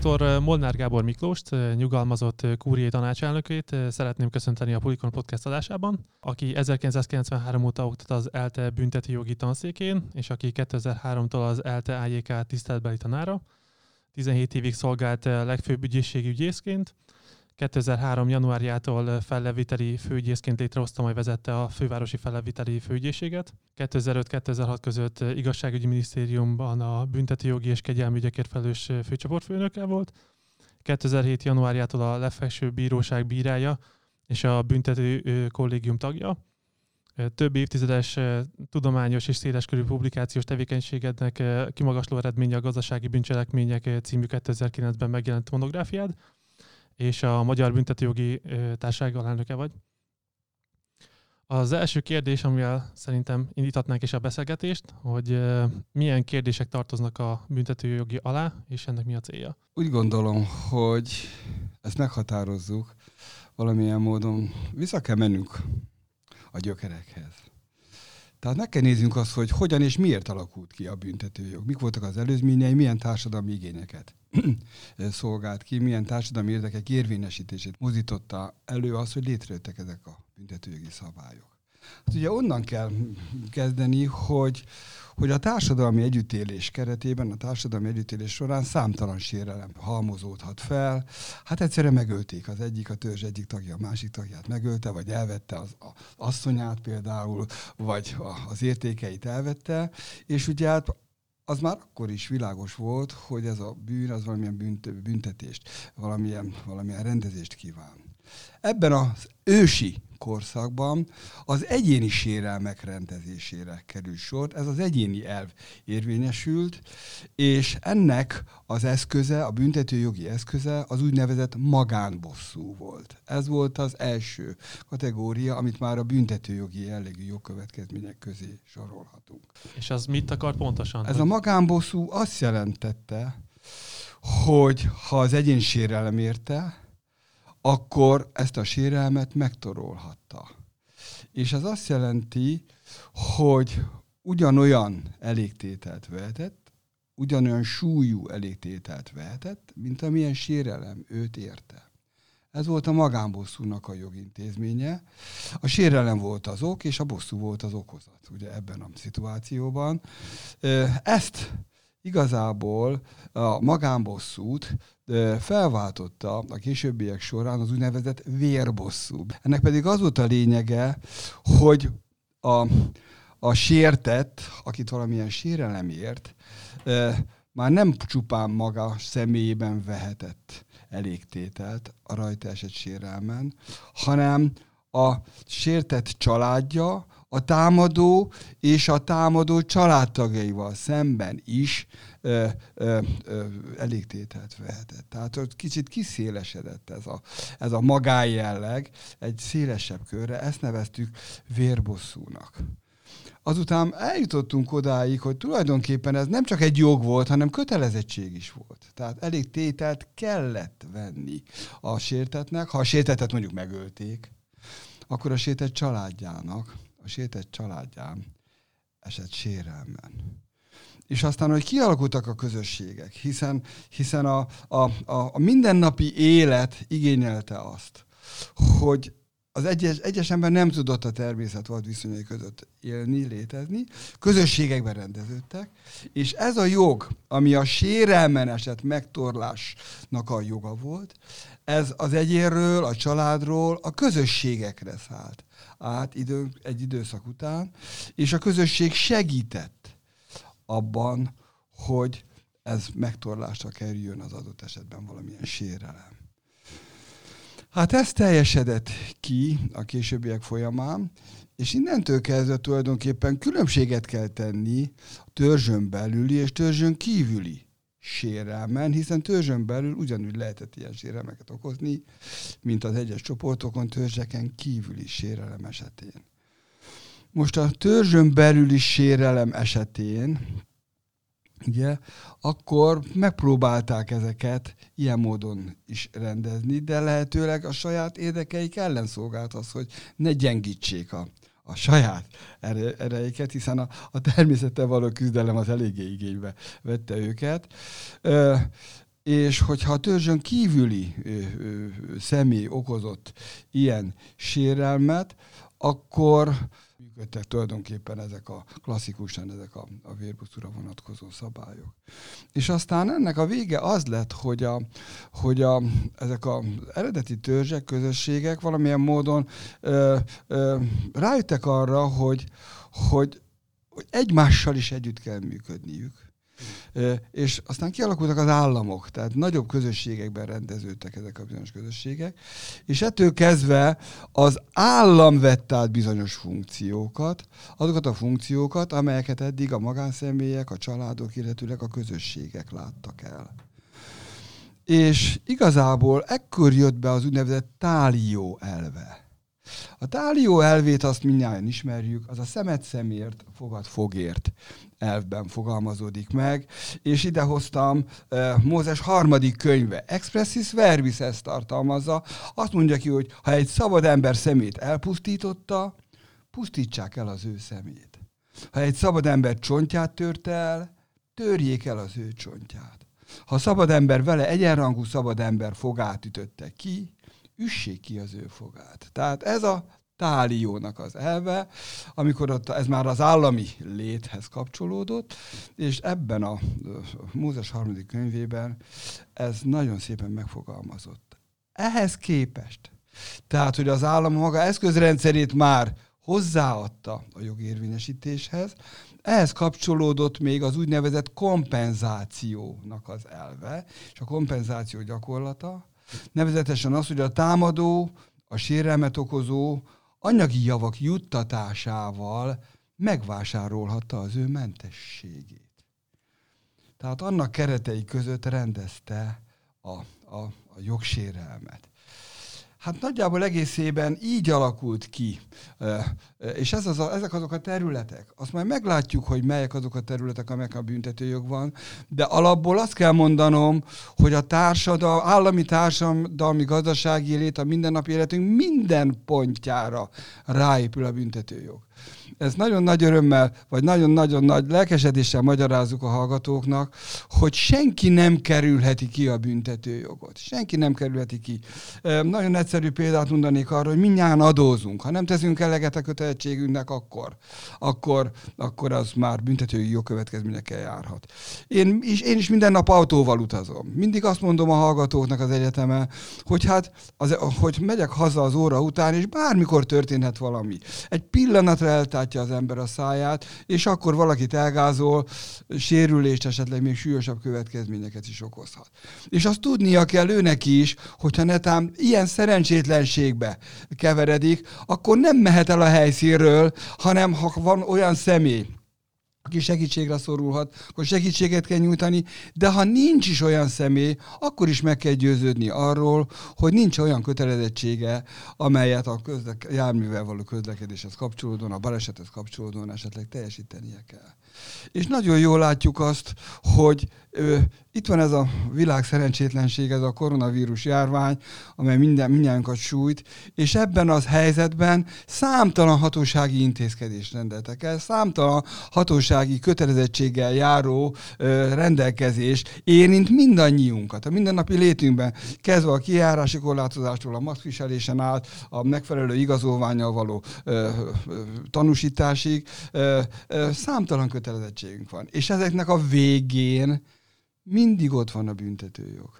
Dr. Molnár Gábor Miklóst, nyugalmazott kúriai tanácselnökét szeretném köszönteni a Pulikon podcast adásában, aki 1993 óta oktat az ELTE bünteti jogi tanszékén, és aki 2003-tól az ELTE AJK tiszteletbeli tanára. 17 évig szolgált legfőbb ügyészségi ügyészként, 2003. januárjától felleviteli főügyészként létrehozta, majd vezette a fővárosi felleviteli főügyészséget. 2005-2006 között igazságügyi minisztériumban a büntetőjogi és kegyelmi ügyekért felelős főcsoportfőnöke volt. 2007. januárjától a legfelsőbb bíróság bírája és a büntető kollégium tagja. Több évtizedes tudományos és széleskörű publikációs tevékenységednek kimagasló eredménye a gazdasági bűncselekmények című 2009-ben megjelent monográfiád és a Magyar Büntetőjogi Társaság alelnöke vagy. Az első kérdés, amivel szerintem indíthatnánk is a beszélgetést, hogy milyen kérdések tartoznak a büntetőjogi alá, és ennek mi a célja? Úgy gondolom, hogy ezt meghatározzuk, valamilyen módon vissza kell mennünk a gyökerekhez. Tehát meg kell néznünk azt, hogy hogyan és miért alakult ki a büntetőjog, mik voltak az előzményei, milyen társadalmi igényeket szolgált ki, milyen társadalmi érdekek érvényesítését mozította elő az, hogy létrejöttek ezek a büntetőjogi szabályok. Hát ugye onnan kell kezdeni, hogy, hogy a társadalmi együttélés keretében, a társadalmi együttélés során számtalan sérelem halmozódhat fel. Hát egyszerűen megölték az egyik, a törzs egyik tagja a másik tagját megölte, vagy elvette az, az asszonyát például, vagy az értékeit elvette, és ugye hát az már akkor is világos volt, hogy ez a bűn az valamilyen büntetést, valamilyen, valamilyen rendezést kíván. Ebben az ősi korszakban az egyéni sérelmek rendezésére kerül sor. Ez az egyéni elv érvényesült, és ennek az eszköze, a büntetőjogi eszköze az úgynevezett magánbosszú volt. Ez volt az első kategória, amit már a büntetőjogi jellegű jogkövetkezmények közé sorolhatunk. És az mit akar pontosan? Ez a magánbosszú azt jelentette, hogy ha az egyén sérelem érte, akkor ezt a sérelmet megtorolhatta. És ez azt jelenti, hogy ugyanolyan elégtételt vehetett, ugyanolyan súlyú elégtételt vehetett, mint amilyen sérelem őt érte. Ez volt a magánbosszúnak a jogintézménye. A sérelem volt az ok, és a bosszú volt az okozat, ugye ebben a szituációban. Ezt igazából a magánbosszút felváltotta a későbbiek során az úgynevezett vérbosszú. Ennek pedig az volt a lényege, hogy a, a sértett, akit valamilyen sérelem ért, már nem csupán maga személyében vehetett elégtételt a rajta esett sérelmen, hanem a sértett családja, a támadó és a támadó családtagjaival szemben is ö, ö, ö, elégtételt vehetett. Tehát ott kicsit kiszélesedett ez a, ez a magájelleg egy szélesebb körre, ezt neveztük vérbosszúnak. Azután eljutottunk odáig, hogy tulajdonképpen ez nem csak egy jog volt, hanem kötelezettség is volt. Tehát elég tételt kellett venni a sértetnek. Ha a sértetet mondjuk megölték, akkor a sértett családjának a sétett családján esett sérelmen. És aztán, hogy kialakultak a közösségek, hiszen, hiszen a, a, a, a mindennapi élet igényelte azt, hogy az egyes, egyes ember nem tudott a természet volt viszonyai között élni, létezni, közösségekben rendeződtek, és ez a jog, ami a sérelmen esett megtorlásnak a joga volt, ez az egyénről, a családról, a közösségekre szállt át idő, egy időszak után, és a közösség segített abban, hogy ez megtorlásra kerüljön az adott esetben valamilyen sérelem. Hát ez teljesedett ki a későbbiek folyamán, és innentől kezdve tulajdonképpen különbséget kell tenni a törzsön belüli és törzsön kívüli sérelmen, hiszen törzsön belül ugyanúgy lehetett ilyen sérelmeket okozni, mint az egyes csoportokon, törzseken kívüli sérelem esetén. Most a törzsön belüli sérelem esetén, ugye, akkor megpróbálták ezeket ilyen módon is rendezni, de lehetőleg a saját érdekeik ellen szolgált az, hogy ne gyengítsék a a saját erejéket, hiszen a, a természettel való küzdelem az eléggé igénybe vette őket. Ö, és hogyha a törzsön kívüli ö, ö, személy okozott ilyen sérelmet, akkor működtek tulajdonképpen ezek a klasszikusan ezek a, a vérbuszúra vonatkozó szabályok. És aztán ennek a vége az lett, hogy, a, hogy a, ezek az eredeti törzsek, közösségek valamilyen módon ö, ö, rájöttek arra, hogy, hogy, hogy egymással is együtt kell működniük és aztán kialakultak az államok, tehát nagyobb közösségekben rendeződtek ezek a bizonyos közösségek, és ettől kezdve az állam vett át bizonyos funkciókat, azokat a funkciókat, amelyeket eddig a magánszemélyek, a családok, illetőleg a közösségek láttak el. És igazából ekkor jött be az úgynevezett tálió elve. A tálió elvét azt mindjárt ismerjük, az a szemet szemért, fogad fogért elvben fogalmazódik meg, és idehoztam uh, Mózes harmadik könyve, Expressis Verbis ezt tartalmazza, azt mondja ki, hogy ha egy szabad ember szemét elpusztította, pusztítsák el az ő szemét. Ha egy szabad ember csontját tört el, törjék el az ő csontját. Ha szabad ember vele egyenrangú szabad ember fogát ütötte ki, üssék ki az ő fogát. Tehát ez a táliónak az elve, amikor ott ez már az állami léthez kapcsolódott, és ebben a Mózes harmadik könyvében ez nagyon szépen megfogalmazott. Ehhez képest, tehát, hogy az állam maga eszközrendszerét már hozzáadta a jogérvényesítéshez, ehhez kapcsolódott még az úgynevezett kompenzációnak az elve, és a kompenzáció gyakorlata, nevezetesen az, hogy a támadó, a sérelmet okozó anyagi javak juttatásával megvásárolhatta az ő mentességét. Tehát annak keretei között rendezte a, a, a jogsérelmet. Hát nagyjából egészében így alakult ki. És ez az a, ezek azok a területek. Azt majd meglátjuk, hogy melyek azok a területek, amelyek a büntetőjog van, de alapból azt kell mondanom, hogy a társadalmi, állami társadalmi gazdasági élet, a mindennapi életünk minden pontjára ráépül a büntetőjog ezt nagyon nagy örömmel, vagy nagyon-nagyon nagy lelkesedéssel magyarázzuk a hallgatóknak, hogy senki nem kerülheti ki a büntetőjogot. Senki nem kerülheti ki. Nagyon egyszerű példát mondanék arra, hogy mindjárt adózunk. Ha nem teszünk eleget a kötelezettségünknek, akkor, akkor, akkor az már büntetői jogkövetkezményekkel járhat. Én is, én is minden nap autóval utazom. Mindig azt mondom a hallgatóknak az egyetemen, hogy hát, az, hogy megyek haza az óra után, és bármikor történhet valami. Egy pillanatra eltát látja az ember a száját, és akkor valakit elgázol, sérülést, esetleg még súlyosabb következményeket is okozhat. És azt tudnia kell őnek is, hogyha netán ilyen szerencsétlenségbe keveredik, akkor nem mehet el a helyszínről, hanem ha van olyan személy, aki segítségre szorulhat, akkor segítséget kell nyújtani, de ha nincs is olyan személy, akkor is meg kell győződni arról, hogy nincs olyan kötelezettsége, amelyet a közlek, járművel való közlekedéshez kapcsolódóan, a balesethez kapcsolódóan esetleg teljesítenie kell. És nagyon jól látjuk azt, hogy ö, itt van ez a világ szerencsétlenség, ez a koronavírus járvány, amely minden, mindjárt sújt, és ebben az helyzetben számtalan hatósági intézkedést rendeltek el, számtalan hatósági kötelezettséggel járó ö, rendelkezés érint mindannyiunkat, a mindennapi létünkben, kezdve a kijárási korlátozástól, a maszkviselésen át, a megfelelő igazolványal való ö, ö, tanúsításig, ö, ö, számtalan kötelezettségünk van. És ezeknek a végén mindig ott van a büntetőjog.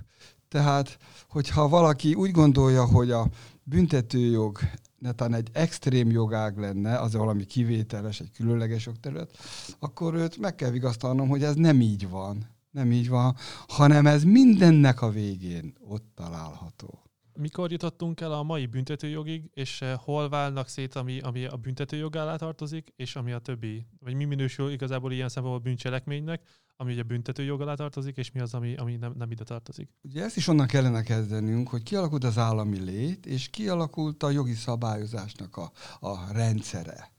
Tehát, hogyha valaki úgy gondolja, hogy a büntetőjog netán egy extrém jogág lenne, az valami kivételes, egy különleges jogterület, akkor őt meg kell vigasztalnom, hogy ez nem így van. Nem így van, hanem ez mindennek a végén ott található. Mikor jutottunk el a mai büntetőjogig, és eh, hol válnak szét, ami, ami a büntetőjog alá tartozik, és ami a többi, vagy mi minősül igazából ilyen szempontból bűncselekménynek, ami ugye büntető jog alá tartozik, és mi az, ami, ami nem, nem ide tartozik. Ugye ezt is onnan kellene kezdenünk, hogy kialakult az állami lét, és kialakult a jogi szabályozásnak a, a rendszere.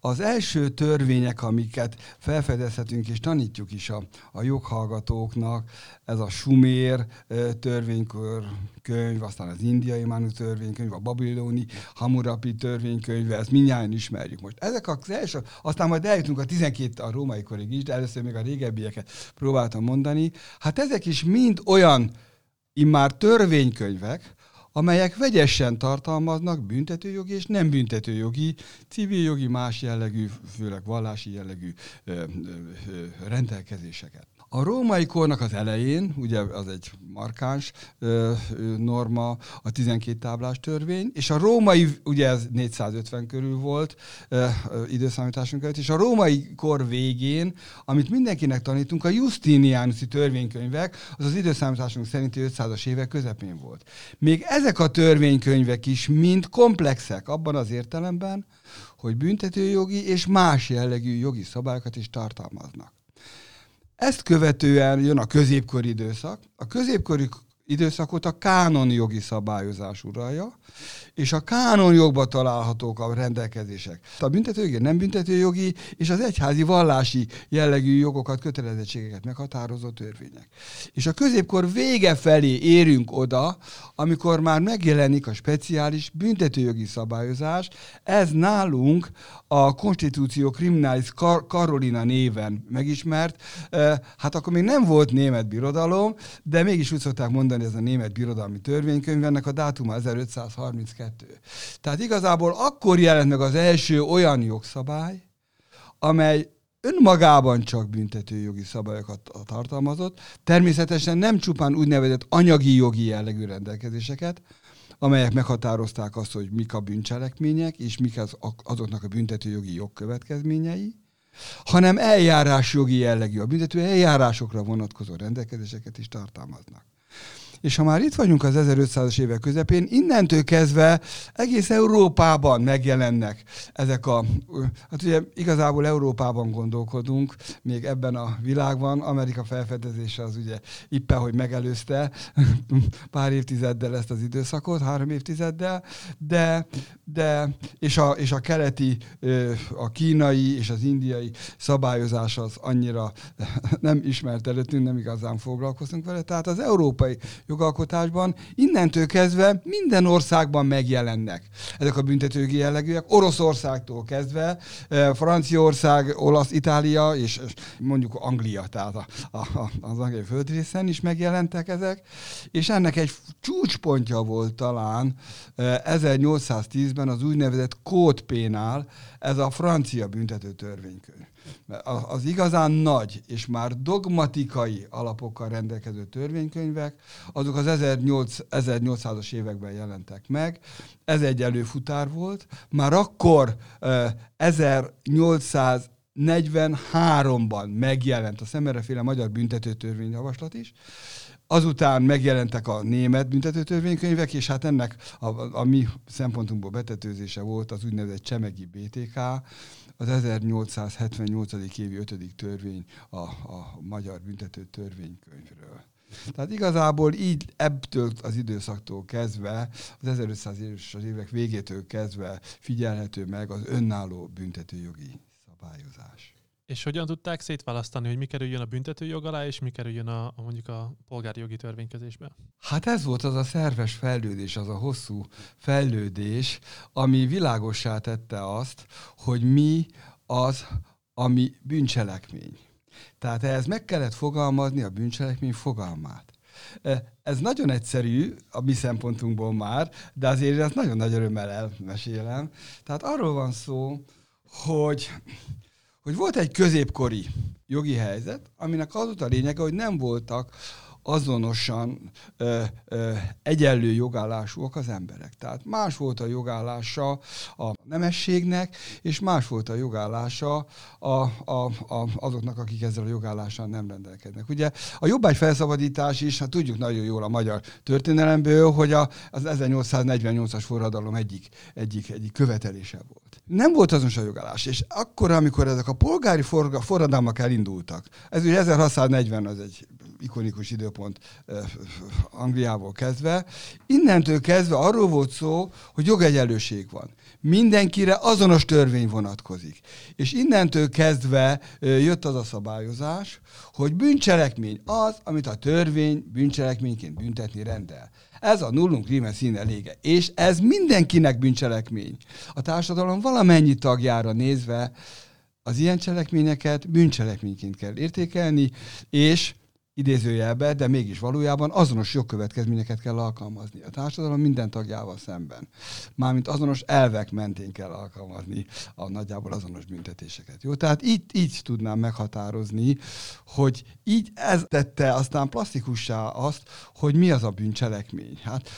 Az első törvények, amiket felfedezhetünk és tanítjuk is a, a joghallgatóknak, ez a Sumér törvénykör könyv, aztán az indiai Manu törvénykönyv, a babiloni Hammurapi törvénykönyv, ezt mindjárt ismerjük most. Ezek az első, aztán majd eljutunk a 12 a római korig is, de először még a régebbieket próbáltam mondani. Hát ezek is mind olyan immár törvénykönyvek, amelyek vegyesen tartalmaznak büntetőjogi és nem büntetőjogi, civil jogi, más jellegű, főleg vallási jellegű ö, ö, ö, rendelkezéseket. A római kornak az elején, ugye az egy markáns ö, ö, norma, a 12 táblás törvény, és a római, ugye ez 450 körül volt ö, ö, időszámításunk előtt, és a római kor végén, amit mindenkinek tanítunk, a Justinianusi törvénykönyvek, az az időszámításunk szerinti 500-as évek közepén volt. Még ezek a törvénykönyvek is mind komplexek abban az értelemben, hogy büntetőjogi és más jellegű jogi szabályokat is tartalmaznak. Ezt követően jön a középkori időszak. A középkori időszakot a kánon jogi szabályozás uralja, és a kánon jogban találhatók a rendelkezések. A büntetőjogi, nem büntetőjogi és az egyházi vallási jellegű jogokat, kötelezettségeket meghatározó törvények. És a középkor vége felé érünk oda, amikor már megjelenik a speciális büntetőjogi szabályozás. Ez nálunk a konstitúció kriminális Kar- Karolina néven megismert. Hát akkor még nem volt német birodalom, de mégis úgy szokták mondani, ez a német birodalmi törvénykönyv, ennek a dátuma 1532. Tehát igazából akkor jelent meg az első olyan jogszabály, amely önmagában csak büntetőjogi szabályokat tartalmazott, természetesen nem csupán úgynevezett anyagi jogi jellegű rendelkezéseket, amelyek meghatározták azt, hogy mik a bűncselekmények, és mik az, azoknak a büntetőjogi jogkövetkezményei, hanem eljárásjogi jellegű, a büntető eljárásokra vonatkozó rendelkezéseket is tartalmaznak. És ha már itt vagyunk az 1500-as évek közepén, innentől kezdve egész Európában megjelennek ezek a, hát ugye igazából Európában gondolkodunk, még ebben a világban, Amerika felfedezése az ugye éppen, hogy megelőzte pár évtizeddel ezt az időszakot, három évtizeddel, de, de és, a, és a keleti, a kínai és az indiai szabályozás az annyira nem ismert előttünk, nem igazán foglalkoztunk vele, tehát az európai jogalkotásban, innentől kezdve minden országban megjelennek. Ezek a büntetőgi jellegűek, Oroszországtól kezdve, eh, Franciaország, Olasz, Itália és mondjuk Anglia, tehát a, a, az angliai földrészen is megjelentek ezek, és ennek egy csúcspontja volt talán 1810-ben eh, az úgynevezett kódpénál, ez a francia büntető törvénykönyv az igazán nagy és már dogmatikai alapokkal rendelkező törvénykönyvek, azok az 1800-as években jelentek meg. Ez egy előfutár volt. Már akkor 1843-ban megjelent a szemereféle magyar büntetőtörvényjavaslat is, Azután megjelentek a német büntetőtörvénykönyvek, és hát ennek a, a mi szempontunkból betetőzése volt az úgynevezett Csemegi BTK, az 1878. évi 5. törvény a, a magyar büntető törvénykönyvről. Tehát igazából így ebből az időszaktól kezdve, az 1500-es évek végétől kezdve figyelhető meg az önálló büntetőjogi szabályozás. És hogyan tudták szétválasztani, hogy mi kerüljön a büntetőjog alá, és mi kerüljön a, a mondjuk a polgári jogi törvénykezésbe? Hát ez volt az a szerves fejlődés, az a hosszú fejlődés, ami világossá tette azt, hogy mi az, ami bűncselekmény. Tehát ehhez meg kellett fogalmazni a bűncselekmény fogalmát. Ez nagyon egyszerű a mi szempontunkból már, de azért ezt nagyon nagy örömmel elmesélem. Tehát arról van szó, hogy hogy volt egy középkori jogi helyzet, aminek az volt a lényege, hogy nem voltak azonosan ö, ö, egyenlő jogállásúak az emberek. Tehát más volt a jogállása a nemességnek, és más volt a jogállása a, a, a, azoknak, akik ezzel a jogállással nem rendelkeznek. Ugye a jobbágy felszabadítás is, hát tudjuk nagyon jól a magyar történelemből, hogy a, az 1848-as forradalom egyik, egyik, egyik követelése volt. Nem volt azonos a jogállás, és akkor, amikor ezek a polgári forradalmak elindultak, ez ugye 1640 az egy ikonikus idő időpont Angliából kezdve, innentől kezdve arról volt szó, hogy jogegyenlőség van. Mindenkire azonos törvény vonatkozik. És innentől kezdve jött az a szabályozás, hogy bűncselekmény az, amit a törvény bűncselekményként büntetni rendel. Ez a nullum krime színe lége. És ez mindenkinek bűncselekmény. A társadalom valamennyi tagjára nézve az ilyen cselekményeket bűncselekményként kell értékelni, és idézőjelbe, de mégis valójában azonos jogkövetkezményeket kell alkalmazni a társadalom minden tagjával szemben. Mármint azonos elvek mentén kell alkalmazni a nagyjából azonos büntetéseket. Jó? Tehát így, így tudnám meghatározni, hogy így ez tette aztán plastikussá azt, hogy mi az a bűncselekmény. Hát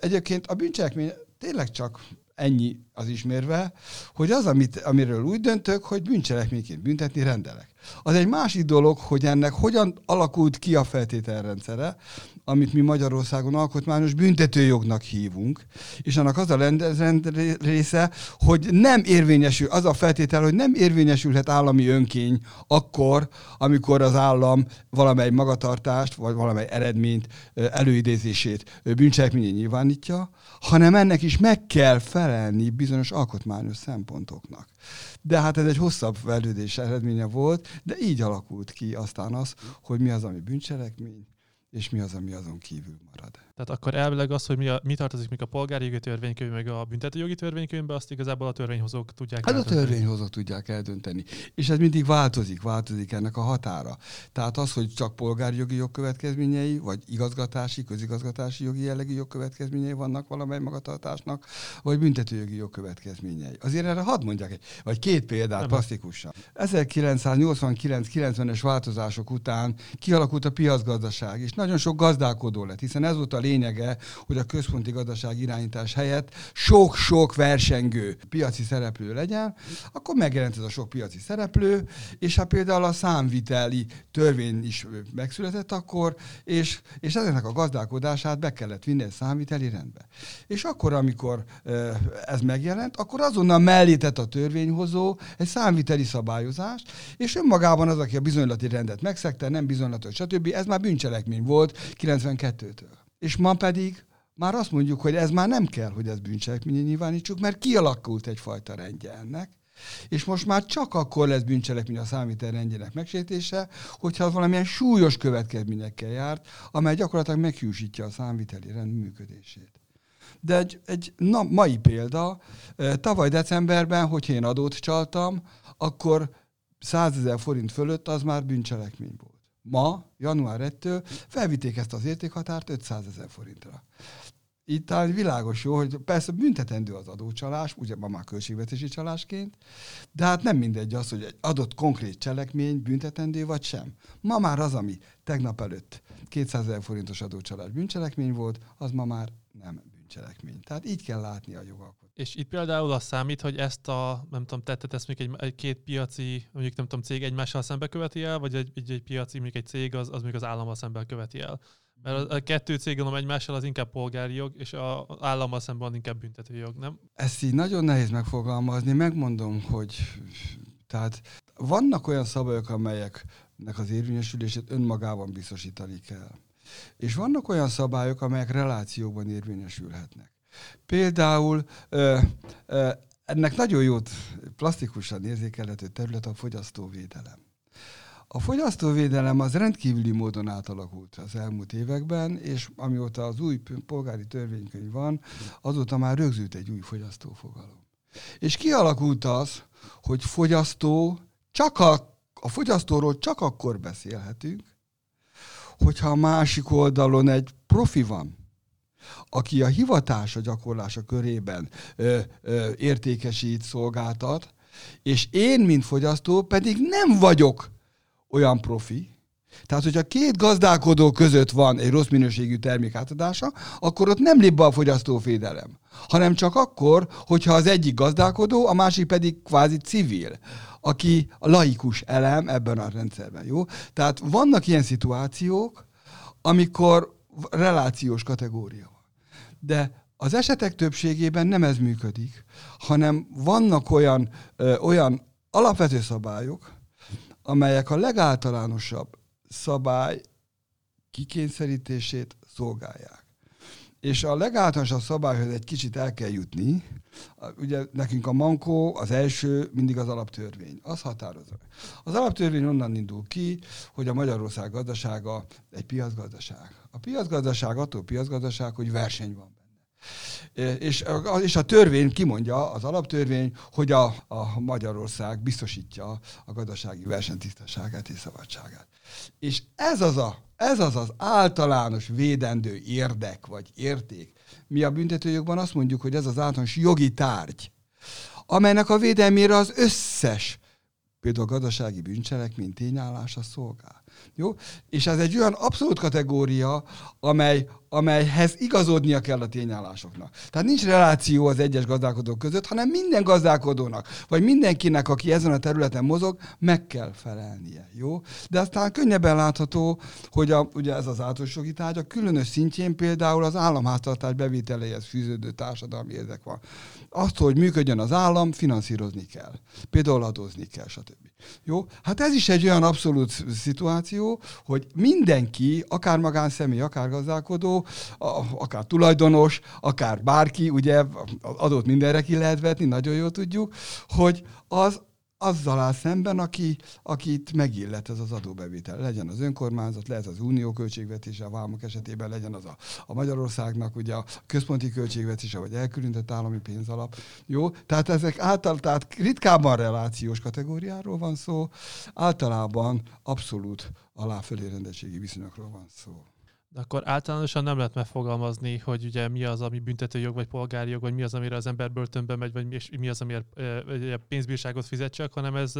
egyébként a bűncselekmény tényleg csak ennyi az ismérve, hogy az, amit, amiről úgy döntök, hogy bűncselekményként büntetni rendelek. Az egy másik dolog, hogy ennek hogyan alakult ki a feltételrendszere, amit mi Magyarországon alkotmányos büntetőjognak hívunk, és annak az a rend része, hogy nem érvényesül, az a feltétel, hogy nem érvényesülhet állami önkény akkor, amikor az állam valamely magatartást, vagy valamely eredményt előidézését bűncselekményén nyilvánítja, hanem ennek is meg kell felelni bizonyos alkotmányos szempontoknak. De hát ez egy hosszabb fejlődés eredménye volt, de így alakult ki aztán az, hogy mi az, ami bűncselekmény, és mi az, ami azon kívül marad. Tehát akkor elvileg az, hogy mi, a, mi tartozik még a polgári jogi törvénykönyv, meg a büntetőjogi törvénykönyvbe, azt igazából a törvényhozók tudják Hát eldönteni. a törvényhozók tudják eldönteni. És ez mindig változik, változik ennek a határa. Tehát az, hogy csak polgári jogi jogkövetkezményei, vagy igazgatási, közigazgatási jogi jellegű jogkövetkezményei vannak valamely magatartásnak, vagy büntetőjogi jogkövetkezményei. Azért erre hadd mondjak egy, vagy két példát Nem. plastikusan. 1989-90-es változások után kialakult a piacgazdaság, és nagyon sok gazdálkodó lett, hiszen ez volt a lényege, hogy a központi gazdaság irányítás helyett sok-sok versengő piaci szereplő legyen, akkor megjelent ez a sok piaci szereplő, és ha például a számviteli törvény is megszületett akkor, és, és ezeknek a gazdálkodását be kellett vinni egy számviteli rendbe. És akkor, amikor ez megjelent, akkor azonnal mellé tett a törvényhozó egy számviteli szabályozást, és önmagában az, aki a bizonylati rendet megszegte, nem bizonylatos, stb. Ez már bűncselekmény volt 92-től. És ma pedig már azt mondjuk, hogy ez már nem kell, hogy ez bűncselekmény nyilvánítsuk, mert kialakult egyfajta rendje ennek. És most már csak akkor lesz bűncselekmény a számítel rendjének megsértése, hogyha valamilyen súlyos következményekkel járt, amely gyakorlatilag meghűsítja a számviteli rend működését. De egy, egy na, mai példa, tavaly decemberben, hogy én adót csaltam, akkor 100 ezer forint fölött az már bűncselekmény volt ma, január 1-től felvitték ezt az értékhatárt 500 ezer forintra. Itt talán világos jó, hogy persze büntetendő az adócsalás, ugye ma már költségvetési csalásként, de hát nem mindegy az, hogy egy adott konkrét cselekmény büntetendő vagy sem. Ma már az, ami tegnap előtt 200 ezer forintos adócsalás bűncselekmény volt, az ma már nem bűncselekmény. Tehát így kell látni a jogalkotást. És itt például az számít, hogy ezt a, nem tudom, tettet ezt még egy, egy két piaci, mondjuk nem tudom, cég egymással szembe követi el, vagy egy, egy, egy piaci, mondjuk egy cég, az, az még az állammal szemben követi el. Mert a, a kettő cég, gondolom egymással az inkább polgári jog, és az állammal szemben inkább büntető jog, nem? Ezt így nagyon nehéz megfogalmazni. Megmondom, hogy tehát vannak olyan szabályok, amelyeknek az érvényesülését önmagában biztosítani kell. És vannak olyan szabályok, amelyek relációban érvényesülhetnek. Például ö, ö, ennek nagyon jót plastikusan érzékelhető terület a fogyasztóvédelem. A fogyasztóvédelem az rendkívüli módon átalakult az elmúlt években, és amióta az új polgári törvénykönyv van, azóta már rögzült egy új fogyasztófogalom. És kialakult az, hogy fogyasztó csak a, a fogyasztóról csak akkor beszélhetünk, hogyha a másik oldalon egy profi van, aki a hivatása gyakorlása körében ö, ö, értékesít, szolgáltat, és én, mint fogyasztó pedig nem vagyok olyan profi, tehát, hogyha két gazdálkodó között van egy rossz minőségű termék átadása, akkor ott nem lép be a fogyasztóvédelem, hanem csak akkor, hogyha az egyik gazdálkodó, a másik pedig kvázi civil, aki a laikus elem ebben a rendszerben. Jó? Tehát vannak ilyen szituációk, amikor relációs kategória de az esetek többségében nem ez működik, hanem vannak olyan, ö, olyan alapvető szabályok, amelyek a legáltalánosabb szabály kikényszerítését szolgálják. És a legáltalánosabb szabályhoz egy kicsit el kell jutni. Ugye nekünk a mankó, az első mindig az alaptörvény. Az határozza. Az alaptörvény onnan indul ki, hogy a Magyarország gazdasága egy piacgazdaság. A piacgazdaság attól piacgazdaság, hogy verseny van és, és a törvény kimondja, az alaptörvény, hogy a, a Magyarország biztosítja a gazdasági versenytisztaságát és szabadságát. És ez az, a, ez az az általános védendő érdek vagy érték. Mi a büntetőjogban azt mondjuk, hogy ez az általános jogi tárgy, amelynek a védelmére az összes, például a gazdasági bűncselekmény tényállása szolgál. Jó? És ez egy olyan abszolút kategória, amely, amelyhez igazodnia kell a tényállásoknak. Tehát nincs reláció az egyes gazdálkodók között, hanem minden gazdálkodónak, vagy mindenkinek, aki ezen a területen mozog, meg kell felelnie. Jó? De aztán könnyebben látható, hogy a, ugye ez az általános jogi tárgy, a különös szintjén például az államháztartás bevételeihez fűződő társadalmi érdek van. Azt, hogy működjön az állam, finanszírozni kell. Például adózni kell, stb. Jó? Hát ez is egy olyan abszolút szituáció, hogy mindenki, akár magánszemély, akár gazdálkodó, akár tulajdonos, akár bárki, ugye adót mindenre ki lehet vetni, nagyon jól tudjuk, hogy az azzal áll szemben, aki, akit megillet ez az adóbevétel. Legyen az önkormányzat, lehet az unió költségvetése, a vámok esetében legyen az a, a Magyarországnak ugye a központi költségvetése, vagy elkülönített állami pénzalap. Jó? Tehát ezek által, tehát ritkában relációs kategóriáról van szó, általában abszolút rendeltségi viszonyokról van szó. Akkor általánosan nem lehet megfogalmazni, hogy ugye mi az, ami büntetőjog vagy polgári jog, vagy mi az, amire az ember börtönbe megy, vagy mi az, amiért pénzbírságot fizet csak, hanem ez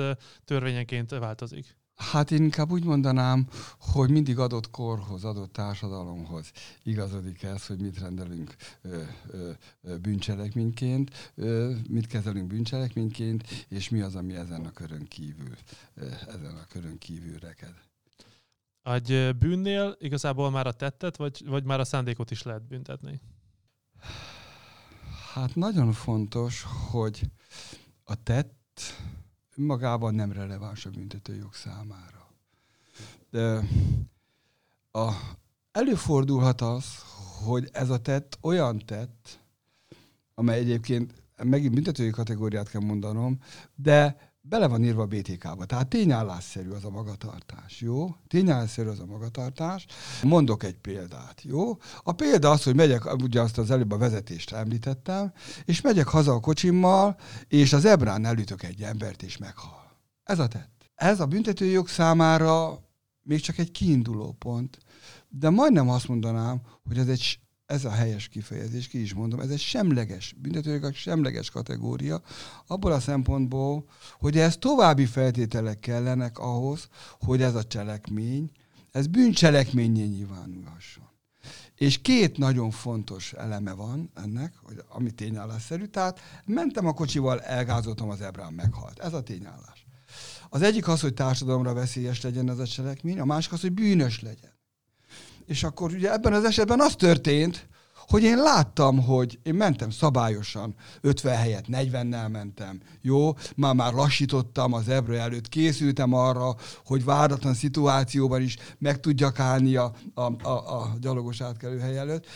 törvényenként változik. Hát én inkább úgy mondanám, hogy mindig adott korhoz, adott társadalomhoz igazodik ez, hogy mit rendelünk ö, ö, bűncselekményként, ö, mit kezelünk bűncselekményként, és mi az, ami ezen a körön kívül, ö, ezen a körön kívül reked. Egy bűnnél igazából már a tettet, vagy, vagy már a szándékot is lehet büntetni? Hát nagyon fontos, hogy a tett magában nem releváns a büntetőjog számára. De a, előfordulhat az, hogy ez a tett olyan tett, amely egyébként megint büntetői kategóriát kell mondanom, de bele van írva a BTK-ba. Tehát tényállásszerű az a magatartás, jó? Tényállásszerű az a magatartás. Mondok egy példát, jó? A példa az, hogy megyek, ugye azt az előbb a vezetést említettem, és megyek haza a kocsimmal, és az ebrán elütök egy embert, és meghal. Ez a tett. Ez a büntetőjog számára még csak egy kiinduló pont, de majdnem azt mondanám, hogy ez egy ez a helyes kifejezés, ki is mondom, ez egy semleges, büntetőjogok semleges kategória, abból a szempontból, hogy ez további feltételek kellenek ahhoz, hogy ez a cselekmény, ez bűncselekményé nyilvánulhasson. És két nagyon fontos eleme van ennek, hogy ami tényállásszerű. Tehát mentem a kocsival, elgázoltam, az ebrán meghalt. Ez a tényállás. Az egyik az, hogy társadalomra veszélyes legyen ez a cselekmény, a másik az, hogy bűnös legyen. És akkor ugye ebben az esetben az történt, hogy én láttam, hogy én mentem szabályosan, 50 helyet 40-nel mentem, jó, már már lassítottam az ebrő előtt, készültem arra, hogy váratlan szituációban is meg tudjak állni a, a, a, a gyalogos átkelő hely előtt.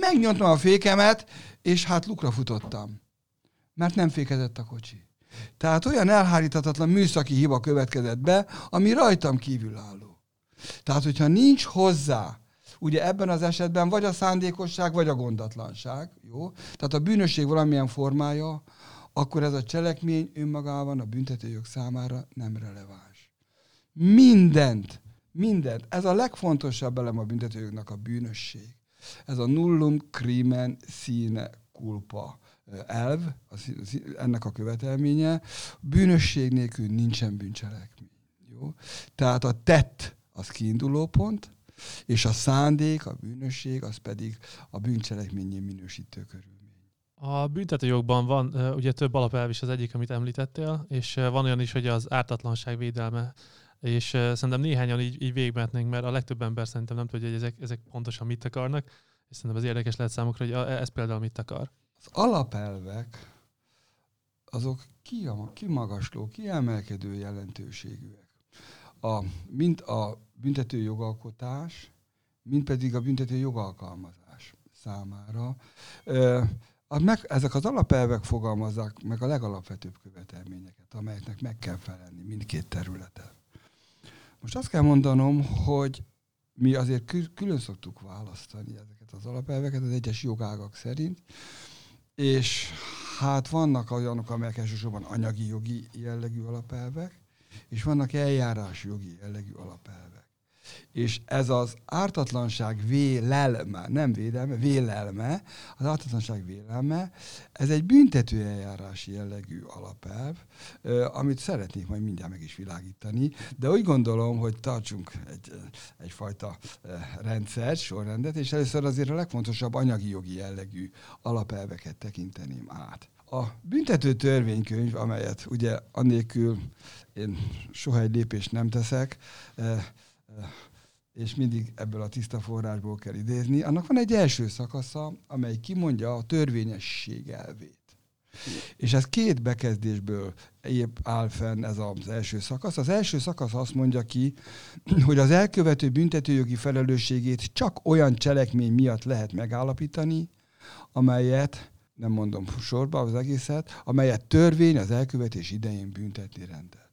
Megnyomtam a fékemet, és hát lukra futottam, mert nem fékezett a kocsi. Tehát olyan elhárítatatlan műszaki hiba következett be, ami rajtam kívülálló. Tehát, hogyha nincs hozzá Ugye ebben az esetben vagy a szándékosság, vagy a gondatlanság. Jó? Tehát a bűnösség valamilyen formája, akkor ez a cselekmény önmagában a büntetőjog számára nem releváns. Mindent, mindent. Ez a legfontosabb elem a büntetőjognak a bűnösség. Ez a nullum crimen sine culpa elv, ennek a követelménye. Bűnösség nélkül nincsen bűncselekmény. Jó? Tehát a tett az kiinduló pont, és a szándék, a bűnösség, az pedig a bűncselekményé minősítő körülmény. A büntetőjogban van ugye több alapelv is az egyik, amit említettél, és van olyan is, hogy az ártatlanság védelme és szerintem néhányan így, így végigmehetnénk, mert a legtöbb ember szerintem nem tudja, hogy ezek, ezek pontosan mit akarnak, és szerintem ez érdekes lehet számukra, hogy ez például mit akar. Az alapelvek azok kimagasló, kiemelkedő jelentőségűek. A, mint a büntető jogalkotás mint pedig a büntető jogalkalmazás számára. Meg, ezek az alapelvek fogalmazzák meg a legalapvetőbb követelményeket, amelyeknek meg kell felelni mindkét területen. Most azt kell mondanom, hogy mi azért külön szoktuk választani ezeket az alapelveket az egyes jogágak szerint, és hát vannak olyanok, amelyek elsősorban anyagi jogi jellegű alapelvek, és vannak eljárás jogi jellegű alapelvek. És ez az ártatlanság vélelme, nem védelme, vélelme, az ártatlanság vélelme, ez egy büntető eljárási jellegű alapelv, amit szeretnék majd mindjárt meg is világítani, de úgy gondolom, hogy tartsunk egy, egyfajta rendszert, sorrendet, és először azért a legfontosabb anyagi jogi jellegű alapelveket tekinteném át. A büntető törvénykönyv, amelyet ugye annélkül én soha egy lépést nem teszek, és mindig ebből a tiszta forrásból kell idézni, annak van egy első szakasza, amely kimondja a törvényesség elvét. És ez két bekezdésből épp áll fenn ez az első szakasz. Az első szakasz azt mondja ki, hogy az elkövető büntetőjogi felelősségét csak olyan cselekmény miatt lehet megállapítani, amelyet, nem mondom sorba az egészet, amelyet törvény az elkövetés idején büntetni rendel.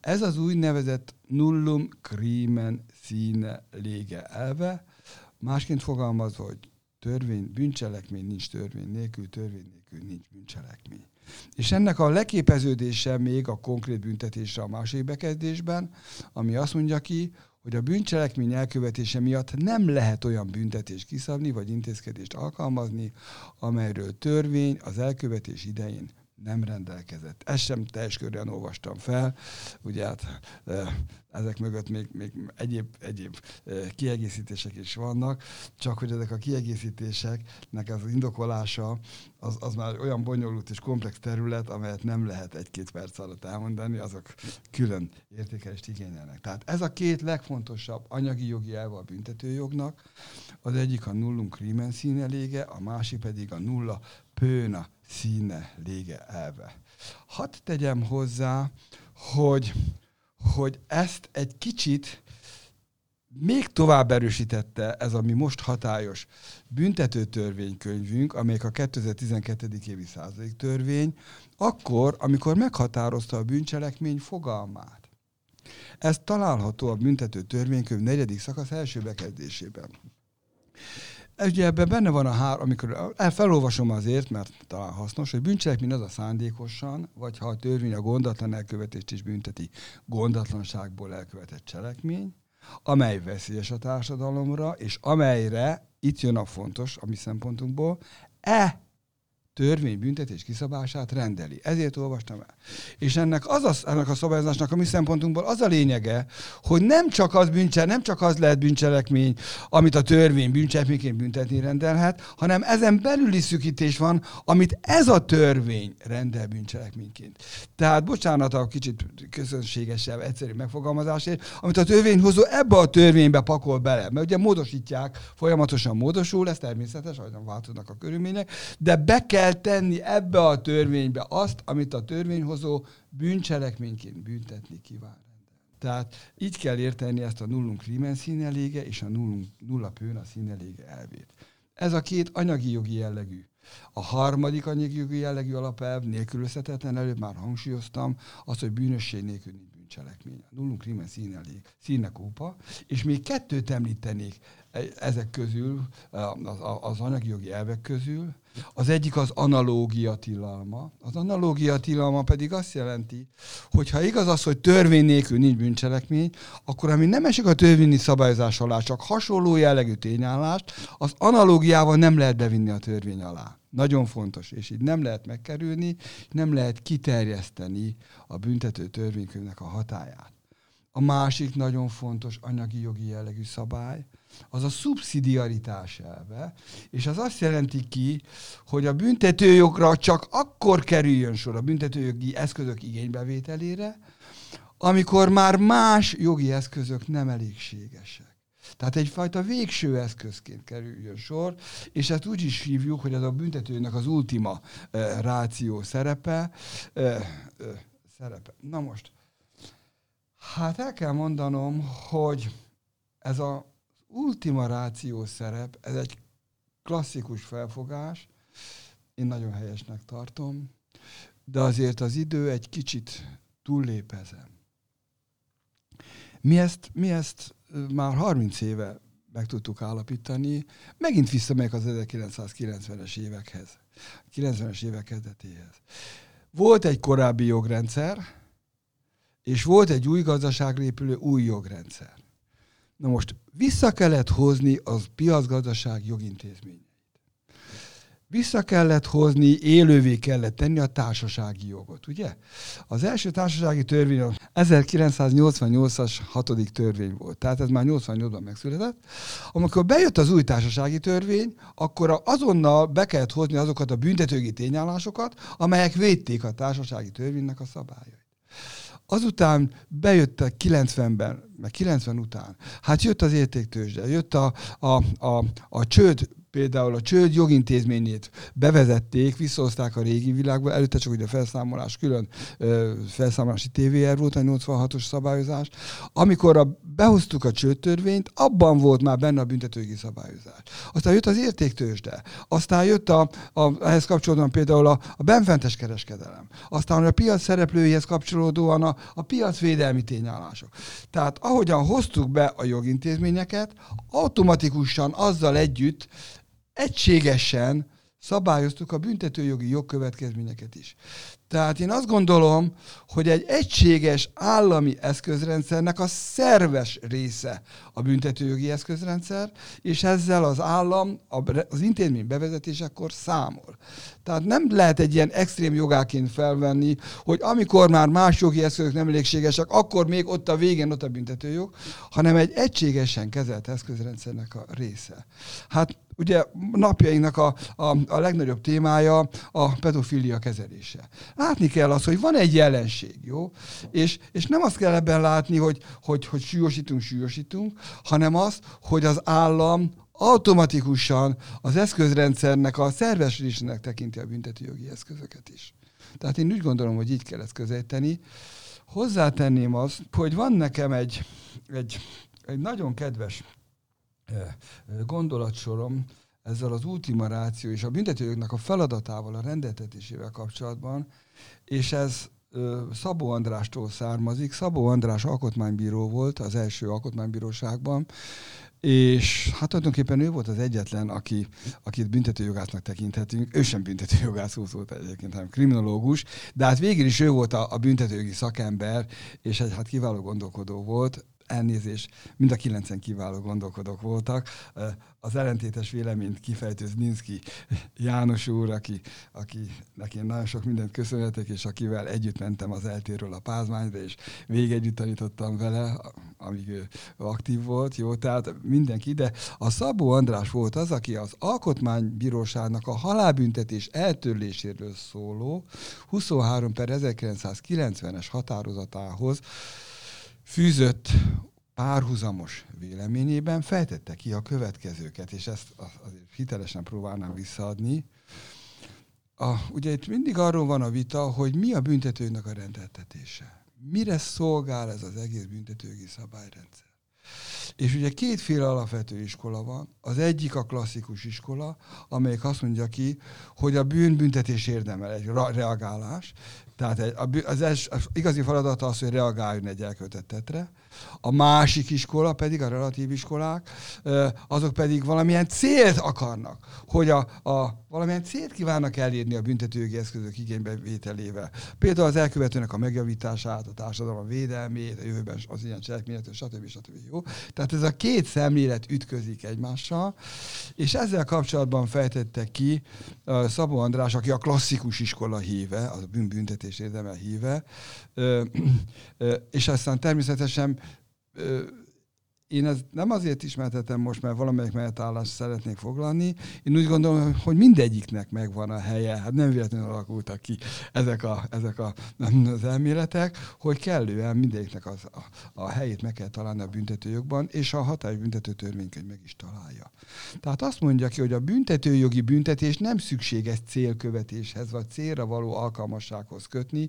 Ez az úgynevezett nullum crimen sine lége elve, másként fogalmazva, hogy törvény, bűncselekmény nincs törvény nélkül, törvény nélkül nincs bűncselekmény. És ennek a leképeződése még a konkrét büntetésre a másik bekezdésben, ami azt mondja ki, hogy a bűncselekmény elkövetése miatt nem lehet olyan büntetést kiszabni, vagy intézkedést alkalmazni, amelyről törvény az elkövetés idején nem rendelkezett. Ezt sem teljes körülön olvastam fel, ugye hát ezek mögött még, még egyéb, egyéb kiegészítések is vannak, csak hogy ezek a kiegészítéseknek az indokolása az, az már olyan bonyolult és komplex terület, amelyet nem lehet egy-két perc alatt elmondani, azok külön értékelést igényelnek. Tehát ez a két legfontosabb anyagi jogi elve a büntetőjognak, az egyik a nullum crimen színe lége, a másik pedig a nulla pőna színe lége elve. Hadd tegyem hozzá, hogy, hogy ezt egy kicsit még tovább erősítette ez a mi most hatályos büntető törvénykönyvünk, amelyik a 2012. évi századik törvény, akkor, amikor meghatározta a bűncselekmény fogalmát. Ez található a büntető törvénykönyv negyedik szakasz első bekezdésében. Ugye ebben benne van a hár, amikor felolvasom azért, mert talán hasznos, hogy bűncselekmény az a szándékosan, vagy ha a törvény a gondatlan elkövetést is bünteti, gondatlanságból elkövetett cselekmény, amely veszélyes a társadalomra, és amelyre, itt jön a fontos a mi szempontunkból, e törvény büntetés kiszabását rendeli. Ezért olvastam el. És ennek, az a, ennek a szabályozásnak a mi szempontunkból az a lényege, hogy nem csak az bűncse, nem csak az lehet bűncselekmény, amit a törvény bűncselekményként büntetni rendelhet, hanem ezen belüli szükítés van, amit ez a törvény rendel bűncselekményként. Tehát bocsánat a kicsit közönségesebb, egyszerű megfogalmazásért, amit a törvényhozó ebbe a törvénybe pakol bele. Mert ugye módosítják, folyamatosan módosul, ez természetes, ahogyan változnak a körülmények, de be kell kell tenni ebbe a törvénybe azt, amit a törvényhozó bűncselekményként büntetni kíván. Tehát így kell érteni ezt a nullunk krimen színelége és a nullunk, nulla pőn a színelége elvét. Ez a két anyagi jogi jellegű. A harmadik anyagi jogi jellegű alapelv nélkülözhetetlen, előbb már hangsúlyoztam, az, hogy bűnösség nélkül nincs bűncselekmény. A nullunk krimen színelég, színekópa, és még kettőt említenék e, ezek közül, az, az anyagi jogi elvek közül, az egyik az analógia tilalma. Az analógia tilalma pedig azt jelenti, hogy ha igaz az, hogy törvény nélkül nincs bűncselekmény, akkor ami nem esik a törvényi szabályozás alá, csak hasonló jellegű tényállást, az analógiával nem lehet bevinni a törvény alá. Nagyon fontos, és így nem lehet megkerülni, nem lehet kiterjeszteni a büntető törvénykönyvnek a hatáját. A másik nagyon fontos anyagi jogi jellegű szabály, az a szubszidiaritás elve, és az azt jelenti ki, hogy a büntetőjogra csak akkor kerüljön sor a büntetőjogi eszközök igénybevételére, amikor már más jogi eszközök nem elégségesek. Tehát egyfajta végső eszközként kerüljön sor, és ezt úgy is hívjuk, hogy ez a büntetőnek az ultima uh, ráció szerepe. Uh, uh, szerepe. Na most, hát el kell mondanom, hogy ez a ultima ráció szerep, ez egy klasszikus felfogás, én nagyon helyesnek tartom, de azért az idő egy kicsit túllép ezen. Mi ezt, mi ezt már 30 éve meg tudtuk állapítani, megint visszamegyek az 1990-es évekhez, 90-es évek kezdetéhez. Volt egy korábbi jogrendszer, és volt egy új gazdaságra épülő új jogrendszer. Na most vissza kellett hozni az piacgazdaság jogintézményeit. Vissza kellett hozni, élővé kellett tenni a társasági jogot, ugye? Az első társasági törvény a 1988-as hatodik törvény volt, tehát ez már 88-ban megszületett. Amikor bejött az új társasági törvény, akkor azonnal be kellett hozni azokat a büntetőgi tényállásokat, amelyek védték a társasági törvénynek a szabályait. Azután bejöttek 90-ben, meg 90 után, hát jött az értéktőzsde, jött a, a, a, a csőd például a csőd jogintézményét bevezették, visszahozták a régi világba, előtte csak ugye a felszámolás, külön ö, felszámolási TVR volt, a 86-os szabályozás. Amikor a, behoztuk a csődtörvényt, abban volt már benne a büntetőgi szabályozás. Aztán jött az értéktősde, aztán jött a, a, ehhez kapcsolódóan például a, a benfentes kereskedelem, aztán a piac szereplőihez kapcsolódóan a, a piacvédelmi tényállások. Tehát ahogyan hoztuk be a jogintézményeket, automatikusan azzal együtt egységesen szabályoztuk a büntetőjogi jogkövetkezményeket is. Tehát én azt gondolom, hogy egy egységes állami eszközrendszernek a szerves része a büntetőjogi eszközrendszer, és ezzel az állam az intézmény bevezetésekor számol. Tehát nem lehet egy ilyen extrém jogáként felvenni, hogy amikor már más jogi eszközök nem elégségesek, akkor még ott a végén ott a büntetőjog, hanem egy egységesen kezelt eszközrendszernek a része. Hát Ugye napjainknak a, a, a legnagyobb témája a pedofilia kezelése. Látni kell azt, hogy van egy jelenség, jó? És, és nem azt kell ebben látni, hogy, hogy, hogy súlyosítunk, súlyosítunk, hanem azt, hogy az állam automatikusan az eszközrendszernek a szervesedésének tekinti a büntetőjogi eszközöket is. Tehát én úgy gondolom, hogy így kell ezt közelíteni. Hozzátenném azt, hogy van nekem egy, egy, egy nagyon kedves gondolatsorom ezzel az ultima ráció és a büntetőjognak a feladatával, a rendeltetésével kapcsolatban, és ez Szabó Andrástól származik. Szabó András alkotmánybíró volt az első alkotmánybíróságban, és hát tulajdonképpen ő volt az egyetlen, aki, akit büntetőjogásznak tekinthetünk. Ő sem büntetőjogász volt egyébként, hanem kriminológus, de hát végül is ő volt a, a büntetőjogi szakember, és egy hát kiváló gondolkodó volt elnézés, mind a kilencen kiváló gondolkodók voltak. Az ellentétes véleményt kifejtő Zninszki János úr, aki, aki neki nagyon sok mindent köszönhetek, és akivel együtt mentem az eltérről a pázmányra, és végig együtt tanítottam vele, amíg ő aktív volt, jó, tehát mindenki, de a Szabó András volt az, aki az Alkotmánybíróságnak a halálbüntetés eltörléséről szóló 23 per 1990-es határozatához fűzött párhuzamos véleményében fejtette ki a következőket, és ezt azért hitelesen próbálnám visszaadni. A, ugye itt mindig arról van a vita, hogy mi a büntetőnek a rendeltetése. Mire szolgál ez az egész büntetőgi szabályrendszer. És ugye kétféle alapvető iskola van. Az egyik a klasszikus iskola, amelyik azt mondja ki, hogy a bűn büntetés érdemel egy reagálás, tehát az, az, az igazi feladata az, hogy reagáljon egy elkövetettetre. A másik iskola pedig, a relatív iskolák, azok pedig valamilyen célt akarnak, hogy a, a valamilyen célt kívánnak elérni a büntetőjogi eszközök igénybevételével. Például az elkövetőnek a megjavítását, a társadalom védelmét, a jövőben az ilyen cselekményet, stb. stb. Jó? Tehát ez a két szemlélet ütközik egymással, és ezzel kapcsolatban fejtette ki Szabó András, aki a klasszikus iskola híve, a bűnbüntetés érdemel híve, és aztán természetesen én ezt nem azért ismertetem most, mert valamelyik mellett szeretnék foglalni. Én úgy gondolom, hogy mindegyiknek megvan a helye. Hát nem véletlenül alakultak ki ezek, a, ezek a, az elméletek, hogy kellően mindegyiknek az, a, a helyét meg kell találni a büntetőjogban, és a hatályos büntető törvénykönyv meg is találja. Tehát azt mondja ki, hogy a büntetőjogi büntetés nem szükséges célkövetéshez, vagy célra való alkalmassághoz kötni,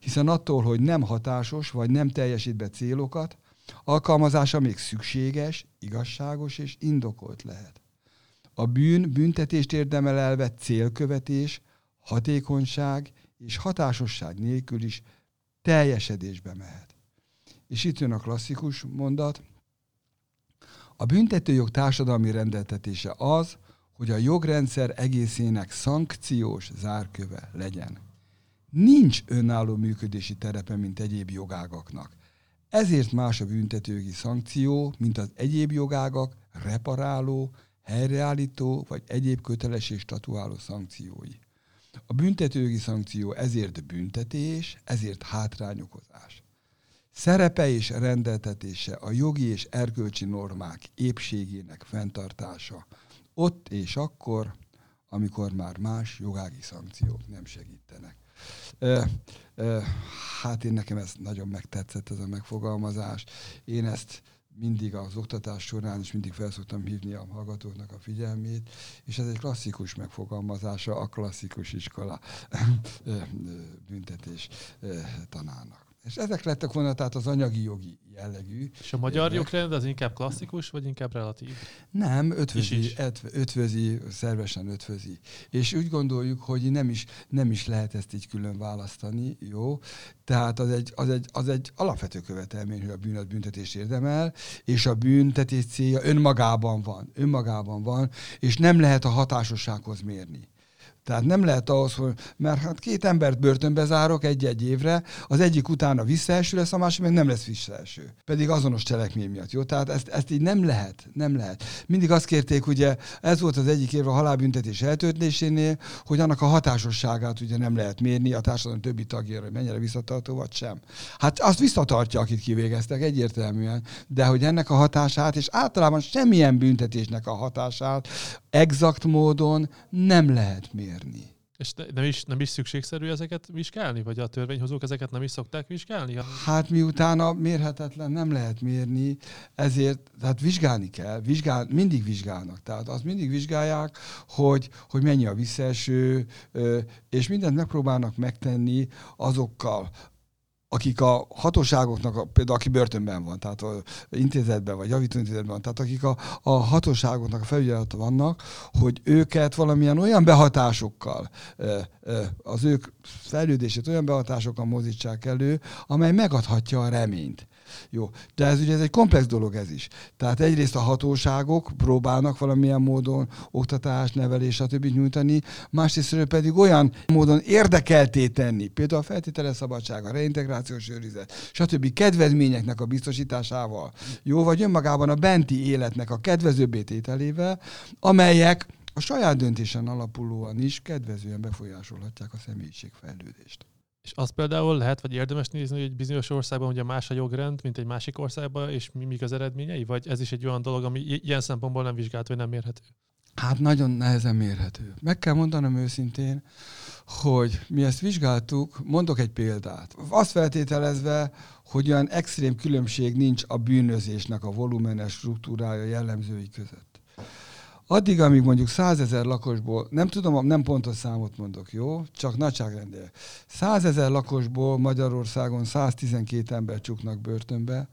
hiszen attól, hogy nem hatásos, vagy nem teljesít be célokat, Alkalmazása még szükséges, igazságos és indokolt lehet. A bűn büntetést érdemel elvett célkövetés, hatékonyság és hatásosság nélkül is teljesedésbe mehet. És itt jön a klasszikus mondat. A büntetőjog társadalmi rendeltetése az, hogy a jogrendszer egészének szankciós zárköve legyen. Nincs önálló működési terepe, mint egyéb jogágaknak. Ezért más a büntetőjogi szankció, mint az egyéb jogágak reparáló, helyreállító vagy egyéb kötelesség statuáló szankciói. A büntetőjogi szankció ezért büntetés, ezért hátrányokozás. Szerepe és rendeltetése a jogi és erkölcsi normák épségének fenntartása, ott és akkor, amikor már más jogági szankciók nem segítenek. Hát én nekem ez nagyon megtetszett ez a megfogalmazás. Én ezt mindig az oktatás során is mindig felszoktam hívni a hallgatóknak a figyelmét, és ez egy klasszikus megfogalmazása a klasszikus iskola büntetés tanának. És ezek lettek volna tehát az anyagi jogi jellegű. És a magyar jogrend az inkább klasszikus, vagy inkább relatív? Nem, ötvözi, ötvözi, szervesen ötvözi. És úgy gondoljuk, hogy nem is, nem is lehet ezt így külön választani, jó? Tehát az egy, az egy, az egy alapvető követelmény, hogy a bűn az büntetés érdemel, és a büntetés célja önmagában van, önmagában van, és nem lehet a hatásossághoz mérni. Tehát nem lehet ahhoz, hogy, mert hát két embert börtönbe zárok egy-egy évre, az egyik utána visszaeső lesz, a másik meg nem lesz visszaeső. Pedig azonos cselekmény miatt, jó? Tehát ezt, ezt így nem lehet, nem lehet. Mindig azt kérték, ugye, ez volt az egyik évre a halálbüntetés eltöltésénél, hogy annak a hatásosságát ugye nem lehet mérni a társadalom többi tagjára, hogy mennyire visszatartó vagy sem. Hát azt visszatartja, akit kivégeztek, egyértelműen, de hogy ennek a hatását, és általában semmilyen büntetésnek a hatását exakt módon nem lehet mérni. És nem is, nem is szükségszerű ezeket vizsgálni? Vagy a törvényhozók ezeket nem is szokták vizsgálni? Hát miután a mérhetetlen nem lehet mérni, ezért tehát vizsgálni kell, vizsgál, mindig vizsgálnak. Tehát azt mindig vizsgálják, hogy, hogy mennyi a visszaeső, és mindent megpróbálnak megtenni azokkal akik a hatóságoknak, például aki börtönben van, tehát a intézetben vagy javítóintézetben van, tehát akik a, a hatóságoknak a felügyelete vannak, hogy őket valamilyen olyan behatásokkal, az ők fejlődését olyan behatásokkal mozítsák elő, amely megadhatja a reményt. Jó, de ez ugye ez egy komplex dolog ez is. Tehát egyrészt a hatóságok próbálnak valamilyen módon oktatást, nevelés, stb. nyújtani, másrészt pedig olyan módon érdekelté tenni, például a feltételes szabadság, a reintegrációs őrizet, stb. kedvezményeknek a biztosításával, jó, vagy önmagában a benti életnek a kedvezőbbé tételével, amelyek a saját döntésen alapulóan is kedvezően befolyásolhatják a személyiségfejlődést. És azt például lehet, vagy érdemes nézni, hogy bizonyos országban ugye más a jogrend, mint egy másik országban, és mi, mik az eredményei? Vagy ez is egy olyan dolog, ami ilyen szempontból nem vizsgált, vagy nem mérhető? Hát nagyon nehezen mérhető. Meg kell mondanom őszintén, hogy mi ezt vizsgáltuk, mondok egy példát. Azt feltételezve, hogy olyan extrém különbség nincs a bűnözésnek a volumenes struktúrája jellemzői között. Addig, amíg mondjuk százezer lakosból, nem tudom, nem pontos számot mondok, jó? Csak nagyságrendel. Százezer lakosból Magyarországon 112 ember csuknak börtönbe,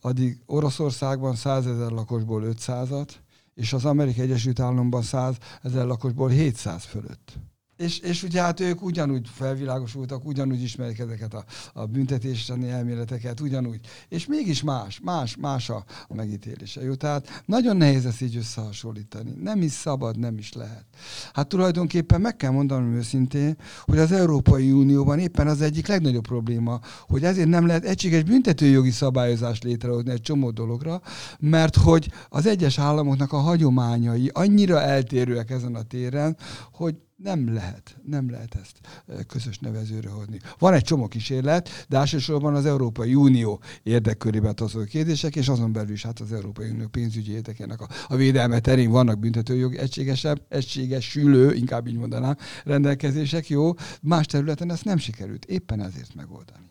addig Oroszországban százezer lakosból 500-at, és az Amerikai Egyesült Államokban 100 ezer lakosból 700 fölött. És, és ugye hát ők ugyanúgy felvilágosultak, ugyanúgy ismerik ezeket a, a büntetési elméleteket, ugyanúgy. És mégis más, más, más a, a megítélése. Jó? Tehát nagyon nehéz ezt így összehasonlítani. Nem is szabad, nem is lehet. Hát tulajdonképpen meg kell mondanom őszintén, hogy az Európai Unióban éppen az egyik legnagyobb probléma, hogy ezért nem lehet egységes büntetőjogi szabályozást létrehozni egy csomó dologra, mert hogy az egyes államoknak a hagyományai annyira eltérőek ezen a téren, hogy nem lehet, nem lehet ezt közös nevezőre hozni. Van egy csomó kísérlet, de elsősorban az Európai Unió érdekkörében tartozó kérdések, és azon belül is hát az Európai Unió pénzügyi érdekének a, a védelme terén vannak büntetőjog egységesebb, egységesülő, inkább így mondanám, rendelkezések, jó. Más területen ezt nem sikerült éppen ezért megoldani.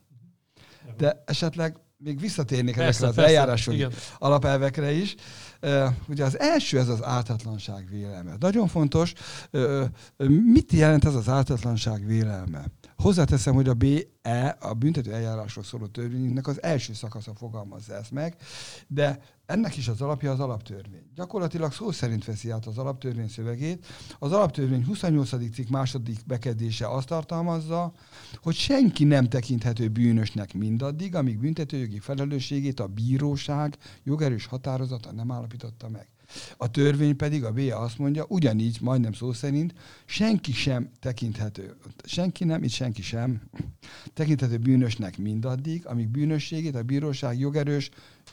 De esetleg még visszatérnék ezekre az eljárásjogi alapelvekre is. Ugye az első ez az ártatlanság vélelme. Nagyon fontos, mit jelent ez az ártatlanság vélelme? Hozzáteszem, hogy a BE, a büntető eljárásról szóló törvényünknek az első szakasza fogalmazza ezt meg, de ennek is az alapja az alaptörvény. Gyakorlatilag szó szerint veszi át az alaptörvény szövegét. Az alaptörvény 28. cikk második bekezdése azt tartalmazza, hogy senki nem tekinthető bűnösnek mindaddig, amíg büntetőjogi felelősségét a bíróság jogerős határozata nem állapította meg. A törvény pedig, a BIA azt mondja, ugyanígy, majdnem szó szerint, senki sem tekinthető, senki nem, itt senki sem, tekinthető bűnösnek mindaddig, amíg bűnösségét a bíróság jogerős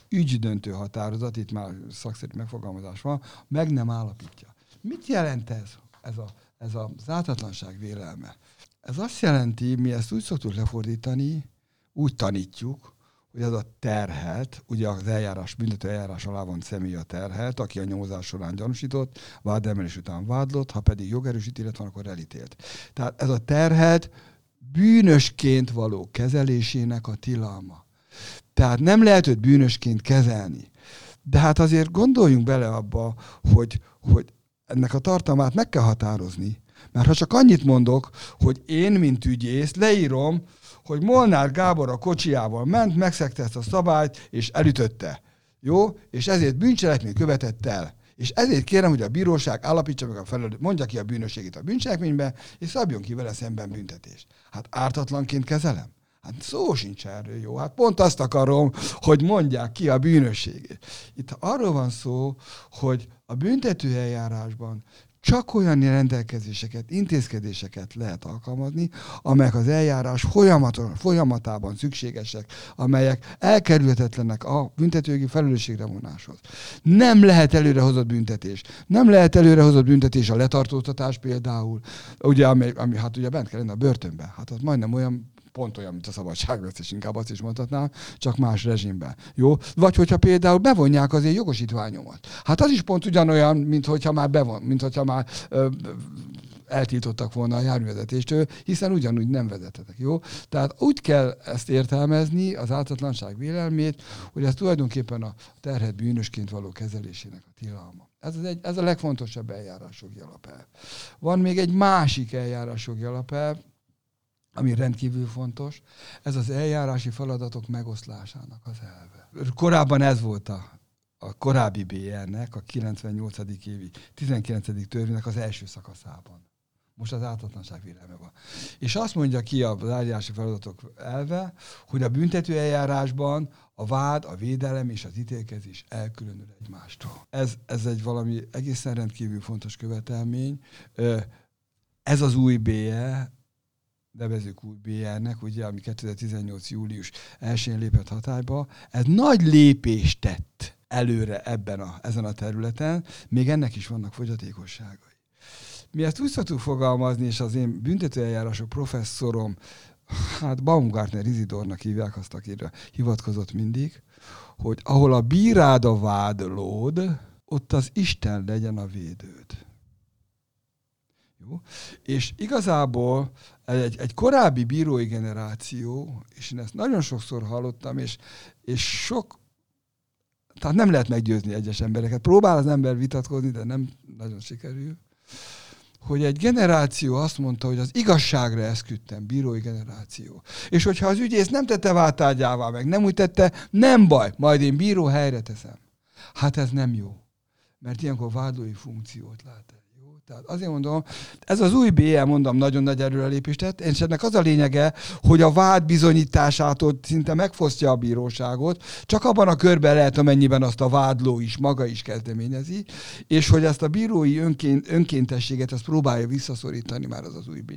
ügydöntő határozat, itt már szakszerű megfogalmazás van, meg nem állapítja. Mit jelent ez, ez, a, ez az ártatlanság vélelme? Ez azt jelenti, mi ezt úgy szoktuk lefordítani, úgy tanítjuk, hogy az a terhelt, ugye az eljárás, büntető eljárás alá van személy a terhelt, aki a nyomozás során gyanúsított, vádemelés után vádlott, ha pedig jogerős ítélet van, akkor elítélt. Tehát ez a terhelt bűnösként való kezelésének a tilalma. Tehát nem lehet őt bűnösként kezelni. De hát azért gondoljunk bele abba, hogy, hogy ennek a tartalmát meg kell határozni. Mert ha csak annyit mondok, hogy én, mint ügyész, leírom, hogy Molnár Gábor a kocsiával ment, megszegte ezt a szabályt, és elütötte. Jó? És ezért bűncselekmény követett el. És ezért kérem, hogy a bíróság állapítsa meg a felelőt, mondja ki a bűnösségét a bűncselekménybe, és szabjon ki vele szemben büntetést. Hát ártatlanként kezelem? Hát szó sincs erről, jó? Hát pont azt akarom, hogy mondják ki a bűnösségét. Itt arról van szó, hogy a büntető eljárásban csak olyan rendelkezéseket, intézkedéseket lehet alkalmazni, amelyek az eljárás folyamaton, folyamatában szükségesek, amelyek elkerülhetetlenek a büntetőjogi felelősségre vonáshoz. Nem lehet előrehozott büntetés. Nem lehet előrehozott büntetés a letartóztatás például, ugye, ami, ami hát ugye bent kell lenni a börtönbe. Hát az majdnem olyan pont olyan, mint a szabadságvesztés, inkább azt is mondhatnám, csak más rezsimben. Jó? Vagy hogyha például bevonják az én jogosítványomat. Hát az is pont ugyanolyan, mint hogyha már bevon, mint hogyha már ö, eltiltottak volna a járművezetéstől, hiszen ugyanúgy nem vezetetek, jó? Tehát úgy kell ezt értelmezni, az ártatlanság vélelmét, hogy ez tulajdonképpen a terhet bűnösként való kezelésének a tilalma. Ez, az egy, ez a legfontosabb eljárásjogi alapelv. Van még egy másik eljárásjogi alapelv, ami rendkívül fontos, ez az eljárási feladatok megoszlásának az elve. Korábban ez volt a, a korábbi BR-nek, a 98. évi 19. törvénynek az első szakaszában. Most az ártatlanság vélelme van. És azt mondja ki az eljárási feladatok elve, hogy a büntető eljárásban a vád, a védelem és az ítélkezés elkülönül egymástól. Ez, ez egy valami egészen rendkívül fontos követelmény. Ez az új BE, nevezük új BR-nek, ugye, ami 2018. július 1-én lépett hatályba, ez nagy lépést tett előre ebben a, ezen a területen, még ennek is vannak fogyatékosságai. Mi ezt úgy szoktuk fogalmazni, és az én büntetőeljárások professzorom, hát Baumgartner Izidornak hívják azt, akire hivatkozott mindig, hogy ahol a bírád a vádlód, ott az Isten legyen a védőd. Jó? És igazából egy, egy korábbi bírói generáció, és én ezt nagyon sokszor hallottam, és, és sok, tehát nem lehet meggyőzni egyes embereket. Próbál az ember vitatkozni, de nem nagyon sikerül. Hogy egy generáció azt mondta, hogy az igazságra esküdtem, bírói generáció. És hogyha az ügyész nem tette váltárgyává meg, nem úgy tette, nem baj, majd én bíró helyre teszem. Hát ez nem jó. Mert ilyenkor vádlói funkciót lát el. Tehát azért mondom, ez az új BL, mondom, nagyon nagy erőrelépést tett, és ennek az a lényege, hogy a vád bizonyításától szinte megfosztja a bíróságot, csak abban a körben lehet, amennyiben azt a vádló is maga is kezdeményezi, és hogy ezt a bírói önként, önkéntességet ezt próbálja visszaszorítani már az az új BL.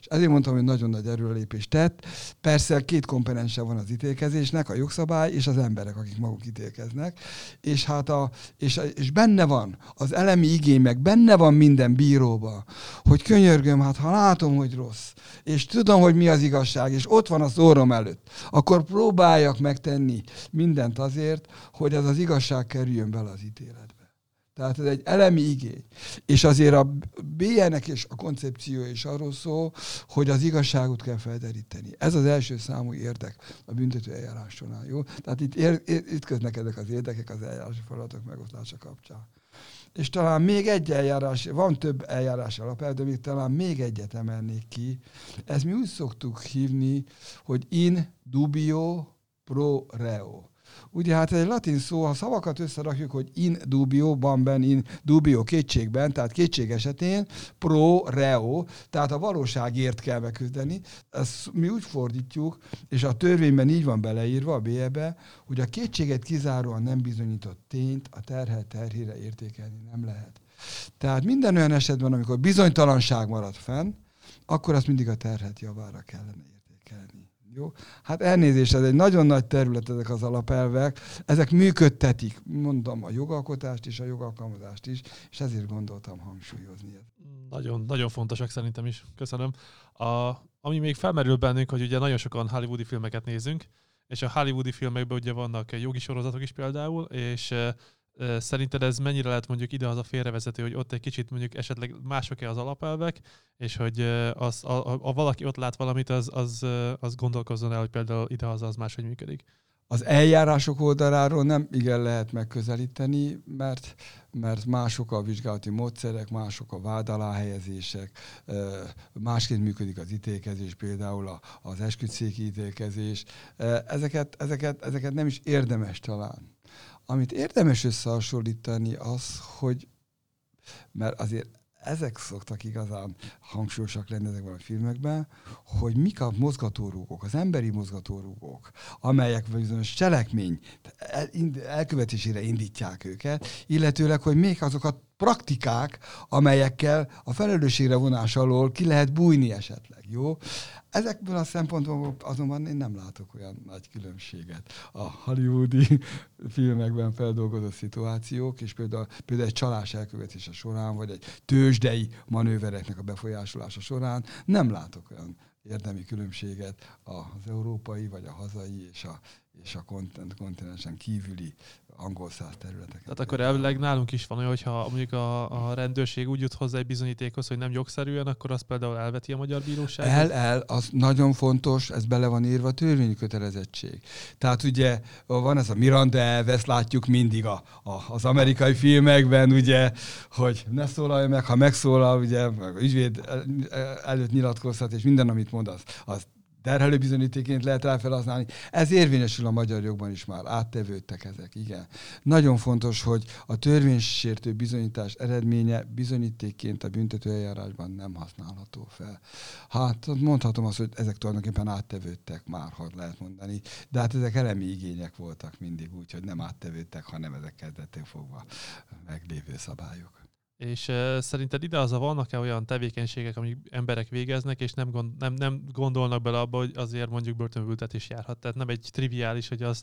És ezért mondtam, hogy nagyon nagy erőrelépést tett. Persze két komponense van az ítélkezésnek, a jogszabály és az emberek, akik maguk ítélkeznek, és hát a, és, és benne van az elemi igény, meg benne van minden minden bíróba, hogy könyörgöm, hát ha látom, hogy rossz, és tudom, hogy mi az igazság, és ott van a szórom előtt, akkor próbáljak megtenni mindent azért, hogy ez az igazság kerüljön bele az ítéletbe. Tehát ez egy elemi igény. És azért a BN-nek és a koncepció is arról szól, hogy az igazságot kell felderíteni. Ez az első számú érdek a büntető eljárás. Jó? Tehát itt ér, ér, ütköznek ezek az érdekek az eljárási feladatok megosztása kapcsán. És talán még egy eljárás, van több eljárás alapelv, de még talán még egyet emelnék ki. Ezt mi úgy szoktuk hívni, hogy in dubio pro reo. Ugye hát egy latin szó, ha szavakat összerakjuk, hogy in dubio, ben, in dubio kétségben, tehát kétség esetén, pro reo, tehát a valóságért kell megküzdeni. Ezt mi úgy fordítjuk, és a törvényben így van beleírva a BE-be, hogy a kétséget kizáróan nem bizonyított tényt a terhel terhére értékelni nem lehet. Tehát minden olyan esetben, amikor bizonytalanság marad fenn, akkor azt mindig a terhet javára kellene értékelni. Jó? Hát elnézést, ez egy nagyon nagy terület ezek az alapelvek, ezek működtetik, mondom, a jogalkotást is, a jogalkalmazást is, és ezért gondoltam hangsúlyozni. Nagyon, nagyon fontosak szerintem is. Köszönöm. A, ami még felmerül bennünk, hogy ugye nagyon sokan hollywoodi filmeket nézünk, és a hollywoodi filmekben ugye vannak jogi sorozatok is például, és Szerinted ez mennyire lehet mondjuk ide az a félrevezető, hogy ott egy kicsit mondjuk esetleg mások-e az alapelvek, és hogy az, a, a, a valaki ott lát valamit, az, az, az gondolkozzon el, hogy például ide az, az máshogy működik? Az eljárások oldaláról nem igen lehet megközelíteni, mert, mert mások a vizsgálati módszerek, mások a vád alá helyezések, másként működik az ítélkezés, például az esküdszéki ítélkezés. Ezeket, ezeket, ezeket nem is érdemes talán amit érdemes összehasonlítani az, hogy mert azért ezek szoktak igazán hangsúlyosak lenni ezekben a filmekben, hogy mik a mozgatórugók, az emberi mozgatórugók, amelyek bizonyos cselekmény elkövetésére indítják őket, illetőleg, hogy még azok a praktikák, amelyekkel a felelősségre vonás alól ki lehet bújni esetleg, jó? Ezekből a szempontból azonban én nem látok olyan nagy különbséget a hollywoodi filmekben feldolgozott szituációk, és például, például egy csalás elkövetése során, vagy egy tőzsdei manővereknek a befolyásolása során nem látok olyan érdemi különbséget az európai, vagy a hazai és a, és a kontinensen kívüli angol száz területeken. Tehát akkor elvileg nálunk is van olyan, hogyha mondjuk a, a rendőrség úgy jut hozzá egy bizonyítékhoz, hogy nem jogszerűen, akkor azt például elveti a magyar bíróság? El, el, az nagyon fontos, ez bele van írva a törvényi kötelezettség. Tehát ugye van ez a Miranda elv, ezt látjuk mindig a, a, az amerikai filmekben, ugye, hogy ne szólalj meg, ha megszólal, ugye, ügyvéd előtt nyilatkozhat, és minden, amit mond, az, az terhelő bizonyítéként lehet rá felhasználni. Ez érvényesül a magyar jogban is már, áttevődtek ezek, igen. Nagyon fontos, hogy a törvénysértő bizonyítás eredménye bizonyítékként a büntetőeljárásban nem használható fel. Hát mondhatom azt, hogy ezek tulajdonképpen áttevődtek már, ha lehet mondani, de hát ezek elemi igények voltak mindig úgy, hogy nem áttevődtek, hanem ezek kezdetén fogva meglévő szabályok. És uh, szerinted ide az a vannak-e olyan tevékenységek, amik emberek végeznek, és nem, gond, nem, nem gondolnak bele abba, hogy azért mondjuk börtönbüntetés járhat. Tehát nem egy triviális, hogy az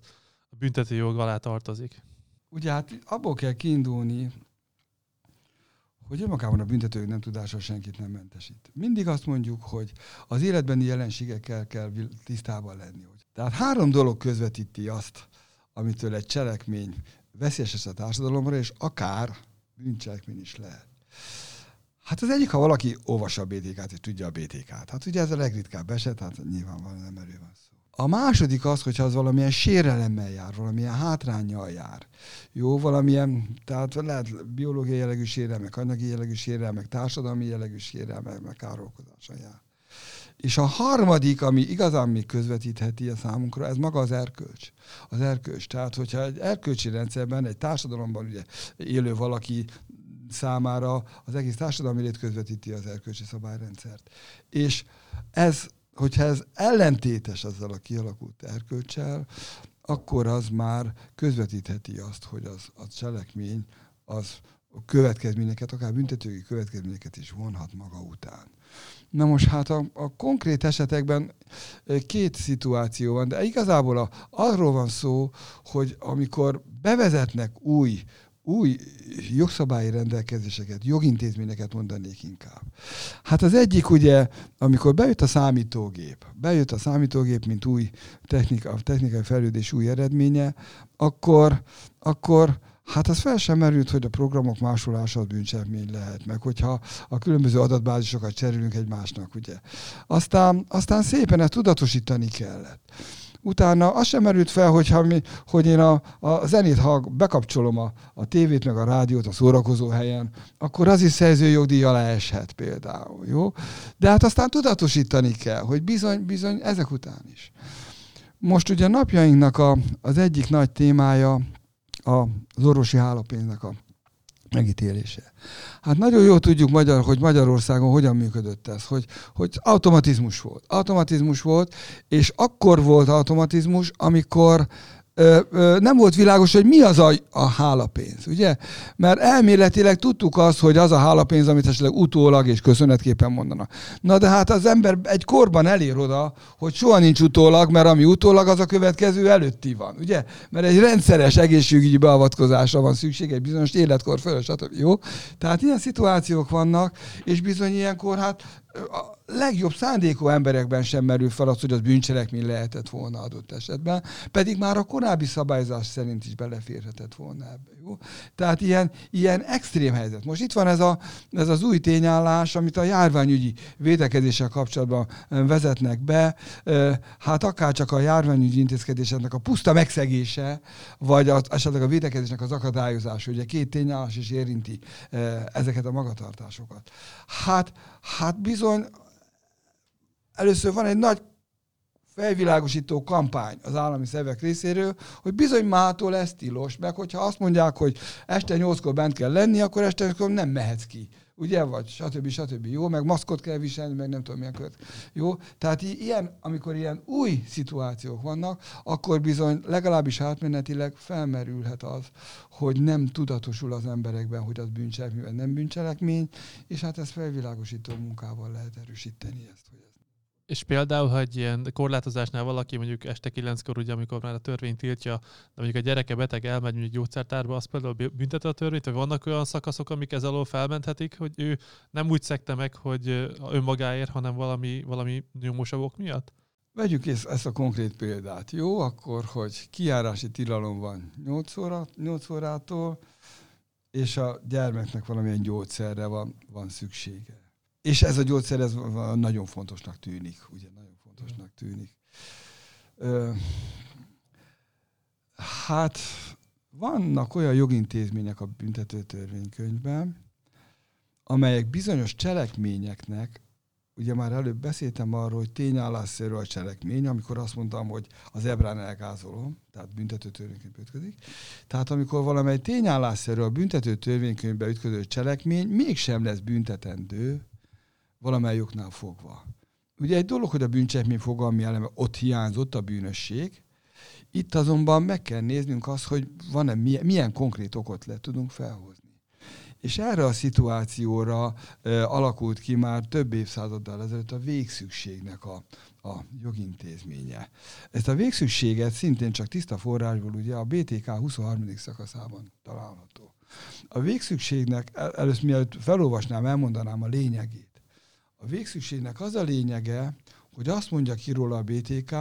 a büntető jog alá tartozik. Ugye hát abból kell kiindulni, hogy önmagában a büntető nem tudása senkit nem mentesít. Mindig azt mondjuk, hogy az életbeni jelenségekkel kell tisztában lenni. Tehát három dolog közvetíti azt, amitől egy cselekmény veszélyes a társadalomra, és akár bűncselekmény is lehet. Hát az egyik, ha valaki olvassa a BTK-t és tudja a BTK-t. Hát ugye ez a legritkább eset, hát nyilvánvalóan nem erről van szó. A második az, hogyha az valamilyen sérelemmel jár, valamilyen hátrányjal jár. Jó, valamilyen, tehát lehet biológiai jellegű sérelmek, anyagi jellegű sérelmek, társadalmi jellegű sérelmek, meg károlkozása jár. És a harmadik, ami igazán még közvetítheti a számunkra, ez maga az erkölcs. Az erkölcs. Tehát, hogyha egy erkölcsi rendszerben, egy társadalomban ugye élő valaki számára az egész társadalmi lét közvetíti az erkölcsi szabályrendszert. És ez, hogyha ez ellentétes azzal a kialakult erkölcsel, akkor az már közvetítheti azt, hogy az a cselekmény az a következményeket, akár büntetői következményeket is vonhat maga után. Na most hát a, a konkrét esetekben két szituáció van, de igazából a, arról van szó, hogy amikor bevezetnek új, új jogszabályi rendelkezéseket, jogintézményeket mondanék inkább. Hát az egyik ugye, amikor bejött a számítógép, bejött a számítógép, mint új technika, technikai fejlődés új eredménye, akkor, akkor Hát az fel sem merült, hogy a programok másolása az bűncselekmény lehet, meg hogyha a különböző adatbázisokat cserélünk egymásnak, ugye. Aztán, aztán szépen ezt tudatosítani kellett. Utána az sem merült fel, hogyha mi, hogy én a, a zenét, ha bekapcsolom a, a tévét, meg a rádiót a szórakozó helyen, akkor az is szerzőjogdíj alá eshet például. Jó? De hát aztán tudatosítani kell, hogy bizony, bizony ezek után is. Most ugye napjainknak a, az egyik nagy témája az orvosi hálapénznek a megítélése. Hát nagyon jól tudjuk, magyar, hogy Magyarországon hogyan működött ez, hogy, hogy automatizmus volt. Automatizmus volt, és akkor volt automatizmus, amikor nem volt világos, hogy mi az a, a hálapénz, ugye? Mert elméletileg tudtuk azt, hogy az a hálapénz, amit esetleg utólag és köszönetképpen mondanak. Na de hát az ember egy korban elér oda, hogy soha nincs utólag, mert ami utólag, az a következő előtti van, ugye? Mert egy rendszeres egészségügyi beavatkozásra van szükség, egy bizonyos életkor föl, stb. Jó? Tehát ilyen szituációk vannak, és bizony ilyenkor hát a legjobb szándékú emberekben sem merül fel az, hogy az bűncselekmény lehetett volna adott esetben, pedig már a korábbi szabályzás szerint is beleférhetett volna ebbe. Jó? Tehát ilyen, ilyen extrém helyzet. Most itt van ez, a, ez az új tényállás, amit a járványügyi védekezéssel kapcsolatban vezetnek be, hát akár csak a járványügyi intézkedéseknek a puszta megszegése, vagy az, esetleg a védekezésnek az akadályozása, ugye két tényállás is érinti ezeket a magatartásokat. Hát, hát bizony először van egy nagy felvilágosító kampány az állami szervek részéről, hogy bizony mától ez tilos, meg hogyha azt mondják, hogy este nyolckor bent kell lenni, akkor este nyolckor nem mehetsz ki. Ugye, vagy stb. stb. Jó, meg maszkot kell viselni, meg nem tudom milyen követ. Jó, tehát ilyen, amikor ilyen új szituációk vannak, akkor bizony legalábbis átmenetileg felmerülhet az, hogy nem tudatosul az emberekben, hogy az bűncselekmény, nem bűncselekmény, és hát ezt felvilágosító munkával lehet erősíteni ezt. Hogy és például, ha egy ilyen korlátozásnál valaki mondjuk este kilenckor, ugye, amikor már a törvény tiltja, de mondjuk a gyereke beteg elmegy mondjuk gyógyszertárba, az például bünteti a törvényt, vagy vannak olyan szakaszok, amik ez alól felmenthetik, hogy ő nem úgy szekte meg, hogy önmagáért, hanem valami, valami nyomósavok miatt? Vegyük ezt a konkrét példát. Jó, akkor, hogy kiárási tilalom van 8, óra, 8 órától, és a gyermeknek valamilyen gyógyszerre van, van szüksége és ez a gyógyszer ez nagyon fontosnak tűnik, ugye nagyon fontosnak tűnik. Hát vannak olyan jogintézmények a büntető törvénykönyvben, amelyek bizonyos cselekményeknek, ugye már előbb beszéltem arról, hogy tényállásszerű a cselekmény, amikor azt mondtam, hogy az ebrán elgázolom, tehát büntető törvénykönyvbe ütközik. Tehát amikor valamely tényállásszerű a büntető törvénykönyvbe ütköző cselekmény mégsem lesz büntetendő, valamelyiknál fogva. Ugye egy dolog, hogy a bűncselekmény fogalmi eleme ott hiányzott a bűnösség, itt azonban meg kell néznünk azt, hogy van-e milyen, milyen konkrét okot le tudunk felhozni. És erre a szituációra e, alakult ki már több évszázaddal ezelőtt a végszükségnek a, a jogintézménye. Ezt a végszükséget szintén csak tiszta forrásból ugye a BTK 23. szakaszában található. A végszükségnek, el, először mielőtt felolvasnám, elmondanám a lényegét. A végszükségnek az a lényege, hogy azt mondja ki róla a BTK,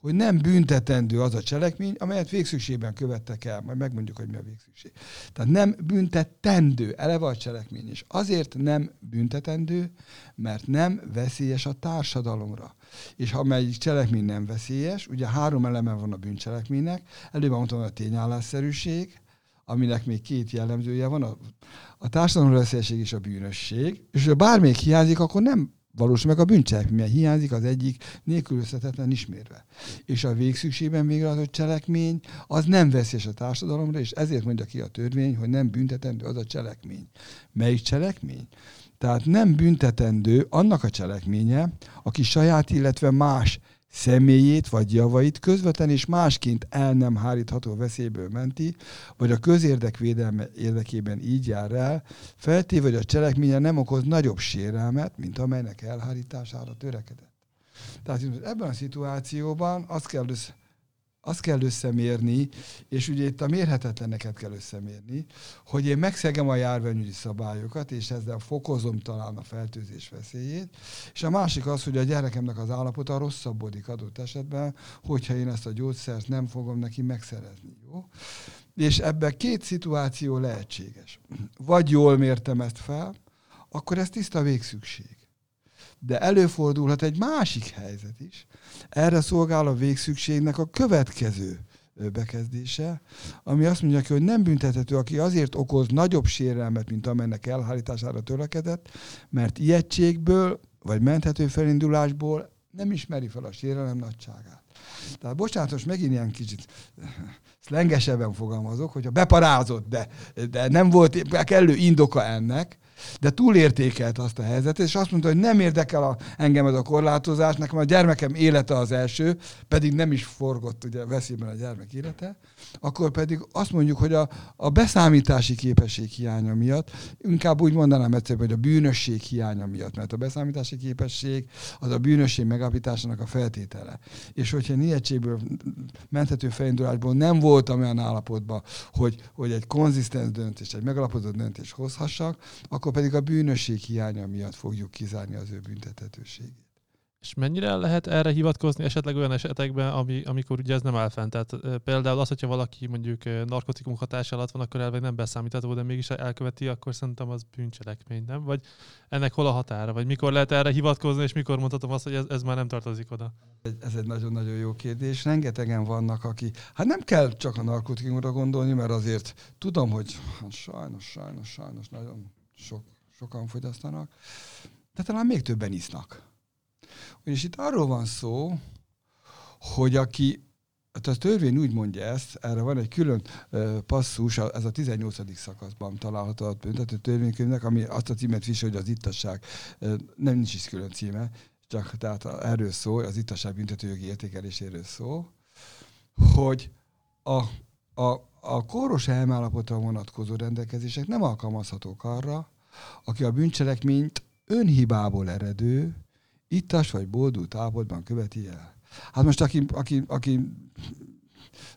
hogy nem büntetendő az a cselekmény, amelyet végszükségben követtek el. Majd megmondjuk, hogy mi a végszükség. Tehát nem büntetendő, eleve a cselekmény. És azért nem büntetendő, mert nem veszélyes a társadalomra. És ha melyik cselekmény nem veszélyes, ugye három eleme van a bűncselekménynek, előbb mondtam a tényállásszerűség, aminek még két jellemzője van, a, a társadalom veszélyesség és a bűnösség, és ha bármelyik hiányzik, akkor nem valósul meg a bűncselekmény, hiányzik az egyik nélkülözhetetlen ismérve. És a végszükségben végrehajtott cselekmény az nem veszélyes a társadalomra, és ezért mondja ki a törvény, hogy nem büntetendő az a cselekmény. Melyik cselekmény? Tehát nem büntetendő annak a cselekménye, aki saját, illetve más személyét vagy javait közvetlen és másként el nem hárítható veszélyből menti, vagy a közérdek védelme érdekében így jár el, feltéve, hogy a cselekménye nem okoz nagyobb sérelmet, mint amelynek elhárítására törekedett. Tehát ebben a szituációban azt kell azt kell összemérni, és ugye itt a mérhetetleneket kell összemérni, hogy én megszegem a járványügyi szabályokat, és ezzel fokozom talán a fertőzés veszélyét, és a másik az, hogy a gyerekemnek az állapota rosszabbodik adott esetben, hogyha én ezt a gyógyszert nem fogom neki megszerezni. Jó? És ebben két szituáció lehetséges. Vagy jól mértem ezt fel, akkor ez tiszta végszükség. De előfordulhat egy másik helyzet is. Erre szolgál a végszükségnek a következő bekezdése, ami azt mondja ki, hogy nem büntethető, aki azért okoz nagyobb sérelmet, mint amennek elhárítására törekedett, mert ijegységből vagy menthető felindulásból nem ismeri fel a sérelem nagyságát. Tehát bocsánat, most megint ilyen kicsit szlengesebben fogalmazok, hogyha beparázott, de, de nem volt kellő indoka ennek, de túlértékelt azt a helyzetet, és azt mondta, hogy nem érdekel a, engem ez a korlátozás, nekem a gyermekem élete az első, pedig nem is forgott ugye veszélyben a gyermek élete, akkor pedig azt mondjuk, hogy a, a beszámítási képesség hiánya miatt, inkább úgy mondanám egyszerűen, hogy a bűnösség hiánya miatt, mert a beszámítási képesség az a bűnösség megállapításának a feltétele. És hogyha ilyetségből, menthető felindulásból nem voltam olyan állapotban, hogy, hogy egy konzisztens döntés, egy megalapozott döntés hozhassak, akkor pedig a bűnösség hiánya miatt fogjuk kizárni az ő büntethetőségét. És mennyire lehet erre hivatkozni esetleg olyan esetekben, ami, amikor ugye ez nem áll fent? Tehát e, például az, hogyha valaki mondjuk narkotikum hatás alatt van, akkor elveg nem beszámítható, de mégis elköveti, akkor szerintem az bűncselekmény, nem? Vagy ennek hol a határa? Vagy mikor lehet erre hivatkozni, és mikor mondhatom azt, hogy ez, ez már nem tartozik oda? Ez egy nagyon-nagyon jó kérdés. Rengetegen vannak, aki... Hát nem kell csak a narkotikumra gondolni, mert azért tudom, hogy hát sajnos, sajnos, sajnos nagyon sok, sokan fogyasztanak, de talán még többen isznak és itt arról van szó, hogy aki, hát a törvény úgy mondja ezt, erre van egy külön passzus, ez a 18. szakaszban található a büntető törvénykönyvnek, ami azt a címet visel, hogy az ittasság, nem nincs is külön címe, csak tehát erről szól, az ittasság büntetőjogi értékeléséről szól, hogy a, a, a kóros elmállapotra vonatkozó rendelkezések nem alkalmazhatók arra, aki a bűncselekményt önhibából eredő, ittas vagy boldult állapotban követi el. Hát most aki, aki, aki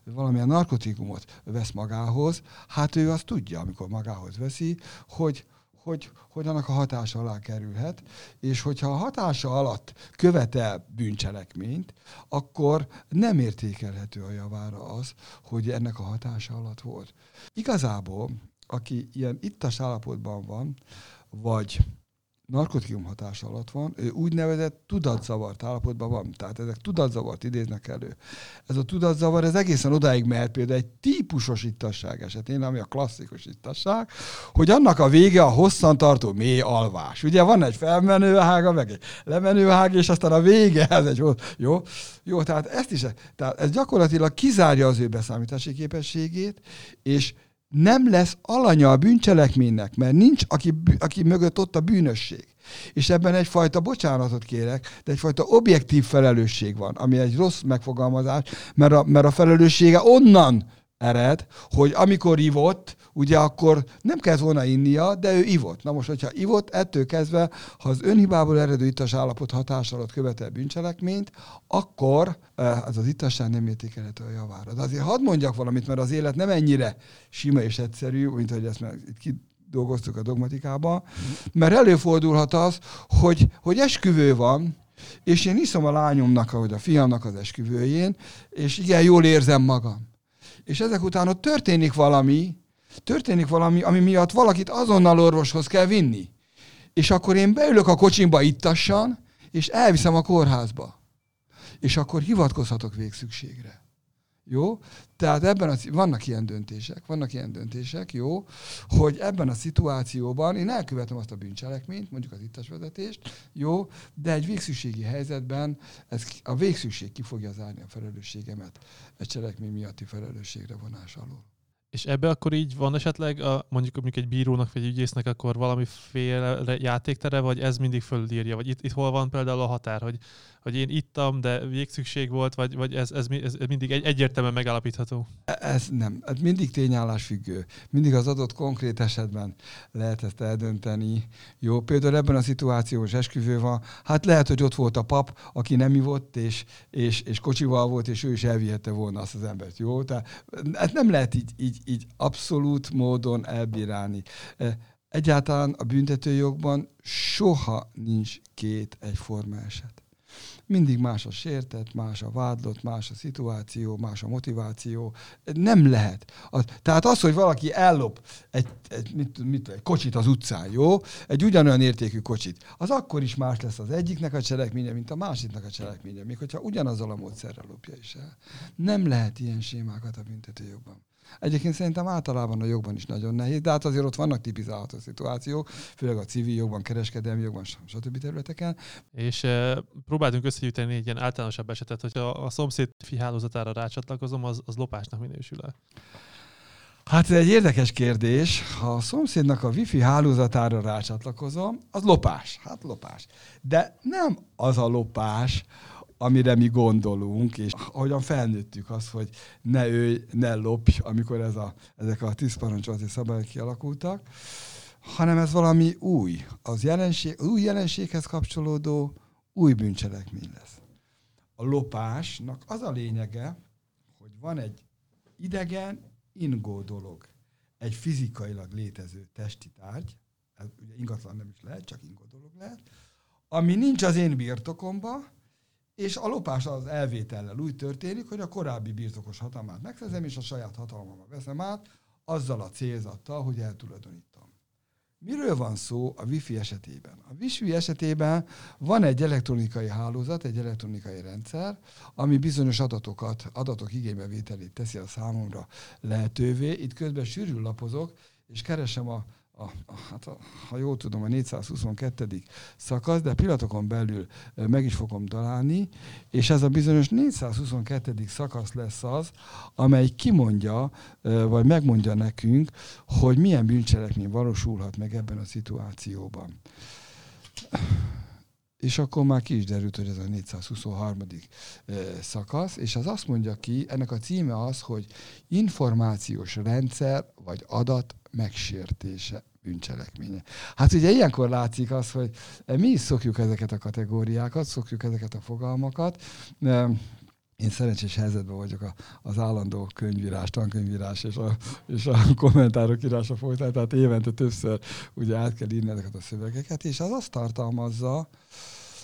valamilyen narkotikumot vesz magához, hát ő azt tudja, amikor magához veszi, hogy, hogy, hogy annak a hatása alá kerülhet, és hogyha a hatása alatt követel bűncselekményt, akkor nem értékelhető a javára az, hogy ennek a hatása alatt volt. Igazából, aki ilyen ittas állapotban van, vagy narkotikum hatás alatt van, ő úgynevezett tudatzavart állapotban van. Tehát ezek tudatzavart idéznek elő. Ez a tudatzavar, ez egészen odáig mehet például egy típusos ittasság esetén, ami a klasszikus ittasság, hogy annak a vége a hosszantartó mély alvás. Ugye van egy felmenő ága, meg egy lemenő ág, és aztán a vége, ez egy jó, jó, tehát ezt is, tehát ez gyakorlatilag kizárja az ő beszámítási képességét, és nem lesz alanya a bűncselekménynek, mert nincs, aki, aki mögött ott a bűnösség. És ebben egyfajta, bocsánatot kérek, de egyfajta objektív felelősség van, ami egy rossz megfogalmazás, mert a, mert a felelőssége onnan ered, hogy amikor ivott, ugye akkor nem kellett volna innia, de ő ivott. Na most, hogyha ivott, ettől kezdve, ha az önhibából eredő ittas állapot hatás alatt követel bűncselekményt, akkor eh, az az ittasság nem értékelhető a javára. De azért hadd mondjak valamit, mert az élet nem ennyire sima és egyszerű, mint hogy ezt már itt dolgoztuk a dogmatikában, mert előfordulhat az, hogy, hogy esküvő van, és én iszom a lányomnak, vagy a fiamnak az esküvőjén, és igen, jól érzem magam és ezek után ott történik valami, történik valami, ami miatt valakit azonnal orvoshoz kell vinni. És akkor én beülök a kocsimba ittassan, és elviszem a kórházba. És akkor hivatkozhatok végszükségre. Jó? Tehát ebben a, vannak ilyen döntések, vannak ilyen döntések, jó, hogy ebben a szituációban én elkövetem azt a bűncselekményt, mondjuk az ittasvezetést, jó, de egy végszükségi helyzetben ez, a végszükség ki fogja zárni a felelősségemet egy cselekmény miatti felelősségre vonás alól. És ebbe akkor így van esetleg a, mondjuk, mondjuk egy bírónak vagy ügyésznek akkor valamiféle játéktere, vagy ez mindig fölírja, vagy itt, itt hol van például a határ, hogy hogy én ittam, de végszükség volt, vagy, vagy ez, ez, ez mindig egy, egyértelműen megállapítható? E, ez nem. Ez mindig tényállás függő. Mindig az adott konkrét esetben lehet ezt eldönteni. Jó, például ebben a szituációs esküvő van, hát lehet, hogy ott volt a pap, aki nem ivott, és, és, és kocsival volt, és ő is elvihette volna azt az embert. Jó, tehát ezt nem lehet így, így, így abszolút módon elbírálni. E, egyáltalán a büntetőjogban soha nincs két egyforma eset. Mindig más a sértett, más a vádlott, más a szituáció, más a motiváció. Nem lehet. Az, tehát az, hogy valaki ellop egy, egy, mit, mit, egy kocsit az utcán, jó? Egy ugyanolyan értékű kocsit, az akkor is más lesz az egyiknek a cselekménye, mint a másiknak a cselekménye, még hogyha ugyanazzal a módszerrel lopja is el. Nem lehet ilyen sémákat a büntetőjogban. Egyébként szerintem általában a jogban is nagyon nehéz, de hát azért ott vannak tipizálható szituációk, főleg a civil jogban, kereskedelmi jogban, stb. területeken. És e, próbáltunk összegyűjteni egy ilyen általánosabb esetet, hogyha a szomszéd fi hálózatára rácsatlakozom, az, az lopásnak minősül-e? Hát ez egy érdekes kérdés. Ha a szomszédnak a wifi hálózatára rácsatlakozom, az lopás. Hát lopás. De nem az a lopás, amire mi gondolunk, és ahogyan felnőttük azt, hogy ne őj, ne lopj, amikor ez a, ezek a tíz parancsolati szabályok kialakultak, hanem ez valami új, az jelenség, új jelenséghez kapcsolódó új bűncselekmény lesz. A lopásnak az a lényege, hogy van egy idegen, ingó dolog, egy fizikailag létező testi tárgy, ez ugye ingatlan nem is lehet, csak ingó dolog lehet, ami nincs az én birtokomban, és a lopás az elvétellel úgy történik, hogy a korábbi birtokos hatalmát megszerzem, és a saját hatalmamat veszem át, azzal a célzattal, hogy eltulajdonítom. Miről van szó a Wi-Fi esetében? A Wi-Fi esetében van egy elektronikai hálózat, egy elektronikai rendszer, ami bizonyos adatokat, adatok igénybevételét teszi a számomra lehetővé. Itt közben sűrűn lapozok, és keresem a a, a, hát a, ha jól tudom, a 422. szakasz, de pillanatokon belül meg is fogom találni, és ez a bizonyos 422. szakasz lesz az, amely kimondja, vagy megmondja nekünk, hogy milyen bűncselekmény valósulhat meg ebben a szituációban. És akkor már ki is derült, hogy ez a 423. szakasz, és az azt mondja ki, ennek a címe az, hogy információs rendszer vagy adat megsértése bűncselekménye. Hát ugye ilyenkor látszik az, hogy mi is szokjuk ezeket a kategóriákat, szokjuk ezeket a fogalmakat, én szerencsés helyzetben vagyok az állandó könyvírás, tankönyvírás és a, és a kommentárok írása folytán, tehát évente többször ugye át kell írni ezeket a szövegeket, és az azt tartalmazza,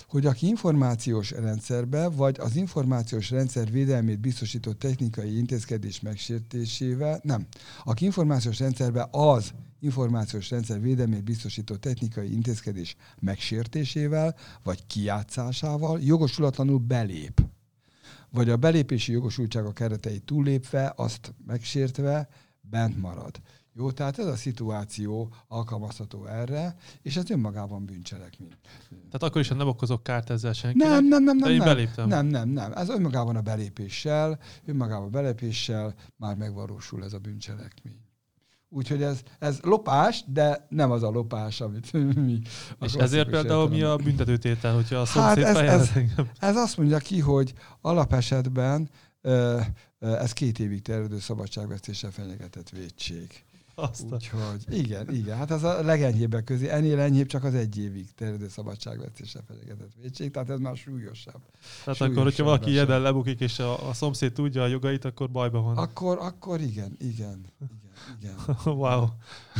hogy aki információs rendszerbe, vagy az információs rendszer védelmét biztosító technikai intézkedés megsértésével, nem, aki információs rendszerbe az információs rendszer védelmét biztosító technikai intézkedés megsértésével, vagy kijátszásával jogosulatlanul belép, vagy a belépési jogosultsága kereteit túllépve, azt megsértve bent marad. Jó, tehát ez a szituáció alkalmazható erre, és ez önmagában bűncselekmény. Tehát akkor is, ha nem okozok kárt ezzel senkinek, nem, nem, nem, nem, de én nem, beléptem. Nem, nem, nem. Ez önmagában a belépéssel, önmagában a belépéssel már megvalósul ez a bűncselekmény. Úgyhogy ez, ez lopás, de nem az a lopás, amit mi... És ezért például mi a büntetőtétel, hogyha a szomszéd hát ez, ez, ez azt mondja ki, hogy alapesetben ez két évig terjedő szabadságvesztéssel fenyegetett védség. Aztán. Úgyhogy igen, igen. Hát ez a legenyhébbek közé. Ennél enyhébb csak az egy évig terjedő szabadságvesztéssel fenyegetett védség, tehát ez már súlyosabb. Tehát súlyosabb akkor, hogyha valaki ilyeden lebukik, és a, a szomszéd tudja a jogait, akkor bajban van. Akkor, akkor igen, igen. igen. Igen. wow.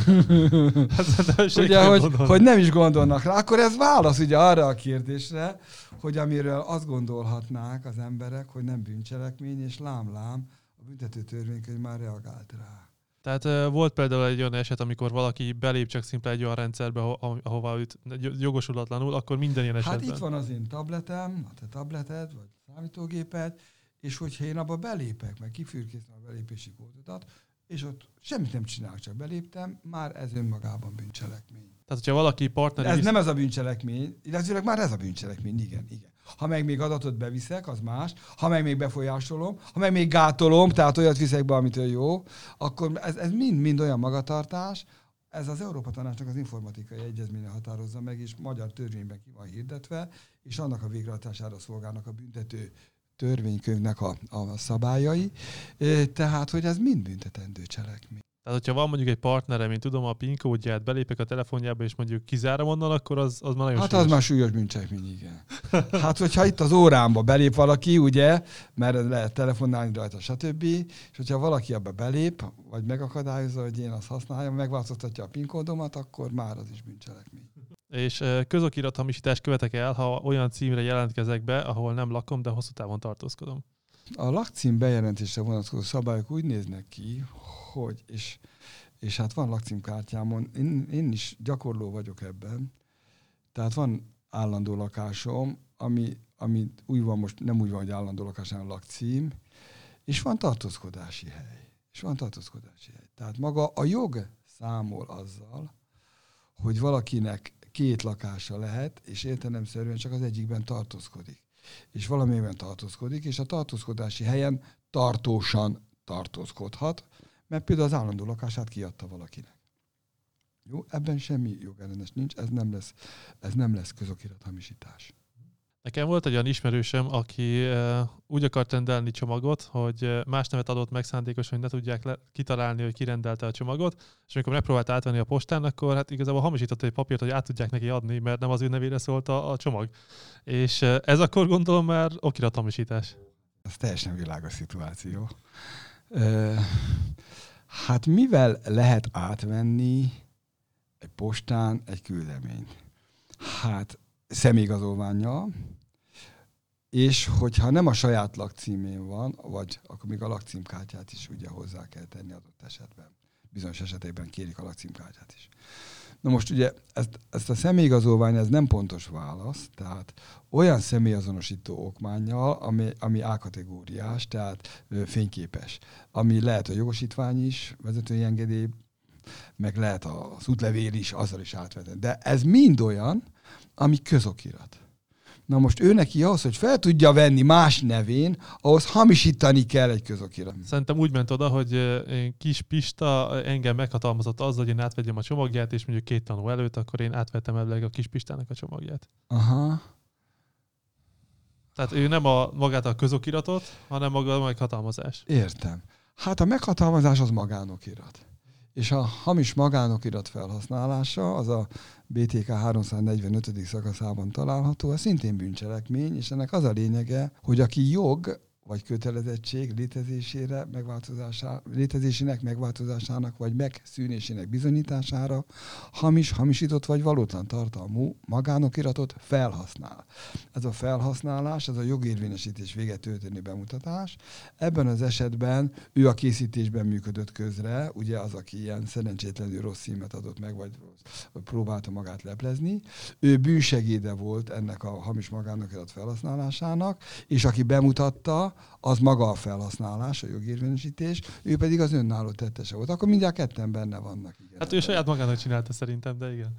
hát, ugye, hogy, hogy nem is gondolnak rá. Akkor ez válasz ugye arra a kérdésre, hogy amiről azt gondolhatnák az emberek, hogy nem bűncselekmény, és lám-lám, a büntető törvénykönyv már reagált rá. Tehát volt például egy olyan eset, amikor valaki belép csak szimple egy olyan rendszerbe, aho- ahova őt jogosulatlanul, akkor minden ilyen esetben. Hát itt van az én tabletem, a te tableted, vagy számítógéped, és hogyha én abba belépek, meg kifürkészem a belépési kódodat, és ott semmit nem csinálok, csak beléptem, már ez önmagában bűncselekmény. Tehát, hogyha valaki partner... Ez visz... nem ez a bűncselekmény, illetve már ez a bűncselekmény, igen, igen. Ha meg még adatot beviszek, az más. Ha meg még befolyásolom, ha meg még gátolom, tehát olyat viszek be, amitől jó, akkor ez, ez mind, mind olyan magatartás, ez az Európa Tanácsnak az informatikai egyezménye határozza meg, és magyar törvényben ki van hirdetve, és annak a végrehajtására szolgálnak a büntető törvénykönyvnek a, a szabályai. Tehát, hogy ez mind büntetendő cselekmény. Tehát, hogyha van mondjuk egy partnere, mint tudom, a PIN kódját, belépek a telefonjába, és mondjuk kizárom onnan, akkor az, az már nagyon Hát súlyos. az már súlyos bűncselekmény, igen. hát, hogyha itt az órámba belép valaki, ugye, mert lehet telefonálni rajta, stb., és hogyha valaki abba belép, vagy megakadályozza, hogy én azt használjam, megváltoztatja a PIN kódomat, akkor már az is bűncselekmény. És közokirat hamisítást követek el, ha olyan címre jelentkezek be, ahol nem lakom, de hosszú távon tartózkodom. A lakcím bejelentésre vonatkozó szabályok úgy néznek ki, hogy, és, és hát van lakcímkártyámon, én, én is gyakorló vagyok ebben, tehát van állandó lakásom, ami, ami úgy van most, nem úgy van, hogy állandó lakás, hanem lakcím, és van tartózkodási hely. És van tartózkodási hely. Tehát maga a jog számol azzal, hogy valakinek két lakása lehet, és értelemszerűen csak az egyikben tartózkodik. És valamiben tartózkodik, és a tartózkodási helyen tartósan tartózkodhat, mert például az állandó lakását kiadta valakinek. Jó, ebben semmi jogellenes nincs, ez nem lesz, ez nem lesz közokirat hamisítás. Nekem volt egy olyan ismerősöm, aki úgy akart rendelni csomagot, hogy más nevet adott meg szándékosan, hogy ne tudják le, kitalálni, hogy kirendelte a csomagot, és amikor megpróbált átvenni a postán, akkor hát igazából hamisított egy papírt, hogy át tudják neki adni, mert nem az ő nevére szólt a, a csomag. És ez akkor gondolom már okirat hamisítás. Ez teljesen világos szituáció. Hát mivel lehet átvenni egy postán egy küldeményt? Hát személyigazolványjal, és hogyha nem a saját lakcímén van, vagy akkor még a lakcímkártyát is ugye hozzá kell tenni adott esetben. Bizonyos esetekben kérik a lakcímkártyát is. Na most ugye ezt, ezt a személyigazolvány ez nem pontos válasz, tehát olyan személyazonosító okmányjal, ami, ami A-kategóriás, tehát ö, fényképes, ami lehet a jogosítvány is, vezetői engedély, meg lehet az útlevél is, azzal is átvetni. De ez mind olyan, ami közokirat. Na most ő neki ahhoz, hogy fel tudja venni más nevén, ahhoz hamisítani kell egy közokirat. Szerintem úgy ment oda, hogy kis Pista engem meghatalmazott azzal, hogy én átvegyem a csomagját, és mondjuk két tanú előtt, akkor én átvettem ebből a kis Pistának a csomagját. Aha. Tehát ő nem a, magát a közokiratot, hanem maga a meghatalmazás. Értem. Hát a meghatalmazás az magánokirat. És a hamis magánokirat felhasználása, az a BTK 345. szakaszában található, az szintén bűncselekmény, és ennek az a lényege, hogy aki jog vagy kötelezettség létezésére, megváltozására, létezésének megváltozásának vagy megszűnésének bizonyítására hamis, hamisított vagy valótlan tartalmú magánokiratot felhasznál. Ez a felhasználás, ez a jogérvényesítés véget történő bemutatás. Ebben az esetben ő a készítésben működött közre, ugye az, aki ilyen szerencsétlenül rossz címet adott meg, vagy próbálta magát leplezni. Ő bűnsegéde volt ennek a hamis magánokirat felhasználásának, és aki bemutatta, az maga a felhasználás, a jogérvényesítés, ő pedig az önálló tettese volt. Akkor mindjárt ketten benne vannak. Igen. Hát ő saját magának csinálta szerintem, de igen.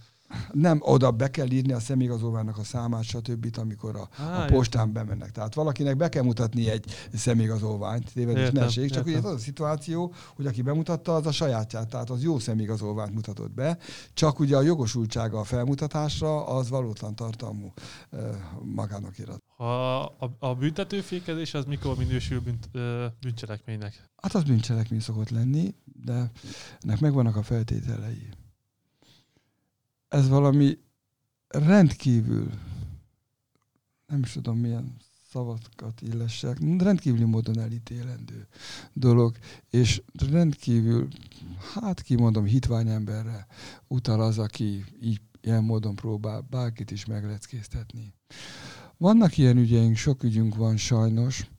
Nem, oda be kell írni a személyigazolványnak a számát, stb., amikor a, Á, a postán értem. bemennek. Tehát valakinek be kell mutatni egy személyigazolványt, tévedés ne csak ugye az a szituáció, hogy aki bemutatta, az a sajátját, tehát az jó személyigazolványt mutatott be, csak ugye a jogosultsága a felmutatásra az valótlan tartalmú magának irat. A, a, a büntetőfékezés az mikor minősül bünt, ö, bűncselekménynek? Hát az bűncselekmény szokott lenni, de ennek megvannak a feltételei. Ez valami rendkívül, nem is tudom milyen szavakat illessek, rendkívüli módon elítélendő dolog, és rendkívül, hát kimondom, hitvány emberre utal az, aki így ilyen módon próbál bárkit is megleckéztetni. Vannak ilyen ügyeink, sok ügyünk van sajnos,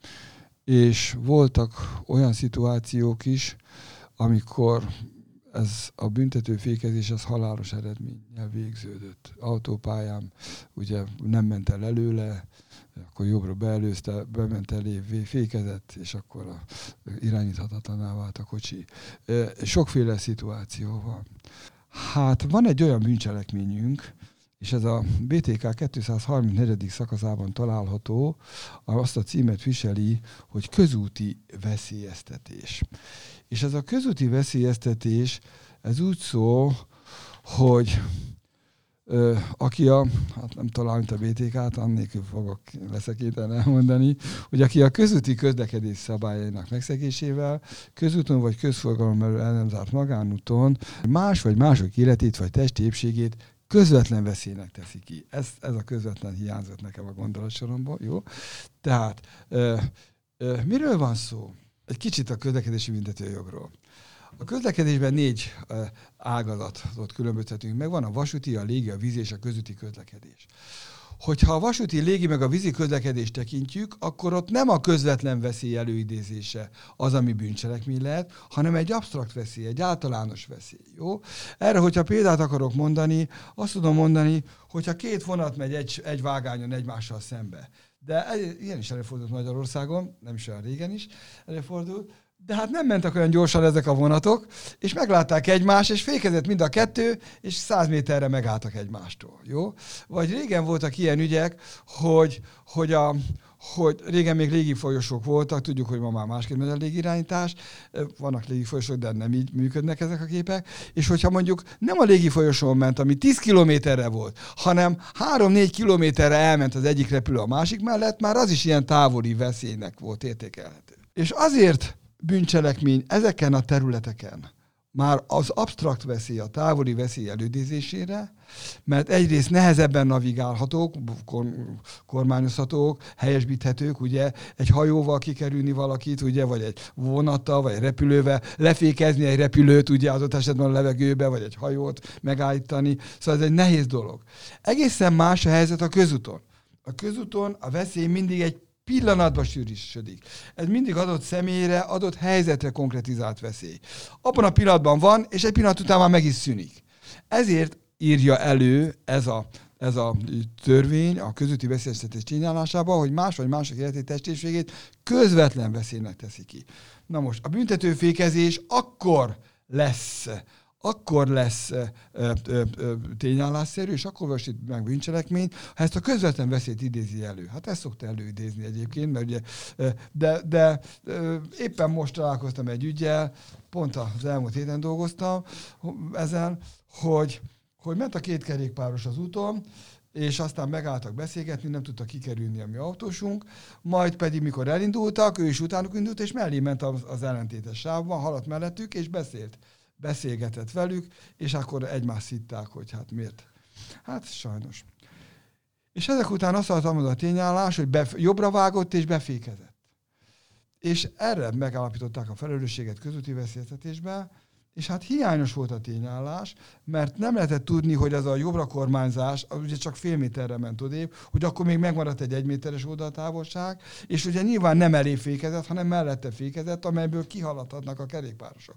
és voltak olyan szituációk is, amikor ez a büntetőfékezés az halálos eredménnyel végződött. Autópályán ugye nem ment el előle, akkor jobbra beelőzte, bement elé, fékezett, és akkor a, irányíthatatlaná vált a kocsi. Sokféle szituáció van. Hát van egy olyan bűncselekményünk, és ez a BTK 234. szakaszában található, azt a címet viseli, hogy közúti veszélyeztetés. És ez a közúti veszélyeztetés, ez úgy szól, hogy ö, aki a, hát nem talán, mint a BTK-t, annélkül fogok leszekíteni elmondani, hogy aki a közúti közlekedés szabályainak megszegésével, közúton vagy közforgalom el nem zárt magánúton más vagy mások életét vagy testi közvetlen veszélynek teszi ki. Ez, ez a közvetlen hiányzott nekem a gondolatsoromból, jó? Tehát, ö, ö, miről van szó? Egy kicsit a közlekedési büntetőjogról. A közlekedésben négy ágazatot különböztetünk meg. Van a vasúti, a légi, a vízi és a közúti közlekedés hogyha a vasúti, légi meg a vízi közlekedést tekintjük, akkor ott nem a közvetlen veszély előidézése az, ami bűncselekmény lehet, hanem egy absztrakt veszély, egy általános veszély. Jó? Erre, hogyha példát akarok mondani, azt tudom mondani, hogyha két vonat megy egy, egy vágányon egymással szembe, de ilyen is előfordult Magyarországon, nem is olyan régen is előfordult, de hát nem mentek olyan gyorsan ezek a vonatok, és meglátták egymást, és fékezett mind a kettő, és száz méterre megálltak egymástól. Jó? Vagy régen voltak ilyen ügyek, hogy, hogy a, hogy régen még légifolyosok voltak, tudjuk, hogy ma már másképp megy a légirányítás, vannak légifolyosok, de nem így működnek ezek a képek, és hogyha mondjuk nem a légifolyosón ment, ami 10 kilométerre volt, hanem 3-4 kilométerre elment az egyik repülő a másik mellett, már az is ilyen távoli veszélynek volt értékelhető. És azért bűncselekmény ezeken a területeken már az absztrakt veszély, a távoli veszély elődézésére, mert egyrészt nehezebben navigálhatók, kormányozhatók, helyesbíthetők, ugye egy hajóval kikerülni valakit, ugye, vagy egy vonattal, vagy egy repülővel, lefékezni egy repülőt, ugye adott esetben a levegőbe, vagy egy hajót megállítani. Szóval ez egy nehéz dolog. Egészen más a helyzet a közúton. A közúton a veszély mindig egy pillanatban sűrűsödik. Ez mindig adott személyre, adott helyzetre konkretizált veszély. Abban a pillanatban van, és egy pillanat után már meg is szűnik. Ezért írja elő ez a, ez a törvény a közötti veszélyeztetés csinálásában, hogy más vagy mások életi testésségét közvetlen veszélynek teszi ki. Na most, a büntetőfékezés akkor lesz akkor lesz ö, ö, tényállásszerű, és akkor vasít meg bűncselekmény, ha ezt a közvetlen veszélyt idézi elő. Hát ezt szokta előidézni egyébként, mert ugye, de, de éppen most találkoztam egy ügyel, pont az elmúlt héten dolgoztam ezen, hogy, hogy ment a két kerékpáros az úton, és aztán megálltak beszélgetni, nem tudta kikerülni a mi autósunk, majd pedig, mikor elindultak, ő is utánuk indult, és mellé ment az, az ellentétes sávban, haladt mellettük, és beszélt beszélgetett velük, és akkor egymást hitták, hogy hát miért. Hát sajnos. És ezek után azt adtam a tényállás, hogy bef- jobbra vágott és befékezett. És erre megállapították a felelősséget közúti veszélyeztetésben, és hát hiányos volt a tényállás, mert nem lehetett tudni, hogy ez a jobbra kormányzás, ugye csak fél méterre ment odébb, hogy akkor még megmaradt egy egyméteres oldaltávolság, és ugye nyilván nem elé fékezett, hanem mellette fékezett, amelyből kihaladhatnak a kerékpárosok.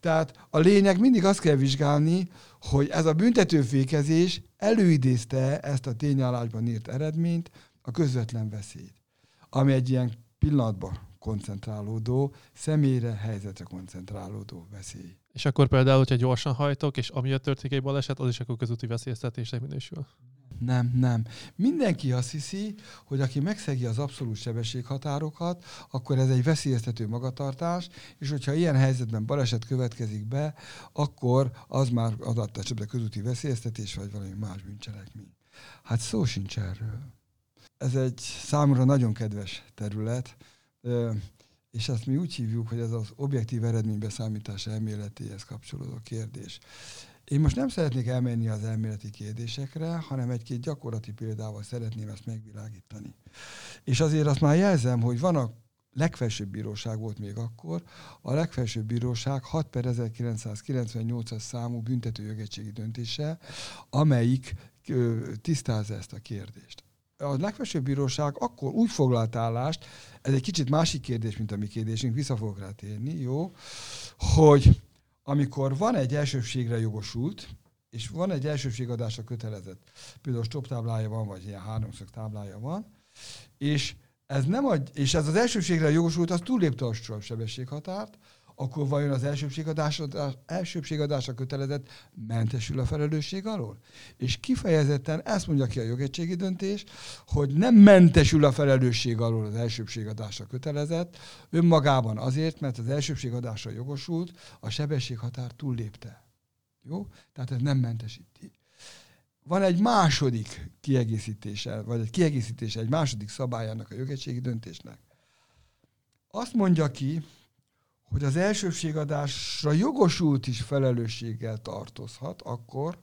Tehát a lényeg mindig azt kell vizsgálni, hogy ez a büntetőfékezés előidézte ezt a tényállásban írt eredményt, a közvetlen veszélyt, ami egy ilyen pillanatban koncentrálódó, személyre, helyzetre koncentrálódó veszély. És akkor például, hogyha gyorsan hajtok, és amiatt történik egy baleset, az is akkor közúti veszélyeztetésnek minősül? Nem, nem. Mindenki azt hiszi, hogy aki megszegi az abszolút sebességhatárokat, akkor ez egy veszélyeztető magatartás, és hogyha ilyen helyzetben baleset következik be, akkor az már adott esetben közúti veszélyeztetés, vagy valami más bűncselekmény. Hát szó sincs erről. Ez egy számomra nagyon kedves terület, és ezt mi úgy hívjuk, hogy ez az objektív eredménybeszámítás elméletéhez kapcsolódó kérdés. Én most nem szeretnék elmenni az elméleti kérdésekre, hanem egy-két gyakorlati példával szeretném ezt megvilágítani. És azért azt már jelzem, hogy van a legfelsőbb bíróság volt még akkor, a legfelsőbb bíróság 6 per 1998-as számú büntetőjogettségi döntése, amelyik tisztázza ezt a kérdést a legfelsőbb bíróság akkor úgy foglalt állást, ez egy kicsit másik kérdés, mint a mi kérdésünk, vissza fogok rá térni, jó, hogy amikor van egy elsőbségre jogosult, és van egy elsőbségadásra kötelezett, például stop táblája van, vagy ilyen háromszög táblája van, és ez nem ad, és ez az elsőbségre jogosult, az túllépte a sebességhatárt, akkor vajon az elsőbségadásra, elsőbségadásra kötelezett mentesül a felelősség alól? És kifejezetten ezt mondja ki a jogegységi döntés, hogy nem mentesül a felelősség alól az elsőbségadásra kötelezett, önmagában azért, mert az elsőbségadásra jogosult, a sebességhatár túllépte. Jó? Tehát ez nem mentesíti. Van egy második kiegészítése, vagy egy kiegészítése, egy második szabályának a jogegységi döntésnek. Azt mondja ki, hogy az elsőbségadásra jogosult is felelősséggel tartozhat akkor,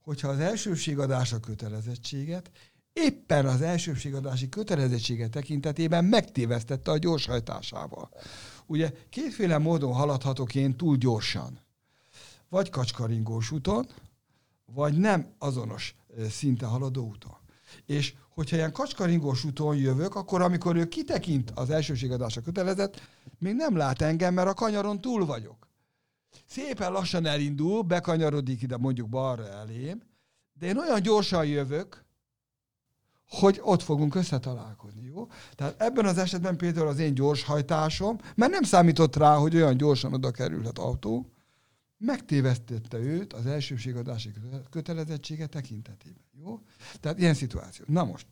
hogyha az elsőbségadás a kötelezettséget éppen az elsőbségadási kötelezettsége tekintetében megtévesztette a gyorshajtásával. Ugye kétféle módon haladhatok én túl gyorsan. Vagy kacskaringós úton, vagy nem azonos szinte haladó úton. És hogyha ilyen kacskaringós úton jövök, akkor amikor ő kitekint az elsőségadásra kötelezett, még nem lát engem, mert a kanyaron túl vagyok. Szépen lassan elindul, bekanyarodik ide mondjuk balra elém, de én olyan gyorsan jövök, hogy ott fogunk összetalálkozni, jó? Tehát ebben az esetben például az én gyorshajtásom, mert nem számított rá, hogy olyan gyorsan oda kerülhet autó, megtévesztette őt az elsőségadási kötelezettsége tekintetében. Jó? Tehát ilyen szituáció. Na most,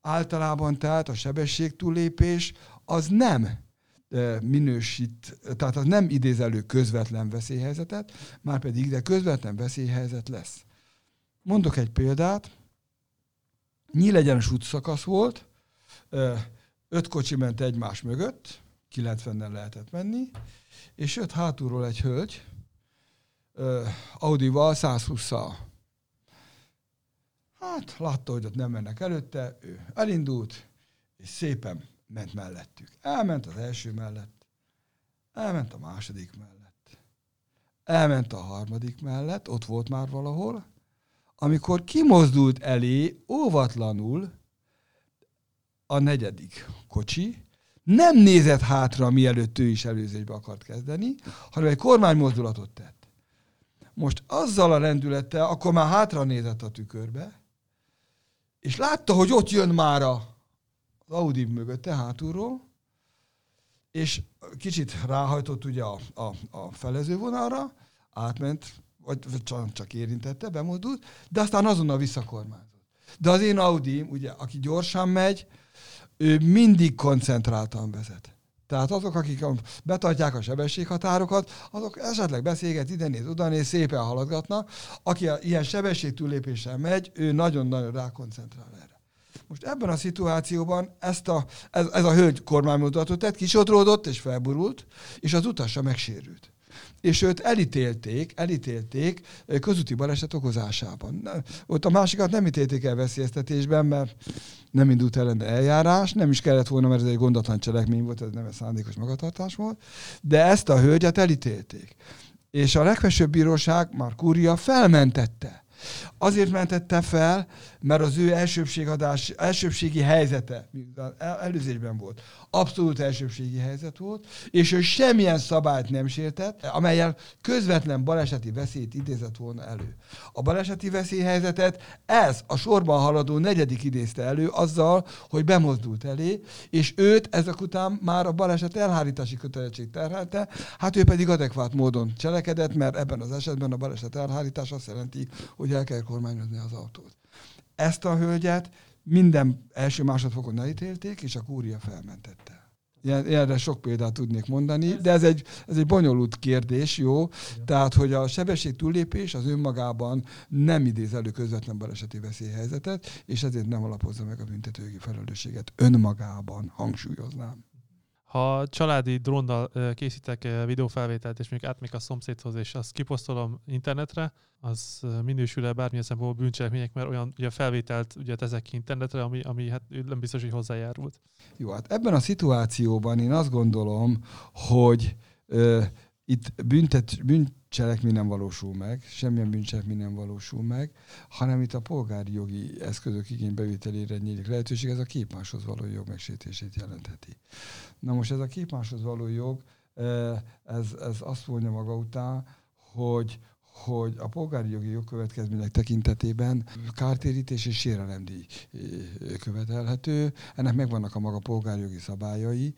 általában tehát a sebesség túllépés az nem e, minősít, tehát az nem idéz elő közvetlen veszélyhelyzetet, már pedig ide közvetlen veszélyhelyzet lesz. Mondok egy példát. Nyílegyenes útszakasz volt, e, öt kocsi ment egymás mögött, 90-nel lehetett menni, és jött hátulról egy hölgy, Audival, 120-szal. Hát látta, hogy ott nem mennek előtte, ő elindult, és szépen ment mellettük. Elment az első mellett, elment a második mellett, elment a harmadik mellett, ott volt már valahol, amikor kimozdult elé óvatlanul a negyedik kocsi, nem nézett hátra, mielőtt ő is előzésbe akart kezdeni, hanem egy kormánymozdulatot tett. Most azzal a rendülettel, akkor már hátra nézett a tükörbe, és látta, hogy ott jön már a, Audi mögötte hátulról, és kicsit ráhajtott ugye a, a, a felezővonalra, átment, vagy csak, csak érintette, bemozdult, de aztán azonnal visszakormányzott. De az én Audi, ugye, aki gyorsan megy, ő mindig koncentráltan vezet. Tehát azok, akik betartják a sebességhatárokat, azok esetleg beszélget, ide néz, oda néz, szépen haladgatnak. Aki ilyen sebességtúlépéssel megy, ő nagyon-nagyon rákoncentrál erre. Most ebben a szituációban ezt a, ez, ez a hölgy kormánymutatót tett, kisodródott és felburult, és az utasa megsérült és őt elítélték, elítélték közúti baleset okozásában. Ott a másikat nem ítélték el veszélyeztetésben, mert nem indult ellen eljárás, nem is kellett volna, mert ez egy gondatlan cselekmény volt, ez nem egy szándékos magatartás volt, de ezt a hölgyet elítélték. És a legfelsőbb bíróság, már Kúria felmentette. Azért mentette fel, mert az ő elsőbségadás, elsőbségi helyzete, előzésben volt, abszolút elsőbségi helyzet volt, és ő semmilyen szabályt nem sértett, amelyel közvetlen baleseti veszélyt idézett volna elő. A baleseti veszélyhelyzetet ez a sorban haladó negyedik idézte elő azzal, hogy bemozdult elé, és őt ezek után már a baleset elhárítási kötelezettség terhelte, hát ő pedig adekvát módon cselekedett, mert ebben az esetben a baleset elhárítás azt jelenti, hogy el kell kormányozni az autót. Ezt a hölgyet minden első másodfokon elítélték, és a kúria felmentette. Ilyenre sok példát tudnék mondani, de ez egy, ez egy bonyolult kérdés, jó? Tehát, hogy a sebesség túllépés az önmagában nem idéz elő közvetlen baleseti veszélyhelyzetet, és ezért nem alapozza meg a büntetőjogi felelősséget önmagában, hangsúlyoznám. Ha családi drónnal készítek videófelvételt, és még átmegyek a szomszédhoz, és azt kiposztolom internetre, az minősül-e bármilyen szempontból bűncselekmények, mert olyan ugye felvételt ugye tezek ki internetre, ami, ami hát nem biztos, hogy hozzájárult. Jó, hát ebben a szituációban én azt gondolom, hogy ö, itt büntet, bűncselekmény nem valósul meg, semmilyen bűncselekmény nem valósul meg, hanem itt a polgári jogi eszközök igénybevételére nyílik lehetőség, ez a képmáshoz való jog megsértését jelentheti. Na most ez a képmáshoz való jog, ez, ez azt mondja maga után, hogy, hogy a polgári jogi jogkövetkezmények tekintetében kártérítés és sérelemdíj követelhető. Ennek megvannak a maga polgári jogi szabályai,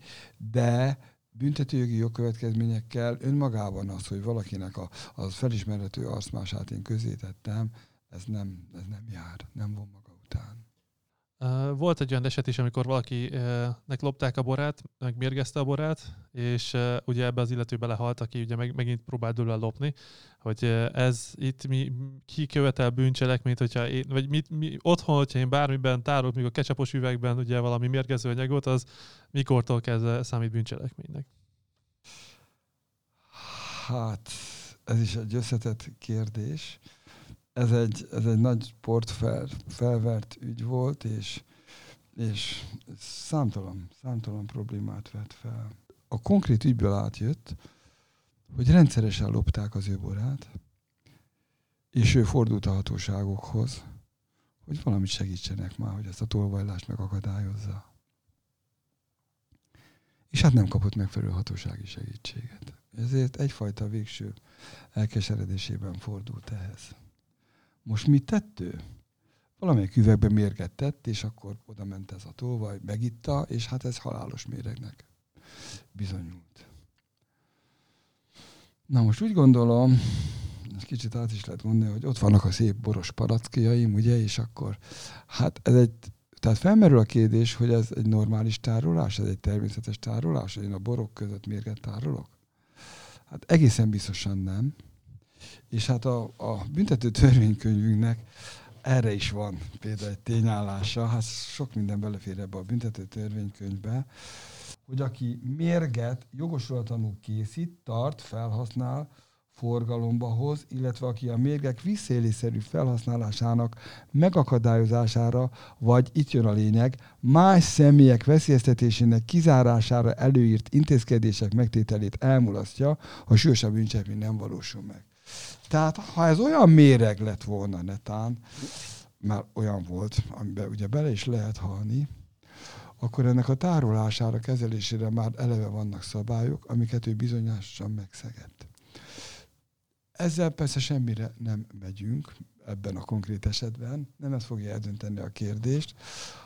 de büntetőjogi jogkövetkezményekkel önmagában az, hogy valakinek a, az felismerhető arcmását én közé tettem, ez nem, ez nem jár, nem von maga után. Volt egy olyan eset is, amikor valakinek lopták a borát, meg mérgezte a borát, és ugye ebbe az illető belehalt, aki ugye meg, megint próbált dőle lopni, hogy ez itt mi, ki követel bűncselekményt, hogyha én, vagy mit, mi, otthon, hogyha én bármiben tárolok, még a kecsapos üvegben ugye valami mérgező anyagot, az mikortól kezdve számít bűncselekménynek? Hát, ez is egy összetett kérdés ez egy, ez egy nagy port fel, felvert ügy volt, és, és számtalan, számtalan problémát vett fel. a konkrét ügyből átjött, hogy rendszeresen lopták az ő borát, és ő fordult a hatóságokhoz, hogy valamit segítsenek már, hogy ezt a tolvajlást megakadályozza. És hát nem kapott megfelelő hatósági segítséget. Ezért egyfajta végső elkeseredésében fordult ehhez. Most mit tett ő? Valamelyik üvegbe mérget tett, és akkor oda ment ez a tolvaj, megitta, és hát ez halálos méregnek bizonyult. Na most úgy gondolom, ezt kicsit át is lehet mondani, hogy ott vannak a szép boros parackiaim, ugye, és akkor hát ez egy, tehát felmerül a kérdés, hogy ez egy normális tárolás, ez egy természetes tárolás, hogy én a borok között mérget tárolok? Hát egészen biztosan nem. És hát a, a büntető törvénykönyvünknek erre is van például egy tényállása, hát sok minden belefér ebbe a büntető törvénykönyvbe, hogy aki mérget jogosulatlanul készít, tart, felhasznál, forgalomba hoz, illetve aki a mérgek visszaélésszerű felhasználásának megakadályozására, vagy itt jön a lényeg, más személyek veszélyeztetésének kizárására előírt intézkedések megtételét elmulasztja, ha súlyosabb bűncselekmény nem valósul meg. Tehát ha ez olyan méreg lett volna netán, már olyan volt, amiben ugye bele is lehet halni, akkor ennek a tárolására, kezelésére már eleve vannak szabályok, amiket ő bizonyosan megszegett. Ezzel persze semmire nem megyünk ebben a konkrét esetben, nem ez fogja eldönteni a kérdést,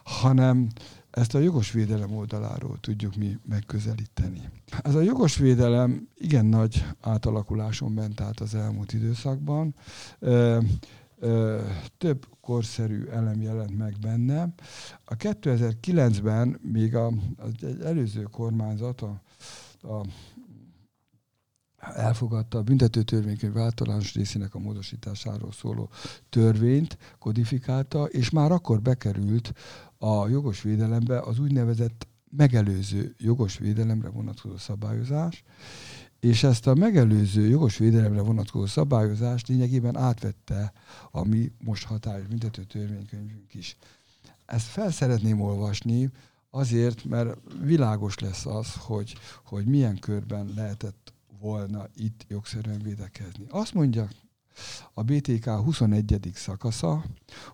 hanem ezt a jogos védelem oldaláról tudjuk mi megközelíteni. Ez a jogos védelem igen nagy átalakuláson ment át az elmúlt időszakban. Több korszerű elem jelent meg benne. A 2009-ben még a, az előző kormányzat, a, a elfogadta a büntető törvénykönyv általános részének a módosításáról szóló törvényt, kodifikálta, és már akkor bekerült a jogos védelembe az úgynevezett megelőző jogos védelemre vonatkozó szabályozás, és ezt a megelőző jogos védelemre vonatkozó szabályozást lényegében átvette a mi most hatályos büntető törvénykönyvünk is. Ezt fel szeretném olvasni, azért, mert világos lesz az, hogy, hogy milyen körben lehetett volna itt jogszerűen védekezni. Azt mondja a BTK 21. szakasza,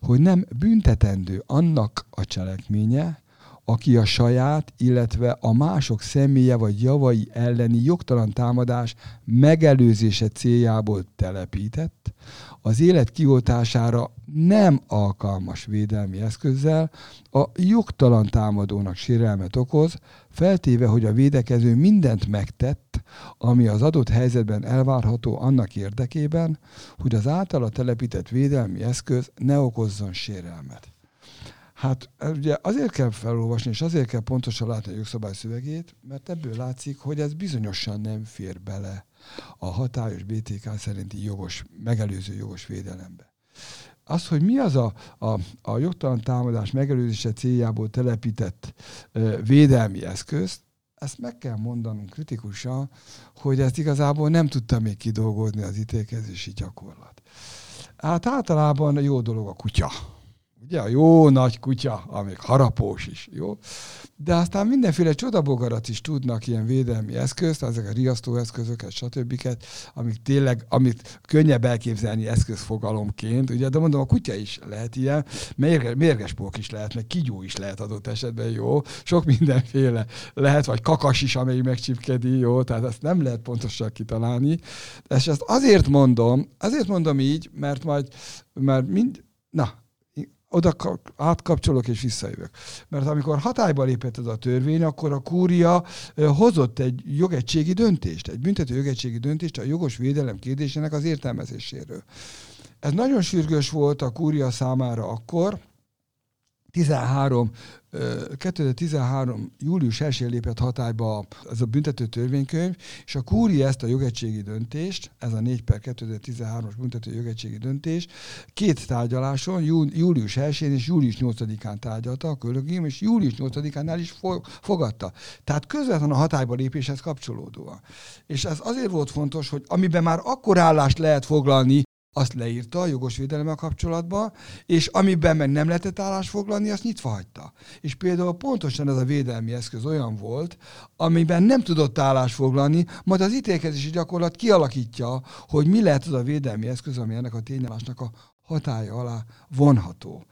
hogy nem büntetendő annak a cselekménye, aki a saját, illetve a mások személye vagy javai elleni jogtalan támadás megelőzése céljából telepített, az élet kioltására nem alkalmas védelmi eszközzel a jogtalan támadónak sérelmet okoz, feltéve, hogy a védekező mindent megtett, ami az adott helyzetben elvárható annak érdekében, hogy az általa telepített védelmi eszköz ne okozzon sérelmet. Hát ugye azért kell felolvasni, és azért kell pontosan látni a jogszabály szövegét, mert ebből látszik, hogy ez bizonyosan nem fér bele a hatályos BTK szerinti jogos, megelőző jogos védelembe. Az, hogy mi az a, a, a jogtalan támadás megelőzése céljából telepített ö, védelmi eszköz, ezt meg kell mondanunk kritikusan, hogy ezt igazából nem tudta még kidolgozni az ítélkezési gyakorlat. Hát általában jó dolog a kutya Ugye a jó nagy kutya, amíg harapós is, jó? De aztán mindenféle csodabogarat is tudnak ilyen védelmi eszközt, ezek a riasztóeszközöket, stb. amik tényleg, amit könnyebb elképzelni eszközfogalomként, ugye, de mondom, a kutya is lehet ilyen, mérges, mérgespók is lehet, meg kigyó is lehet adott esetben, jó? Sok mindenféle lehet, vagy kakas is, amelyik megcsipkedi, jó? Tehát ezt nem lehet pontosan kitalálni. És ezt azért mondom, azért mondom így, mert majd, mert mind, na, oda átkapcsolok és visszajövök. Mert amikor hatályba lépett ez a törvény, akkor a kúria hozott egy jogegységi döntést, egy büntető jogegységi döntést a jogos védelem kérdésének az értelmezéséről. Ez nagyon sürgős volt a kúria számára akkor, 13 2013. július 1 lépett hatályba ez a büntető törvénykönyv, és a kúri ezt a jogegységi döntést, ez a 4 per 2013-as büntető jogegységi döntés, két tárgyaláson, július 1-én és július 8-án tárgyalta a kollégium, és július 8-ánál is fogadta. Tehát közvetlenül a hatályba lépéshez kapcsolódóan. És ez azért volt fontos, hogy amiben már akkor állást lehet foglalni, azt leírta a jogos védelemmel kapcsolatban, és amiben meg nem lehetett állás foglalni, azt nyitva hagyta. És például pontosan ez a védelmi eszköz olyan volt, amiben nem tudott állás foglalni, majd az ítélkezési gyakorlat kialakítja, hogy mi lehet az a védelmi eszköz, ami ennek a tényállásnak a hatája alá vonható.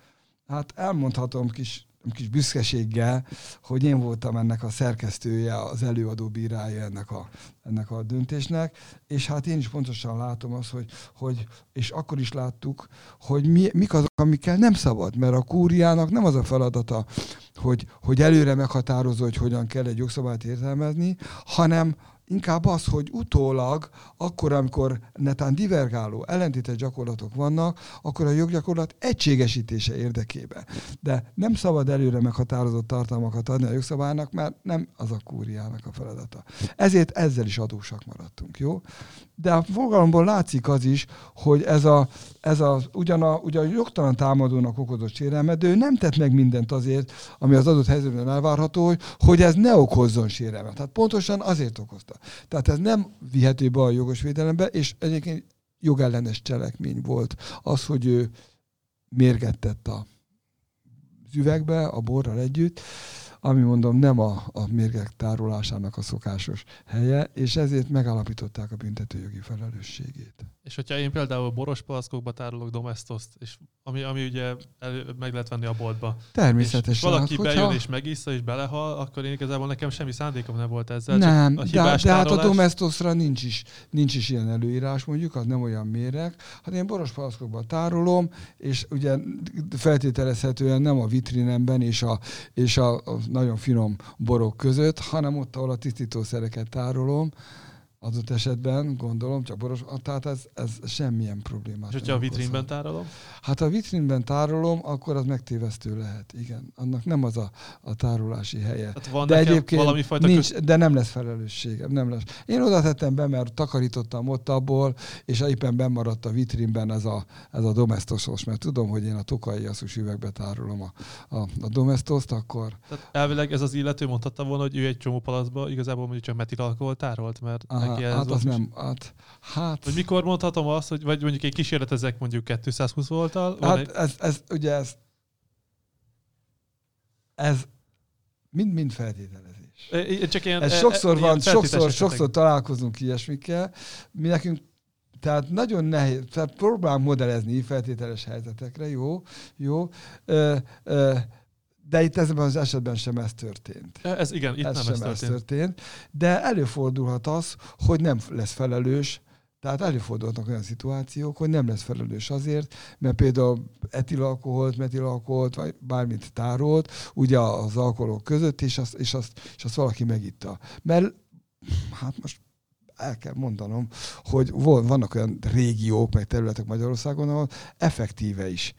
Hát elmondhatom kis kis büszkeséggel, hogy én voltam ennek a szerkesztője, az előadó bírája ennek a, ennek a döntésnek, és hát én is pontosan látom azt, hogy, hogy és akkor is láttuk, hogy mi, mik azok, amikkel nem szabad, mert a kúriának nem az a feladata, hogy, hogy előre meghatározza, hogy hogyan kell egy jogszabályt értelmezni, hanem inkább az, hogy utólag, akkor, amikor netán divergáló, ellentétes gyakorlatok vannak, akkor a joggyakorlat egységesítése érdekében. De nem szabad előre meghatározott tartalmakat adni a jogszabálynak, mert nem az a kúriának a feladata. Ezért ezzel is adósak maradtunk, jó? De a fogalomból látszik az is, hogy ez a, ez a ugyan, a, ugyan a jogtalan támadónak okozott sérelmet, de ő nem tett meg mindent azért, ami az adott helyzetben elvárható, hogy, hogy ez ne okozzon sérelmet. Tehát pontosan azért okozta. Tehát ez nem vihető be a jogos védelembe, és egyébként jogellenes cselekmény volt az, hogy ő mérget a üvegbe, a borral együtt, ami mondom nem a, a mérgek tárolásának a szokásos helye, és ezért megállapították a büntetőjogi felelősségét. És hogyha én például boros tárolok domestoszt, és ami, ami ugye elő, meg lehet venni a boltba. Természetesen. És, valaki hát, bejön hogyha... és megissza és belehal, akkor én igazából nekem semmi szándékom nem volt ezzel. Nem, de, de hát a domestosra nincs is, nincs is ilyen előírás mondjuk, az nem olyan méreg. Hát én boros tárolom, és ugye feltételezhetően nem a vitrinemben és a, és a, a nagyon finom borok között, hanem ott, ahol a tisztítószereket tárolom, adott esetben, gondolom, csak boros, tehát ez, ez semmilyen problémát. És hogyha a vitrínben tárolom? Hát a vitrínben tárolom, akkor az megtévesztő lehet, igen. Annak nem az a, a tárolási helye. Hát van de egyébként valami fajta nincs, köz... de nem lesz felelősségem, nem lesz. Én oda tettem be, mert takarítottam ott abból, és éppen bemaradt a vitrínben ez a, ez a domestosos, mert tudom, hogy én a tokai asszus üvegbe tárolom a, a, a domestoszt, akkor... Tehát elvileg ez az illető mondhatta volna, hogy ő egy csomó palaszba igazából mondjuk csak metilalkohol tárolt, mert Aha ez hát az nem, hát, hát... Hogy mikor mondhatom azt, hogy vagy mondjuk egy kísérletezek mondjuk 220 voltal? Hát egy... ez, ez, ugye ez, ez mind-mind feltételezés. É, csak ilyen, ez e, sokszor van, sokszor, sokszor találkozunk ilyesmikkel. Mi nekünk tehát nagyon nehéz, tehát próbálunk modellezni feltételes helyzetekre, jó, jó. Ö, ö, de itt ezben az esetben sem ez történt. Ez igen, itt ez nem sem ez történt. Ez történt. De előfordulhat az, hogy nem lesz felelős, tehát előfordulhatnak olyan szituációk, hogy nem lesz felelős azért, mert például etilalkoholt, metilalkoholt, vagy bármit tárolt, ugye az alkoholok között, és azt, és azt, és azt valaki megitta. Mert hát most el kell mondanom, hogy vannak olyan régiók, meg területek Magyarországon, ahol effektíve is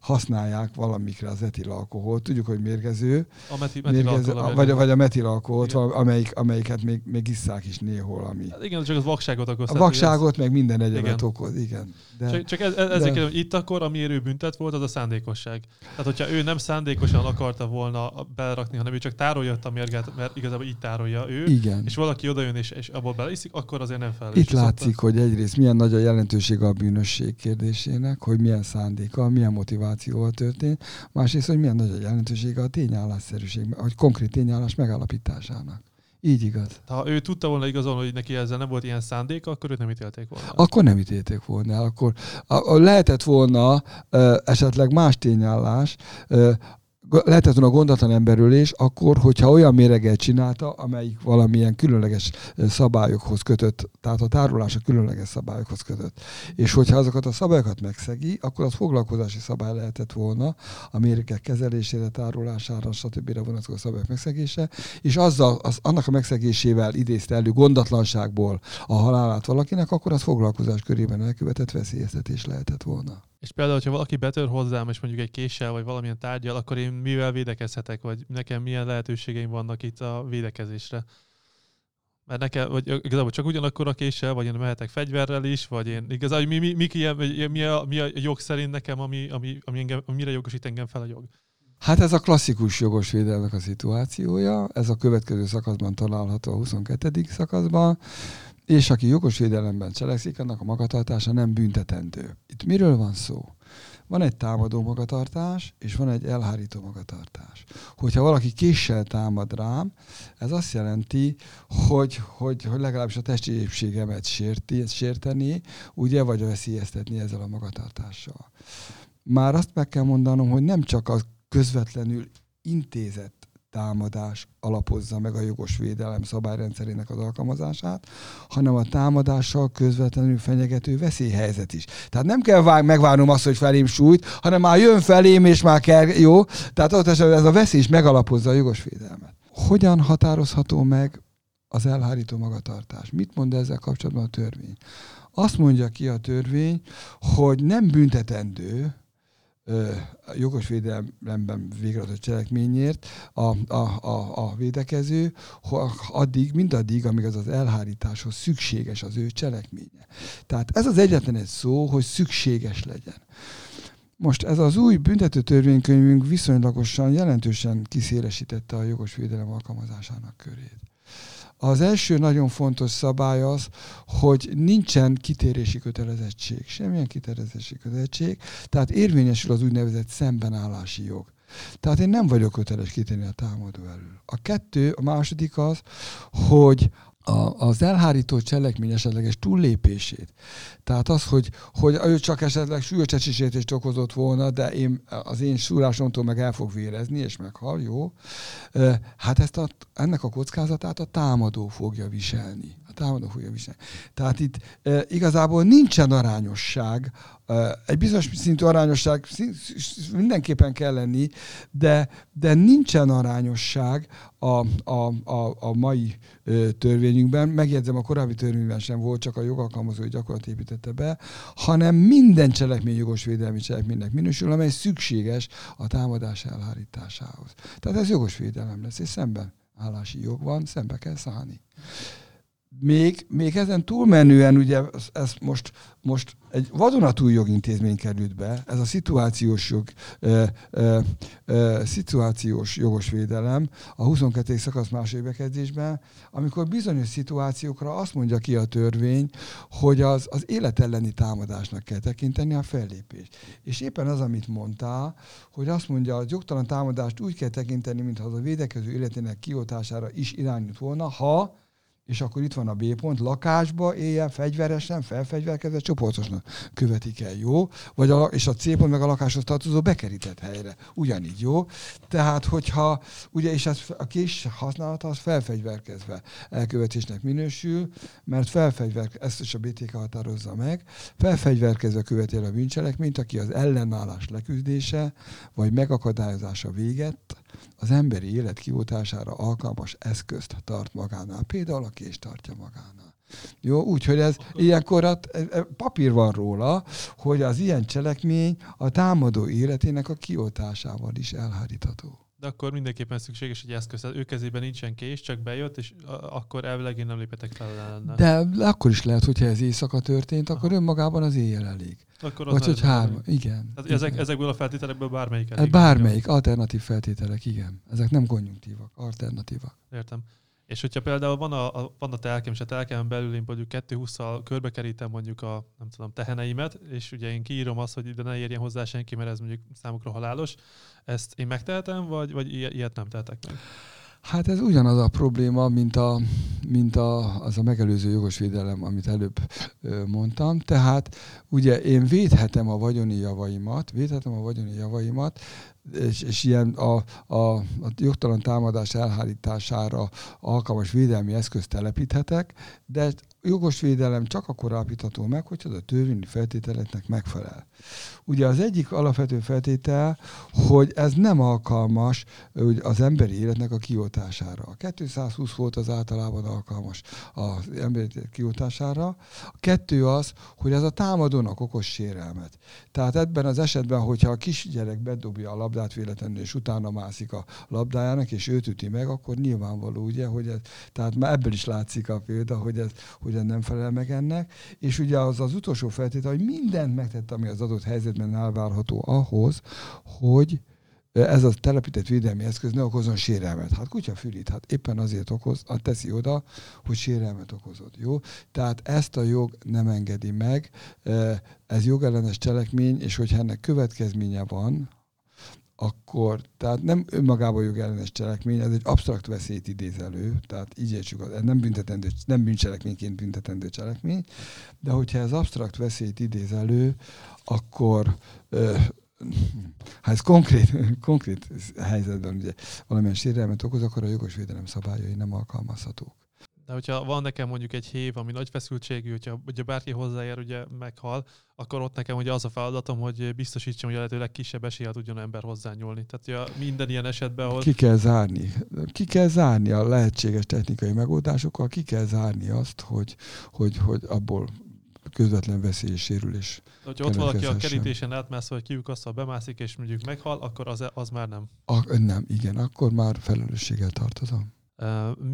használják valamikre az etilalkoholt. Tudjuk, hogy mérgező. A meti, mérgező a vagy, vagy a metilalkoholt, amelyik, amelyiket még, még isszák is néhol. Ami. Hát igen, csak az vakságot okoz. A vakságot, meg minden egyebet okoz, igen. De, csak, csak ez, ez, ezért de... itt akkor, ami érő büntet volt, az a szándékosság. Tehát, hogyha ő nem szándékosan akarta volna belerakni, hanem ő csak tárolja a mérget, mert igazából így tárolja ő, igen. és valaki odajön és, és abból beleiszik, akkor azért nem felelős. Itt látszik, hogy egyrészt milyen nagy a jelentősége a bűnösség kérdésének, hogy milyen szándéka, milyen milyen motivációval történt, másrészt, hogy milyen nagy a jelentősége a tényállásszerűség, vagy konkrét tényállás megállapításának. Így igaz. Ha ő tudta volna igazolni, hogy neki ezzel nem volt ilyen szándéka, akkor őt nem ítélték volna. Akkor nem ítélték volna. Akkor a, a, lehetett volna ö, esetleg más tényállás, ö, lehetett volna gondatlan emberülés, akkor, hogyha olyan méreget csinálta, amelyik valamilyen különleges szabályokhoz kötött, tehát a tárolása különleges szabályokhoz kötött. És hogyha azokat a szabályokat megszegi, akkor az foglalkozási szabály lehetett volna a mérgek kezelésére, tárolására, stb. vonatkozó szabályok megszegése, és azzal, az, annak a megszegésével idézte elő gondatlanságból a halálát valakinek, akkor az foglalkozás körében elkövetett veszélyeztetés lehetett volna. És például, hogyha valaki betör hozzám, és mondjuk egy késsel, vagy valamilyen tárgyal, akkor én mivel védekezhetek, vagy nekem milyen lehetőségeim vannak itt a védekezésre? Mert nekem, vagy igazából csak ugyanakkor a késsel, vagy én mehetek fegyverrel is, vagy én igazából mi, mi, mi, mi, mi, a, mi a jog szerint nekem, ami, ami, ami engem, mire jogosít engem fel a jog? Hát ez a klasszikus jogos védelmek a szituációja, ez a következő szakaszban található a 22. szakaszban és aki jogos védelemben cselekszik, annak a magatartása nem büntetendő. Itt miről van szó? Van egy támadó magatartás, és van egy elhárító magatartás. Hogyha valaki késsel támad rám, ez azt jelenti, hogy, hogy, hogy legalábbis a testi épségemet sérti, sérteni, ugye, vagy veszélyeztetni ezzel a magatartással. Már azt meg kell mondanom, hogy nem csak az közvetlenül intézett támadás alapozza meg a jogos védelem szabályrendszerének az alkalmazását, hanem a támadással közvetlenül fenyegető veszélyhelyzet is. Tehát nem kell vár, megvárnom azt, hogy felém sújt, hanem már jön felém, és már kell, jó? Tehát ott ez a veszély is megalapozza a jogos védelmet. Hogyan határozható meg az elhárító magatartás? Mit mond ezzel kapcsolatban a törvény? Azt mondja ki a törvény, hogy nem büntetendő, jogos védelemben végrehajtott cselekményért a, a, a, a védekező, addig, mindaddig, amíg az az elhárításhoz szükséges az ő cselekménye. Tehát ez az egyetlen egy szó, hogy szükséges legyen. Most ez az új büntető törvénykönyvünk viszonylagosan jelentősen kiszélesítette a jogos védelem alkalmazásának körét. Az első nagyon fontos szabály az, hogy nincsen kitérési kötelezettség, semmilyen kitérési kötelezettség, tehát érvényesül az úgynevezett szembenállási jog. Tehát én nem vagyok köteles kitérni a támadó elől. A kettő, a második az, hogy a, az elhárító cselekmény esetleges túllépését. Tehát az, hogy, hogy ő csak esetleg súlyos csecsisítést okozott volna, de én, az én súrásomtól meg el fog vérezni, és meghal, jó? Hát ezt a, ennek a kockázatát a támadó fogja viselni. A támadó fogja viselni. Tehát itt e, igazából nincsen arányosság egy bizonyos szintű arányosság mindenképpen kell lenni, de, de nincsen arányosság a, a, a, a mai törvényünkben. Megjegyzem, a korábbi törvényben sem volt, csak a jogalkalmazói gyakorlat építette be, hanem minden cselekmény jogos védelmi cselekménynek minősül, amely szükséges a támadás elhárításához. Tehát ez jogos védelem lesz, és szemben állási jog van, szembe kell szállni még, még ezen túlmenően ugye ez most, most egy vadonatúj jogintézmény került be, ez a szituációs jog, ö, ö, ö, szituációs jogos védelem a 22. szakasz második bekezdésben, amikor bizonyos szituációkra azt mondja ki a törvény, hogy az, az élet elleni támadásnak kell tekinteni a fellépés. És éppen az, amit mondtál, hogy azt mondja, a jogtalan támadást úgy kell tekinteni, mintha az a védekező életének kioltására is irányult volna, ha és akkor itt van a B pont, lakásba éljen fegyveresen, felfegyverkezve, csoportosan követik el, jó? Vagy a, és a C pont meg a lakáshoz tartozó bekerített helyre. Ugyanígy, jó? Tehát, hogyha, ugye, és ez, a kés használata az felfegyverkezve elkövetésnek minősül, mert felfegyver, ezt is a BTK határozza meg, felfegyverkezve követi el a bűncselekményt, aki az ellenállás leküzdése, vagy megakadályozása véget, az emberi élet kiótására alkalmas eszközt tart magánál. Például a kés tartja magánál. Jó, úgyhogy ez ilyenkor a, e, e, papír van róla, hogy az ilyen cselekmény a támadó életének a kioltásával is elhárítható. De akkor mindenképpen szükséges egy eszköz. ő kezében nincsen kés, csak bejött, és akkor elvileg én nem lépetek fel ellene. De akkor is lehet, hogyha ez éjszaka történt, akkor önmagában az éjjel elég. Akkor az Vagy hogy három. Igen. Tehát igen. Ezek, ezekből a feltételekből bármelyik elég. Bármelyik, alternatív feltételek, igen. Ezek nem konjunktívak, alternatívak. Értem. És hogyha például van a, a, van a telkem, és a telkemen belül én mondjuk 220-szal körbekerítem mondjuk a nem tudom, teheneimet, és ugye én kiírom azt, hogy ide ne érjen hozzá senki, mert ez mondjuk számukra halálos, ezt én megtehetem, vagy, vagy ilyet nem tehetek meg? Hát ez ugyanaz a probléma, mint, a, mint a, az a megelőző jogos védelem, amit előbb mondtam. Tehát ugye én védhetem a vagyoni javaimat, védhetem a vagyoni javaimat, és, és ilyen a, a, a jogtalan támadás elhárítására alkalmas védelmi eszközt telepíthetek, de jogos védelem csak akkor állapítható meg, hogyha a törvényi feltételeknek megfelel. Ugye az egyik alapvető feltétel, hogy ez nem alkalmas az emberi életnek a kioltására. A 220 volt az általában alkalmas az emberi élet kioltására. A kettő az, hogy ez a támadónak okos sérelmet. Tehát ebben az esetben, hogyha a kisgyerek bedobja a labdát véletlenül, és utána mászik a labdájának, és őt üti meg, akkor nyilvánvaló, ugye, hogy ez, tehát már ebből is látszik a példa, hogy ez, hogy ez nem felel meg ennek. És ugye az az utolsó feltétel, hogy mindent megtett, ami az adott helyzetben elvárható ahhoz, hogy ez a telepített védelmi eszköz ne okozon sérelmet. Hát kutya fülít, hát éppen azért okoz, hát teszi oda, hogy sérelmet okozott. Jó? Tehát ezt a jog nem engedi meg, ez jogellenes cselekmény, és hogyha ennek következménye van, akkor, tehát nem önmagában jogellenes cselekmény, ez egy absztrakt veszélyt idéz elő, tehát így értsük, ez nem, büntetendő, nem bűncselekményként büntetendő cselekmény, de hogyha ez absztrakt veszélyt idéz elő, akkor ha ez konkrét, konkrét helyzetben ugye valamilyen sérelmet okoz, akkor a jogos védelem szabályai nem alkalmazhatók. De hogyha van nekem mondjuk egy hév, ami nagy feszültségű, hogyha ugye bárki hozzáér, ugye meghal, akkor ott nekem ugye az a feladatom, hogy biztosítsam, hogy a lehető legkisebb eséllyel tudjon ember hozzányúlni. Tehát ugye minden ilyen esetben, ahol... Ki kell zárni. Ki kell zárni a lehetséges technikai megoldásokkal, ki kell zárni azt, hogy, hogy, hogy abból közvetlen veszély és sérülés. Hogyha ott valaki a kerítésen átmászva, hogy kiukasztal bemászik, és mondjuk meghal, akkor az, az már nem. A, nem, igen, akkor már felelősséggel tartozom.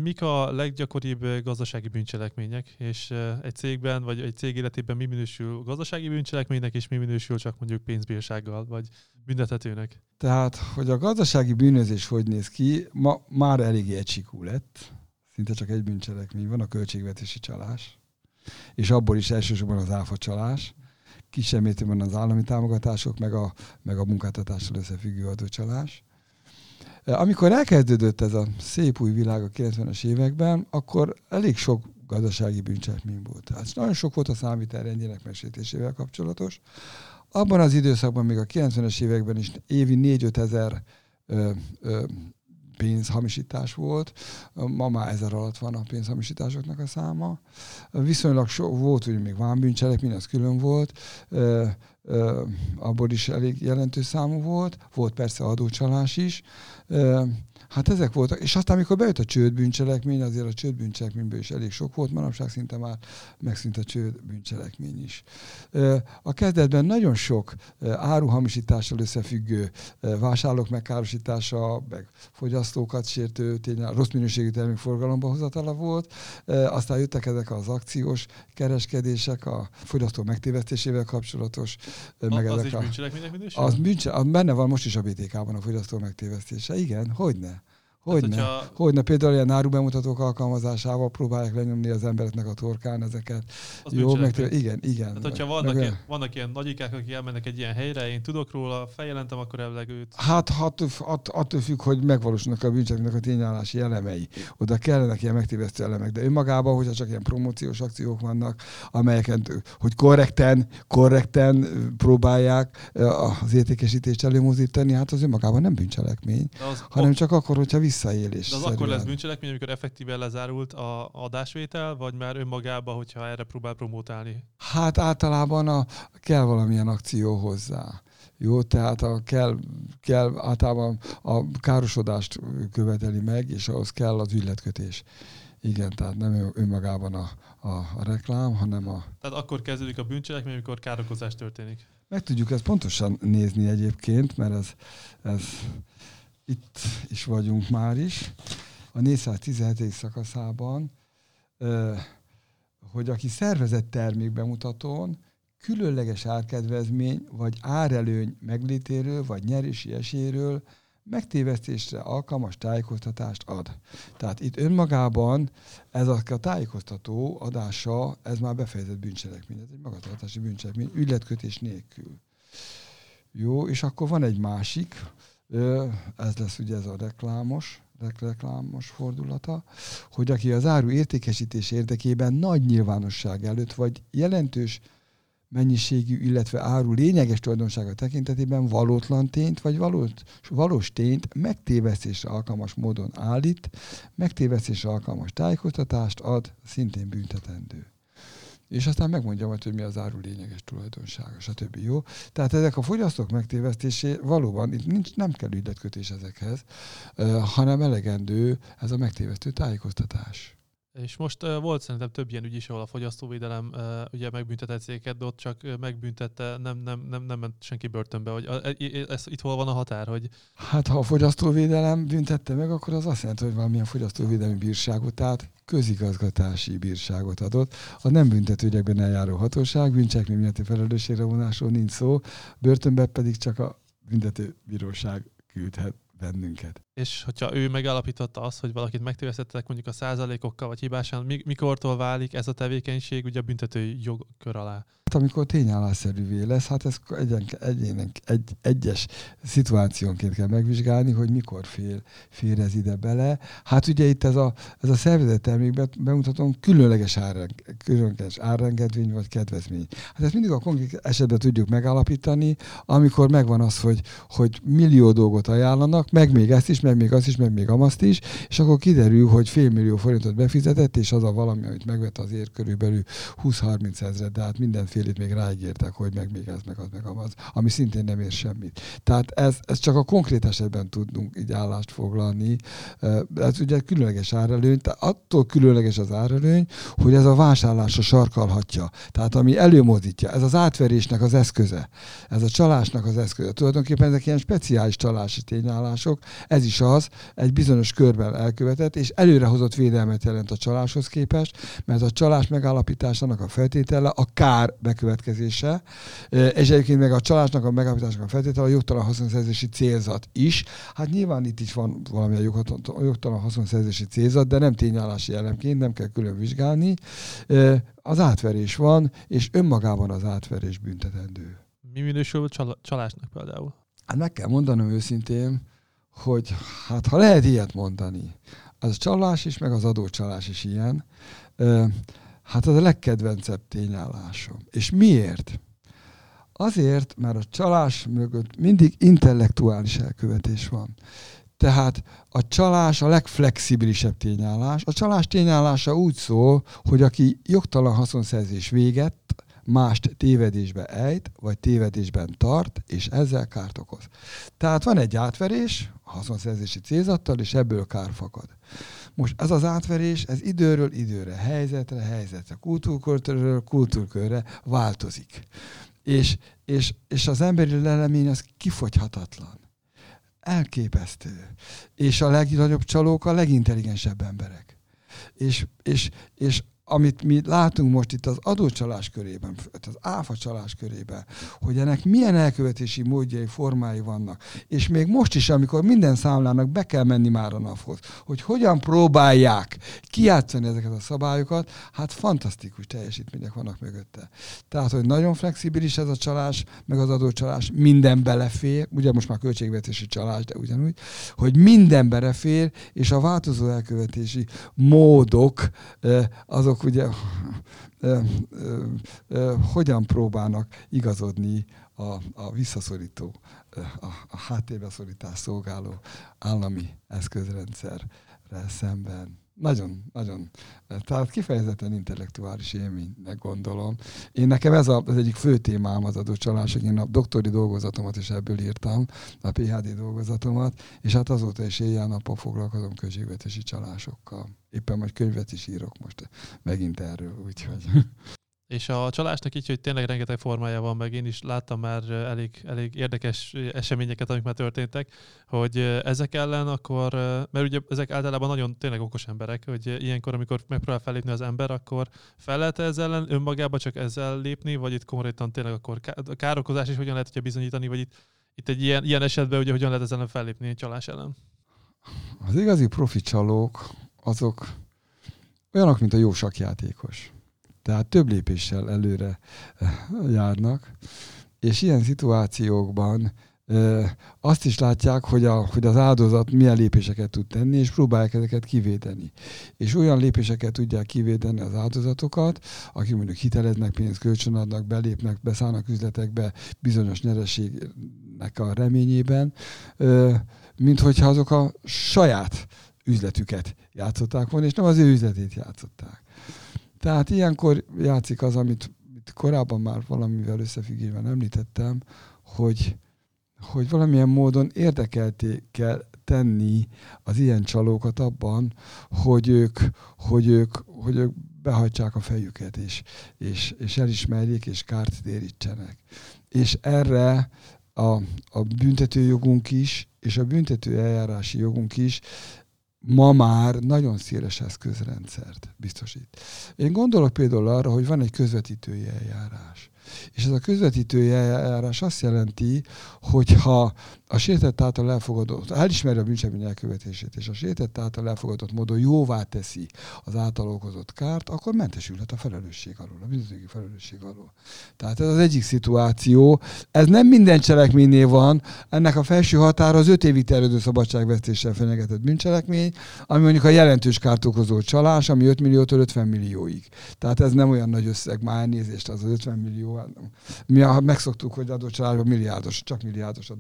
Mik a leggyakoribb gazdasági bűncselekmények, és egy cégben, vagy egy cég életében mi minősül gazdasági bűncselekménynek, és mi minősül csak mondjuk pénzbírsággal, vagy büntethetőnek? Tehát, hogy a gazdasági bűnözés hogy néz ki, ma már eléggé egysikú lett. Szinte csak egy bűncselekmény van, a költségvetési csalás. És abból is elsősorban az áfa csalás kisebb mértékben az állami támogatások, meg a, meg a munkáltatással összefüggő adócsalás. Amikor elkezdődött ez a szép új világ a 90-es években, akkor elég sok gazdasági bűncselekmény volt. Tehát nagyon sok volt a számvitel rendjének megsértésével kapcsolatos. Abban az időszakban, még a 90-es években is évi 4-5 ezer ö, ö, pénzhamisítás volt. Ma már ezer alatt van a pénzhamisításoknak a száma. Viszonylag sok volt, ugye még vámbűncselekmény, az külön volt abból is elég jelentős számú volt, volt persze adócsalás is, Hát ezek voltak, és aztán, amikor bejött a csődbűncselekmény, azért a csődbűncselekményből is elég sok volt, manapság szinte már megszűnt a csődbűncselekmény is. A kezdetben nagyon sok áruhamisítással összefüggő vásárlók megkárosítása, meg fogyasztókat sértő, tényleg rossz minőségű termék forgalomba hozatala volt, aztán jöttek ezek az akciós kereskedések, a fogyasztó megtévesztésével kapcsolatos, a, meg az ezek a... bűncselekménynek minősül? Az bűncselekmény, benne van most is a BTK-ban a fogyasztó megtévesztése, igen, hogyne. Hogyne, hogyha... hogyne, például ilyen árubemutatók alkalmazásával próbálják lenyomni az embereknek a torkán ezeket. Az Jó, meg igen, igen. Tehát, hogyha vannak, meg, ilyen, vannak ilyen nagyikák, akik elmennek egy ilyen helyre, én tudok róla, feljelentem, akkor elvileg őt. Hát attól, att, attól függ, hogy megvalósulnak a bűncselekménynek a tényállási elemei. Oda kellenek ilyen megtévesztő elemek, de önmagában, hogyha csak ilyen promóciós akciók vannak, amelyeket, hogy korrekten, korrekten próbálják az értékesítést előmozdítani, hát az önmagában nem bűncselekmény, az hanem csak akkor, hogyha vissza visszaélés. De az akkor lesz bűncselekmény, amikor effektíve lezárult a adásvétel, vagy már önmagában, hogyha erre próbál promotálni? Hát általában a, kell valamilyen akció hozzá. Jó, tehát a kell, kell általában a károsodást követeli meg, és ahhoz kell az ügyletkötés. Igen, tehát nem önmagában a, a, a reklám, hanem a... Tehát akkor kezdődik a bűncselekmény, amikor károkozás történik. Meg tudjuk ezt pontosan nézni egyébként, mert ez, ez itt is vagyunk már is, a 417. szakaszában, hogy aki szervezett termékbemutatón különleges árkedvezmény vagy árelőny meglétéről vagy nyerési esélyről megtévesztésre alkalmas tájékoztatást ad. Tehát itt önmagában ez a tájékoztató adása, ez már befejezett bűncselekmény, ez egy magatartási bűncselekmény, ügyletkötés nélkül. Jó, és akkor van egy másik, ez lesz ugye ez a reklámos, reklámos fordulata, hogy aki az áru értékesítés érdekében nagy nyilvánosság előtt, vagy jelentős mennyiségű, illetve áru lényeges tulajdonsága tekintetében valótlan tényt, vagy valós, valós tényt megtévesztésre alkalmas módon állít, megtévesztésre alkalmas tájékoztatást ad, szintén büntetendő és aztán megmondja majd, hogy mi az áru lényeges tulajdonsága, stb. Jó? Tehát ezek a fogyasztók megtévesztésé valóban itt nincs, nem kell ügyletkötés ezekhez, hanem elegendő ez a megtévesztő tájékoztatás. És most uh, volt szerintem több ilyen ügy is, ahol a fogyasztóvédelem uh, ugye megbüntetett céget, de ott csak megbüntette, nem, nem, nem, nem ment senki börtönbe. Hogy, uh, ez, itt hol van a határ? Hogy... Hát ha a fogyasztóvédelem büntette meg, akkor az azt jelenti, hogy valamilyen fogyasztóvédelmi bírságot, tehát közigazgatási bírságot adott. A nem büntetőgyekben eljáró hatóság bűncselekmény miatti felelősségre vonásról nincs szó, börtönben pedig csak a büntető bíróság küldhet bennünket. És hogyha ő megállapította azt, hogy valakit megtévesztettek mondjuk a százalékokkal vagy hibásan, mikortól válik ez a tevékenység ugye a büntető jogkör alá? Hát amikor tényállásszerűvé lesz, hát ez egyen, egyének, egy, egyes szituációnként kell megvizsgálni, hogy mikor fér, fér ez ide bele. Hát ugye itt ez a, ez a szervezet termékben bemutatom különleges, árreng, különleges árrengedvény vagy kedvezmény. Hát ezt mindig a konkrét esetben tudjuk megállapítani, amikor megvan az, hogy, hogy millió dolgot ajánlanak, meg még ezt is, meg még azt is, meg még amazt is, és akkor kiderül, hogy fél millió forintot befizetett, és az a valami, amit megvett azért körülbelül 20-30 ezeret, de hát mindenfélét még ráígértek, hogy meg még ez, meg az, meg amaz, ami szintén nem ér semmit. Tehát ez, ez csak a konkrét esetben tudunk így állást foglalni. Ez ugye különleges árelőny, tehát attól különleges az árelőny, hogy ez a vásárlásra sarkalhatja. Tehát ami előmozdítja, ez az átverésnek az eszköze, ez a csalásnak az eszköze. Tulajdonképpen ezek ilyen speciális csalási tényállások, ez is az, egy bizonyos körben elkövetett, és előrehozott védelmet jelent a csaláshoz képest, mert a csalás megállapításának a feltétele a kár bekövetkezése, és egyébként meg a csalásnak a megállapításának a feltétele a jogtalan haszonszerzési célzat is. Hát nyilván itt is van valamilyen jogtalan haszonszerzési célzat, de nem tényállási elemként, nem kell külön vizsgálni. Az átverés van, és önmagában az átverés büntetendő. Mi minősül csalásnak például? Hát meg kell mondanom őszintén, hogy hát ha lehet ilyet mondani, az a csalás is, meg az adócsalás is ilyen, hát az a legkedvencebb tényállásom. És miért? Azért, mert a csalás mögött mindig intellektuális elkövetés van. Tehát a csalás a legflexibilisebb tényállás. A csalás tényállása úgy szól, hogy aki jogtalan haszonszerzés véget, mást tévedésbe ejt, vagy tévedésben tart, és ezzel kárt okoz. Tehát van egy átverés, haszonszerzési célzattal, és ebből kár fakad. Most ez az átverés, ez időről időre, helyzetre, helyzetre, kultúrkörről kultúrkörre változik. És, és, és az emberi lelemény az kifogyhatatlan. Elképesztő. És a legnagyobb csalók a legintelligensebb emberek. És, és, és amit mi látunk most itt az adócsalás körében, az áfa csalás körében, hogy ennek milyen elkövetési módjai, formái vannak. És még most is, amikor minden számlának be kell menni már a naphoz, hogy hogyan próbálják kijátszani ezeket a szabályokat, hát fantasztikus teljesítmények vannak mögötte. Tehát, hogy nagyon flexibilis ez a csalás, meg az adócsalás, minden belefér, ugye most már költségvetési csalás, de ugyanúgy, hogy minden belefér, és a változó elkövetési módok azok azok ugye ö, ö, ö, hogyan próbálnak igazodni a, a visszaszorító, a, a háttérbe szorítás szolgáló állami eszközrendszerre szemben nagyon, nagyon, tehát kifejezetten intellektuális élménynek gondolom. Én nekem ez a, az egyik fő témám az adócsalások. Én a doktori dolgozatomat is ebből írtam, a PHD dolgozatomat, és hát azóta is éjjel-nappal foglalkozom költségvetési csalásokkal. Éppen majd könyvet is írok most megint erről, úgyhogy... És a csalásnak így, hogy tényleg rengeteg formája van, meg én is láttam már elég, elég érdekes eseményeket, amik már történtek, hogy ezek ellen akkor, mert ugye ezek általában nagyon tényleg okos emberek, hogy ilyenkor, amikor megpróbál fellépni az ember, akkor fel lehet ezzel ellen önmagába csak ezzel lépni, vagy itt konkrétan tényleg akkor károkozás is hogyan lehet hogyha bizonyítani, vagy itt, itt egy ilyen, ilyen esetben ugye hogyan lehet ezzel fellépni egy csalás ellen? Az igazi profi csalók, azok olyanok, mint a jó sakjátékos tehát több lépéssel előre eh, járnak, és ilyen szituációkban eh, azt is látják, hogy, a, hogy az áldozat milyen lépéseket tud tenni, és próbálják ezeket kivédeni. És olyan lépéseket tudják kivédeni az áldozatokat, akik mondjuk hiteleznek, pénzt kölcsönadnak, belépnek, beszállnak üzletekbe bizonyos nyereségnek a reményében, eh, mint hogyha azok a saját üzletüket játszották volna, és nem az ő üzletét játszották. Tehát ilyenkor játszik az, amit korábban már valamivel összefüggésben említettem, hogy, hogy valamilyen módon érdekelté kell tenni az ilyen csalókat abban, hogy ők, hogy ők, hogy ők behajtsák a fejüket, és, és, és elismerjék, és kárt térítsenek. És erre a, a büntetőjogunk is, és a büntető eljárási jogunk is ma már nagyon széles eszközrendszert biztosít. Én gondolok például arra, hogy van egy közvetítői eljárás. És ez a közvetítői eljárás azt jelenti, hogy ha a sértett által elfogadott, elismeri a bűncselekmény elkövetését, és a sértett által elfogadott módon jóvá teszi az által okozott kárt, akkor mentesülhet a felelősség alól, a bűnözői felelősség alól. Tehát ez az egyik szituáció. Ez nem minden cselekménynél van, ennek a felső határa az öt évig terjedő szabadságvesztéssel fenyegetett bűncselekmény, ami mondjuk a jelentős kárt okozó csalás, ami 5 milliótól 50 millióig. Tehát ez nem olyan nagy összeg, már nézést, az az 50 millió. Mi megszoktuk, hogy adócsalásban milliárdos, csak milliárdos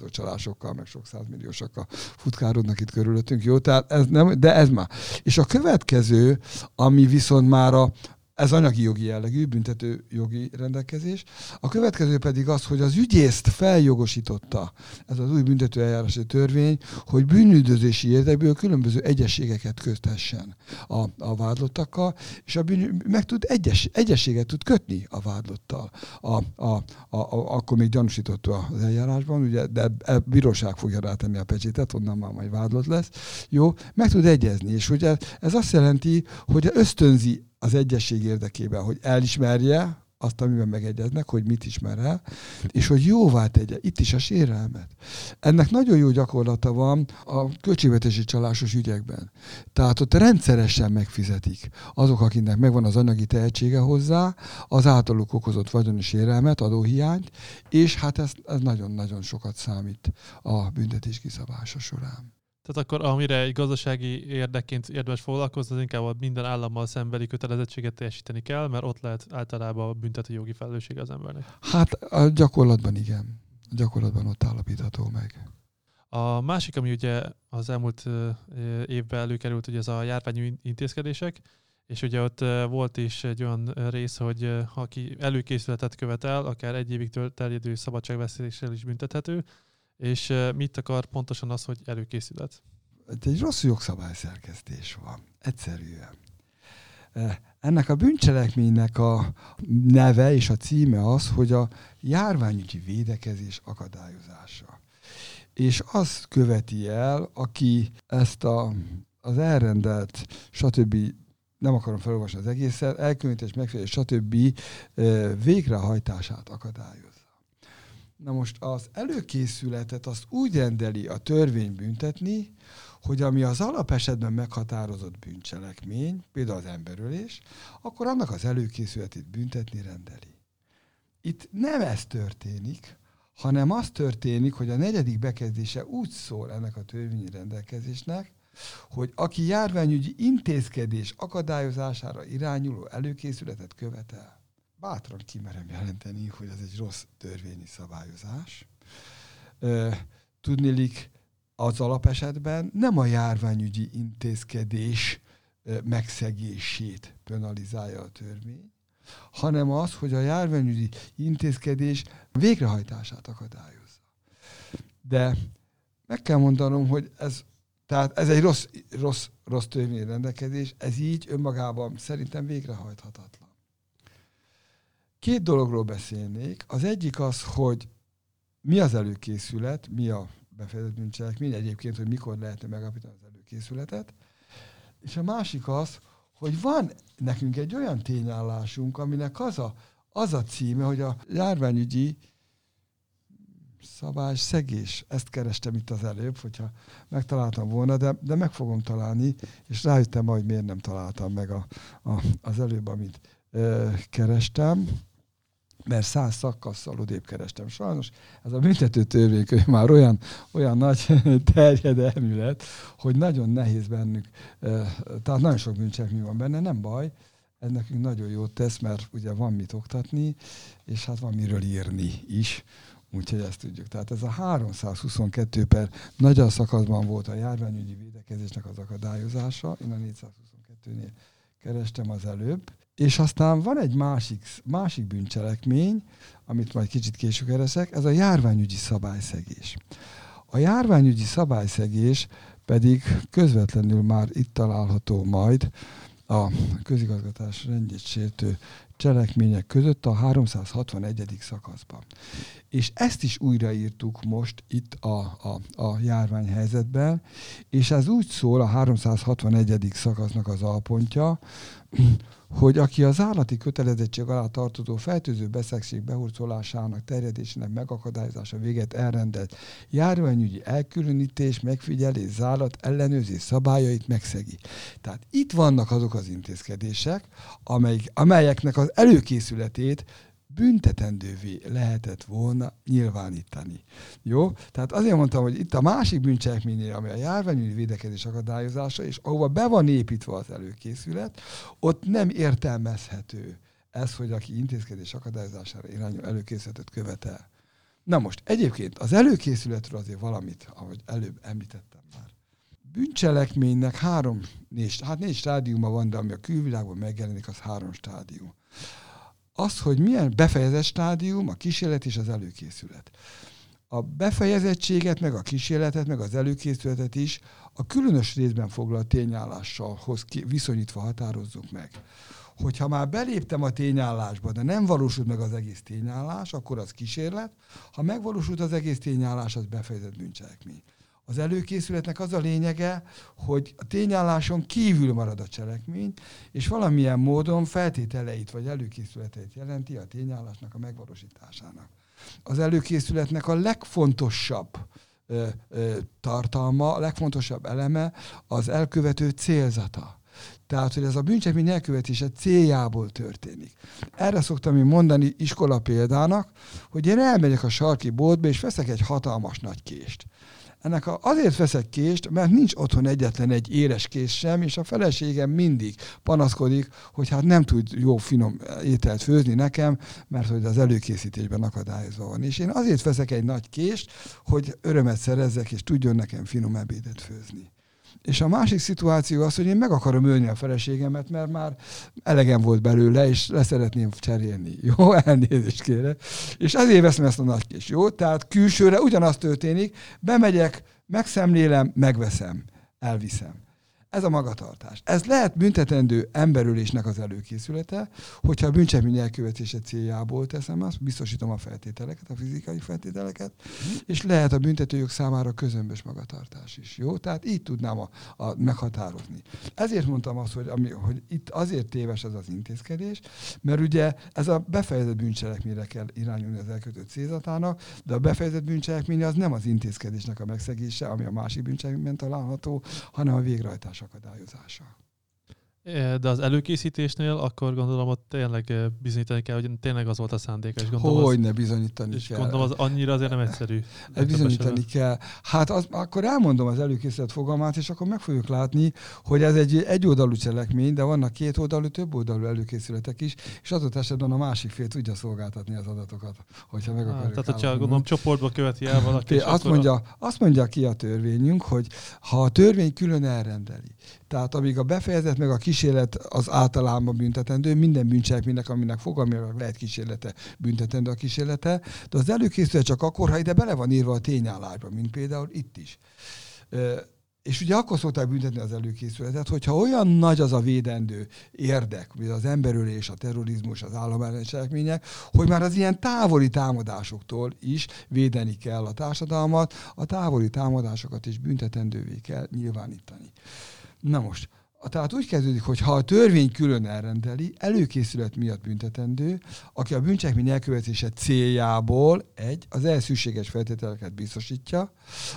adócsalásokkal, meg sok százmilliósokkal futkárodnak itt körülöttünk. Jó, tehát ez nem, de ez már. És a következő, ami viszont már a, ez anyagi jogi jellegű, büntető jogi rendelkezés. A következő pedig az, hogy az ügyészt feljogosította ez az új büntető eljárási törvény, hogy bűnüldözési érdekből különböző egyességeket köthessen a, a vádlottakkal, és a bűn, meg tud egyes, egyességet tud kötni a vádlottal. A, a, a, a, akkor még gyanúsított az eljárásban, ugye, de a bíróság fogja rátenni a pecsétet, onnan már majd vádlott lesz. Jó, meg tud egyezni, és ugye ez azt jelenti, hogy ösztönzi az egyesség érdekében, hogy elismerje azt, amiben megegyeznek, hogy mit ismer el, és hogy jóvá tegye. Itt is a sérelmet. Ennek nagyon jó gyakorlata van a költségvetési csalásos ügyekben. Tehát ott rendszeresen megfizetik azok, akinek megvan az anyagi tehetsége hozzá, az általuk okozott vagyoni sérelmet, adóhiányt, és hát ez, ez nagyon-nagyon sokat számít a büntetés kiszabása során. Tehát akkor amire egy gazdasági érdekként érdemes foglalkozni, az inkább a minden állammal szembeli kötelezettséget teljesíteni kell, mert ott lehet általában a büntető jogi felelősség az embernek. Hát a gyakorlatban igen. A gyakorlatban ott állapítható meg. A másik, ami ugye az elmúlt évben előkerült, ugye ez a járványú intézkedések, és ugye ott volt is egy olyan rész, hogy aki előkészületet követel, akár egy évig terjedő szabadságvesztéssel is büntethető, és mit akar pontosan az, hogy előkészület? Egy rossz jogszabályszerkesztés van. Egyszerűen. Ennek a bűncselekménynek a neve és a címe az, hogy a járványügyi védekezés akadályozása. És azt követi el, aki ezt a, az elrendelt, stb. nem akarom felolvasni az egészet, elkülönítés, megfelelés, stb. végrehajtását akadályoz. Na most az előkészületet azt úgy rendeli a törvény büntetni, hogy ami az alapesetben meghatározott bűncselekmény, például az emberölés, akkor annak az előkészületét büntetni rendeli. Itt nem ez történik, hanem az történik, hogy a negyedik bekezdése úgy szól ennek a törvényi rendelkezésnek, hogy aki járványügyi intézkedés akadályozására irányuló előkészületet követel, bátran kimerem jelenteni, hogy ez egy rossz törvényi szabályozás. Tudnélik, az alapesetben nem a járványügyi intézkedés megszegését penalizálja a törvény, hanem az, hogy a járványügyi intézkedés végrehajtását akadályozza. De meg kell mondanom, hogy ez, tehát ez egy rossz, rossz, rossz törvényi rendelkezés, ez így önmagában szerintem végrehajthatatlan. Két dologról beszélnék. Az egyik az, hogy mi az előkészület, mi a befejezett bűncselekmény, egyébként, hogy mikor lehetne megállapítani az előkészületet. És a másik az, hogy van nekünk egy olyan tényállásunk, aminek az a, az a címe, hogy a járványügyi szabás szegés. Ezt kerestem itt az előbb, hogyha megtaláltam volna, de, de meg fogom találni, és rájöttem hogy miért nem találtam meg a, a, az előbb, amit ö, kerestem mert száz szakasszal odébb kerestem. Sajnos ez a büntető törvénykönyv már olyan, olyan nagy terjedelmű lett, hogy nagyon nehéz bennük, tehát nagyon sok bűncselekmény van benne, nem baj, ez nekünk nagyon jót tesz, mert ugye van mit oktatni, és hát van miről írni is, úgyhogy ezt tudjuk. Tehát ez a 322 per nagy szakaszban volt a járványügyi védekezésnek az akadályozása, én a 422-nél kerestem az előbb, és aztán van egy másik, másik bűncselekmény, amit majd kicsit később keresek, ez a járványügyi szabályszegés. A járványügyi szabályszegés pedig közvetlenül már itt található majd a közigazgatás rendjét sértő cselekmények között a 361. szakaszban. És ezt is újraírtuk most itt a, a, a járványhelyzetben, és ez úgy szól a 361. szakasznak az alpontja, hogy aki az állati kötelezettség alá tartozó fertőző beszegség behurcolásának, terjedésének megakadályozása véget elrendelt járványügyi elkülönítés, megfigyelés, zárat, ellenőrzés szabályait megszegi. Tehát itt vannak azok az intézkedések, amelyek, amelyeknek az előkészületét büntetendővé lehetett volna nyilvánítani. Jó? Tehát azért mondtam, hogy itt a másik bűncselekménynél, ami a járványügyi védekezés akadályozása, és ahova be van építve az előkészület, ott nem értelmezhető ez, hogy aki intézkedés akadályozására irányul előkészületet követel. Na most, egyébként az előkészületről azért valamit, ahogy előbb említettem már. Bűncselekménynek három, négy, hát négy stádiuma van, de ami a külvilágban megjelenik, az három stádium az, hogy milyen befejezett stádium, a kísérlet és az előkészület. A befejezettséget, meg a kísérletet, meg az előkészületet is a különös részben foglalt tényállással hoz viszonyítva határozzuk meg. Hogyha már beléptem a tényállásba, de nem valósult meg az egész tényállás, akkor az kísérlet. Ha megvalósult az egész tényállás, az befejezett bűncselekmény. Az előkészületnek az a lényege, hogy a tényálláson kívül marad a cselekmény, és valamilyen módon feltételeit vagy előkészületeit jelenti a tényállásnak a megvalósításának. Az előkészületnek a legfontosabb ö, ö, tartalma, a legfontosabb eleme az elkövető célzata. Tehát, hogy ez a bűncselekmény elkövetése céljából történik. Erre szoktam én mondani iskola példának, hogy én elmegyek a sarki boltba, és veszek egy hatalmas nagy kést. Ennek azért veszek kést, mert nincs otthon egyetlen egy éles kés sem, és a feleségem mindig panaszkodik, hogy hát nem tud jó finom ételt főzni nekem, mert hogy az előkészítésben akadályozva van. És én azért veszek egy nagy kést, hogy örömet szerezzek, és tudjon nekem finom ebédet főzni. És a másik szituáció az, hogy én meg akarom ölni a feleségemet, mert már elegem volt belőle, és leszeretném cserélni. Jó, elnézést kérek. És ezért veszem ezt a nagy kis. Jó, tehát külsőre ugyanaz történik, bemegyek, megszemlélem, megveszem, elviszem. Ez a magatartás. Ez lehet büntetendő emberülésnek az előkészülete, hogyha a bűncselekmény elkövetése céljából teszem azt, biztosítom a feltételeket, a fizikai feltételeket, és lehet a büntetőjog számára közömbös magatartás is. Jó? Tehát így tudnám a, a meghatározni. Ezért mondtam azt, hogy, ami, hogy itt azért téves ez az intézkedés, mert ugye ez a befejezett bűncselekményre kell irányulni az elkötött célzatának, de a befejezett bűncselekmény az nem az intézkedésnek a megszegése, ami a másik bűncselekményben található, hanem a végrehajtás akadályozása. De az előkészítésnél akkor gondolom ott tényleg bizonyítani kell, hogy tényleg az volt a szándéka. És gondolom, hogy ne bizonyítani és kell. gondolom az annyira azért nem egyszerű. Ez bizonyítani kell. Hát az, akkor elmondom az előkészített fogalmát, és akkor meg fogjuk látni, hogy ez egy egyoldalú cselekmény, de vannak két oldalú, több oldalú előkészületek is, és adott esetben a másik fél tudja szolgáltatni az adatokat, hogyha meg akarjuk. Tehát, hogyha gondolom csoportba követi el valaki. Azt mondja, a... azt mondja ki a törvényünk, hogy ha a törvény külön elrendeli, tehát amíg a befejezet meg a kísérlet az általában büntetendő, minden bűncselekménynek, aminek fogalmilag lehet kísérlete, büntetendő a kísérlete, de az előkészület csak akkor, ha ide bele van írva a tényállásba, mint például itt is. És ugye akkor szokták büntetni az előkészületet, hogyha olyan nagy az a védendő érdek, mint az emberölés, a terrorizmus, az államellenes cselekmények, hogy már az ilyen távoli támadásoktól is védeni kell a társadalmat, a távoli támadásokat is büntetendővé kell nyilvánítani. Na most, tehát úgy kezdődik, hogy ha a törvény külön elrendeli, előkészület miatt büntetendő, aki a bűncselekmény elkövetése céljából egy, az elszűséges feltételeket biztosítja,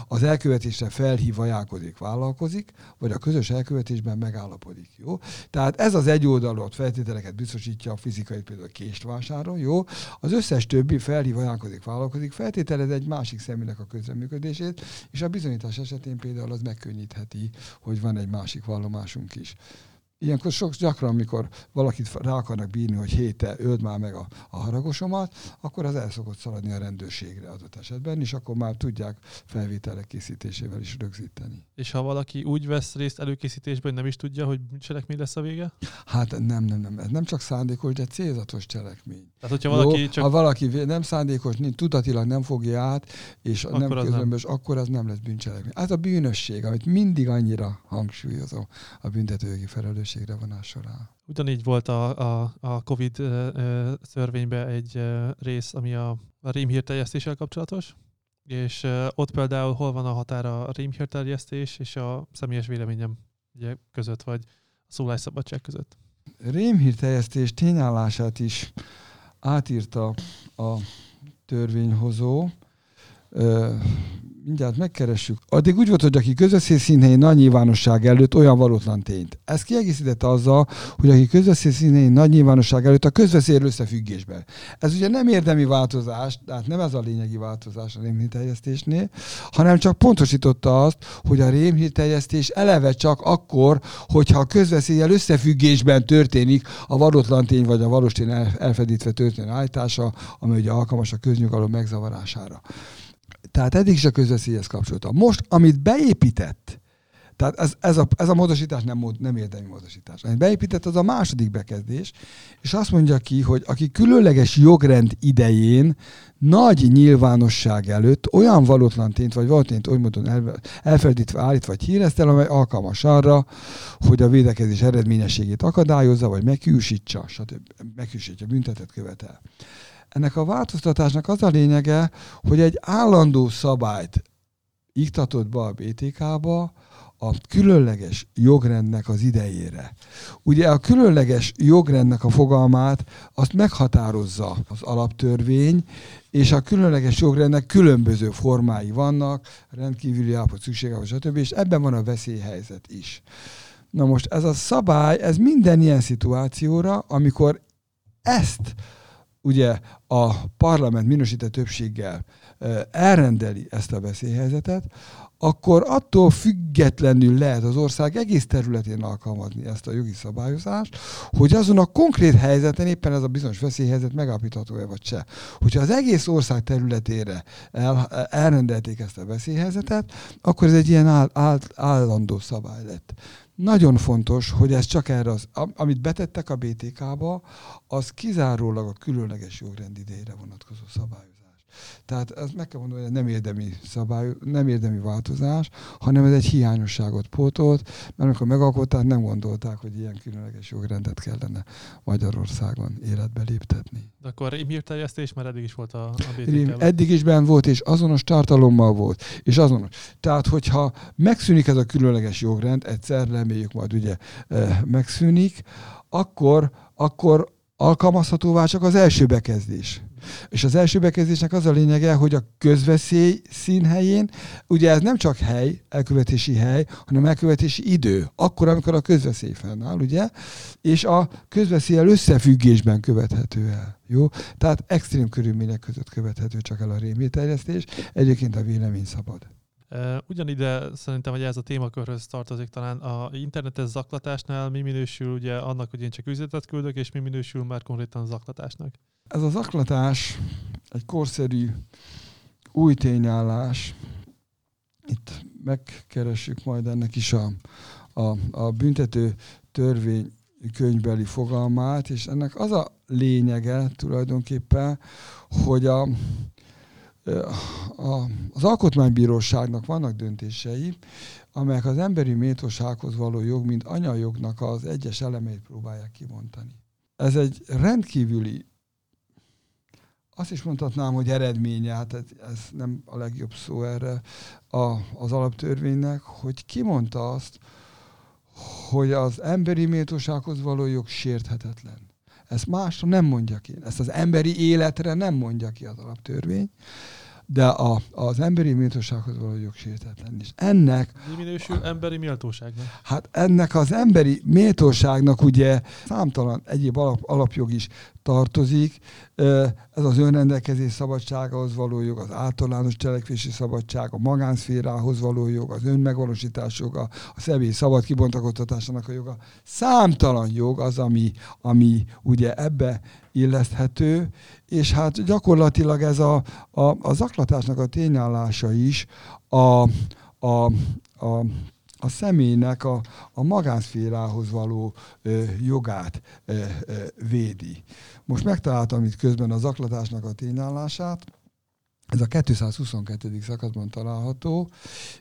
az elkövetésre felhív, ajánlkozik, vállalkozik, vagy a közös elkövetésben megállapodik. Jó? Tehát ez az egyoldalú feltételeket biztosítja a fizikai például a kést vásárol, jó? Az összes többi felhív, ajánlkozik, vállalkozik, feltételez egy másik személynek a közreműködését, és a bizonyítás esetén például az megkönnyítheti, hogy van egy másik vallomásunk is. Ilyenkor sok gyakran, amikor valakit rá akarnak bírni, hogy héte öld már meg a, a haragosomat, akkor az el szokott szaladni a rendőrségre adott esetben, és akkor már tudják felvételek készítésével is rögzíteni. És ha valaki úgy vesz részt előkészítésben, hogy nem is tudja, hogy cselekmény lesz a vége? Hát nem, nem, nem. Ez nem csak szándékos, de célzatos cselekmény. Tehát, hogyha valaki Jó, csak... Ha valaki nem szándékos, tudatilag nem fogja át, és akkor nem közömbös, nem. akkor az nem lesz bűncselekmény. Ez a bűnösség, amit mindig annyira hangsúlyozom a büntetőjogi felelősség felelősségre vonás során. Ugyanígy volt a, a, a COVID törvényben egy rész, ami a, a rémhírterjesztéssel kapcsolatos, és ott például hol van a határa a rémhírterjesztés és a személyes véleményem ugye, között, vagy a szólásszabadság között? rémhírteljesztés tényállását is átírta a törvényhozó, mindjárt megkeressük. Addig úgy volt, hogy aki közveszély színhelyi nagy nyilvánosság előtt olyan valótlan tényt. Ezt kiegészítette azzal, hogy aki közveszély színhelyi nagy nyilvánosság előtt a közveszélyről összefüggésben. Ez ugye nem érdemi változás, tehát nem ez a lényegi változás a rémhírteljesztésnél, hanem csak pontosította azt, hogy a rémhírteljesztés eleve csak akkor, hogyha a közveszéllyel összefüggésben történik a valótlan tény vagy a valós tény elfedítve történő állítása, ami ugye alkalmas a köznyugalom megzavarására. Tehát eddig is a közveszélyhez kapcsolta. Most, amit beépített, tehát ez, ez, a, ez a módosítás nem, mód, nem érdemi módosítás. Amit beépített, az a második bekezdés, és azt mondja ki, hogy aki különleges jogrend idején nagy nyilvánosság előtt olyan valótlan tényt, vagy valótlant oly módon el, elfeledítve állít, vagy hírezt el, amely alkalmas arra, hogy a védekezés eredményességét akadályozza, vagy meghűsítsa, stb. meghűsítja, büntetet követel. Ennek a változtatásnak az a lényege, hogy egy állandó szabályt iktatott be a BTK-ba, a különleges jogrendnek az idejére. Ugye a különleges jogrendnek a fogalmát azt meghatározza az alaptörvény, és a különleges jogrendnek különböző formái vannak, rendkívüli állapot szüksége, stb. És ebben van a veszélyhelyzet is. Na most ez a szabály, ez minden ilyen szituációra, amikor ezt ugye a parlament minősített többséggel elrendeli ezt a veszélyhelyzetet, akkor attól függetlenül lehet az ország egész területén alkalmazni ezt a jogi szabályozást, hogy azon a konkrét helyzeten éppen ez a bizonyos veszélyhelyzet megállapítható-e vagy se. Hogyha az egész ország területére el, elrendelték ezt a veszélyhelyzetet, akkor ez egy ilyen áll, áll, állandó szabály lett. Nagyon fontos, hogy ez csak erre, az, amit betettek a BTK-ba, az kizárólag a különleges jogrend idejére vonatkozó szabályozás. Tehát ez meg kell mondani, hogy nem érdemi szabály, nem érdemi változás, hanem ez egy hiányosságot pótolt, mert amikor megalkották, nem gondolták, hogy ilyen különleges jogrendet kellene Magyarországon életbe léptetni. De akkor rémhírterjesztés már eddig is volt a, a btk Eddig is benn volt, és azonos tartalommal volt, és azonos. Tehát, hogyha megszűnik ez a különleges jogrend, egyszer reméljük majd ugye eh, megszűnik, akkor, akkor alkalmazhatóvá csak az első bekezdés. És az első bekezdésnek az a lényege, hogy a közveszély színhelyén, ugye ez nem csak hely, elkövetési hely, hanem elkövetési idő, akkor, amikor a közveszély fennáll, ugye? És a közveszélyel összefüggésben követhető el. Jó? Tehát extrém körülmények között követhető csak el a rémérterjesztés, egyébként a vélemény szabad. Ugyanide szerintem, hogy ez a témakörhöz tartozik talán a internetes zaklatásnál mi minősül ugye annak, hogy én csak üzletet küldök, és mi minősül már konkrétan zaklatásnak? Ez a zaklatás egy korszerű új tényállás. Itt megkeressük majd ennek is a, a, a büntető törvény fogalmát, és ennek az a lényege tulajdonképpen, hogy a, a, az alkotmánybíróságnak vannak döntései, amelyek az emberi méltósághoz való jog, mint anyajognak az egyes elemeit próbálják kimondani. Ez egy rendkívüli, azt is mondhatnám, hogy eredménye, hát ez nem a legjobb szó erre a, az alaptörvénynek, hogy kimondta azt, hogy az emberi méltósághoz való jog sérthetetlen. Ezt másra nem mondja ki. Ezt az emberi életre nem mondja ki az alaptörvény de a, az emberi méltósághoz való jogsértetlen is. Ennek... Mi minősül emberi méltóságnak? Hát ennek az emberi méltóságnak ugye számtalan egyéb alap, alapjog is tartozik. Ez az önrendelkezés szabadságához való jog, az általános cselekvési szabadság, a magánszférához való jog, az önmegvalósítás joga, a személy szabad kibontakoztatásának a joga. Számtalan jog az, ami, ami ugye ebbe illeszthető, és hát gyakorlatilag ez a, a, a zaklatásnak a tényállása is a, a, a a személynek a, a magánszférához való ö, jogát ö, ö, védi. Most megtaláltam itt közben a zaklatásnak a tényállását, ez a 222. szakaszban található,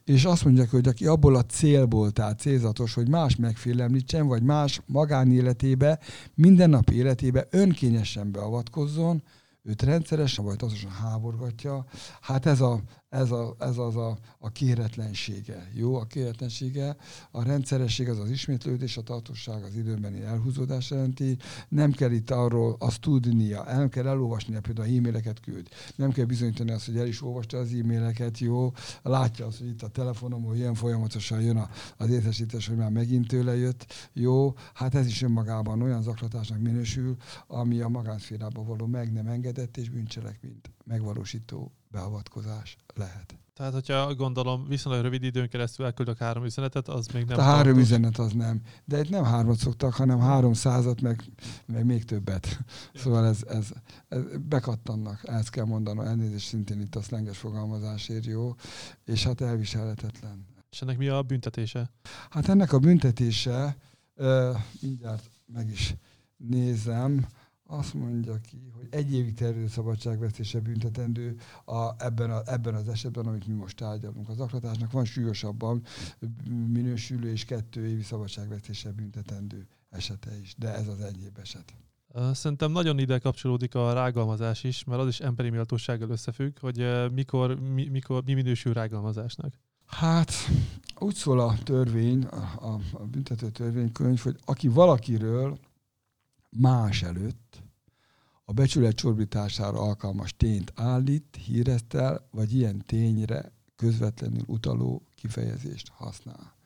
és azt mondják, hogy aki abból a célból, tehát célzatos, hogy más megfélemlítsen, vagy más magánéletébe, mindennapi életébe önkényesen beavatkozzon, őt rendszeresen vagy azonosan háborgatja. Hát ez a, ez, a, ez az a, a kéretlensége. Jó, a kéretlensége, a rendszeresség az az ismétlődés, a tartóság az időbeni elhúzódás jelenti. Nem kell itt arról azt tudnia, nem kell elolvasnia, például a e-maileket küld. Nem kell bizonyítani azt, hogy el is olvasta az e-maileket, jó. Látja azt, hogy itt a telefonom, hogy ilyen folyamatosan jön az értesítés, hogy már megint tőle jött. Jó, hát ez is önmagában olyan zaklatásnak minősül, ami a magánszférában való meg nem engedett és bűncselekményt megvalósító beavatkozás lehet. Tehát, hogyha gondolom viszonylag rövid időn keresztül elküldök három üzenetet, az még nem. A három tartós. üzenet az nem. De itt nem hármat szoktak, hanem három százat, meg, meg még többet. Szóval ez, ez, ez bekattannak, ezt kell mondanom, elnézést szintén itt a szlenges fogalmazásért jó, és hát elviselhetetlen. És ennek mi a büntetése? Hát ennek a büntetése, uh, mindjárt meg is nézem, azt mondja ki, hogy egy évig terjedő szabadságvesztése büntetendő a, ebben, a, ebben az esetben, amit mi most tárgyalunk. Az aklatásnak van súlyosabban minősülő és kettő évi szabadságvesztése büntetendő esete is, de ez az egyéb eset. Szerintem nagyon ide kapcsolódik a rágalmazás is, mert az is emberi méltósággal összefügg, hogy mikor, mi, mikor, mi minősül rágalmazásnak. Hát úgy szól a törvény, a, a büntető törvénykönyv, hogy aki valakiről más előtt a becsület csorbítására alkalmas tényt állít, híreztel, vagy ilyen tényre közvetlenül utaló kifejezést használ.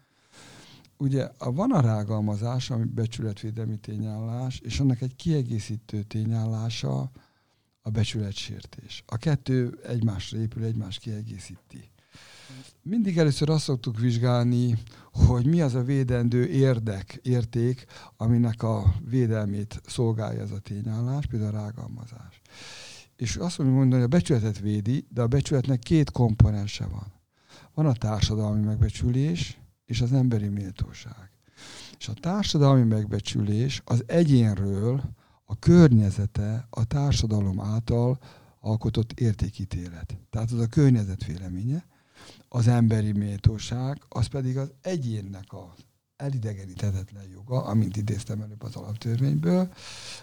Ugye van a rágalmazás, ami becsületvédelmi tényállás, és annak egy kiegészítő tényállása a becsületsértés. A kettő egymásra épül, egymást kiegészíti. Mindig először azt szoktuk vizsgálni, hogy mi az a védendő érdek, érték, aminek a védelmét szolgálja ez a tényállás, például a rágalmazás. És azt mondjuk mondani, hogy a becsületet védi, de a becsületnek két komponense van. Van a társadalmi megbecsülés és az emberi méltóság. És a társadalmi megbecsülés az egyénről a környezete a társadalom által alkotott értékítélet. Tehát az a környezet véleménye az emberi méltóság, az pedig az egyénnek a elidegeníthetetlen joga, amint idéztem előbb az alaptörvényből,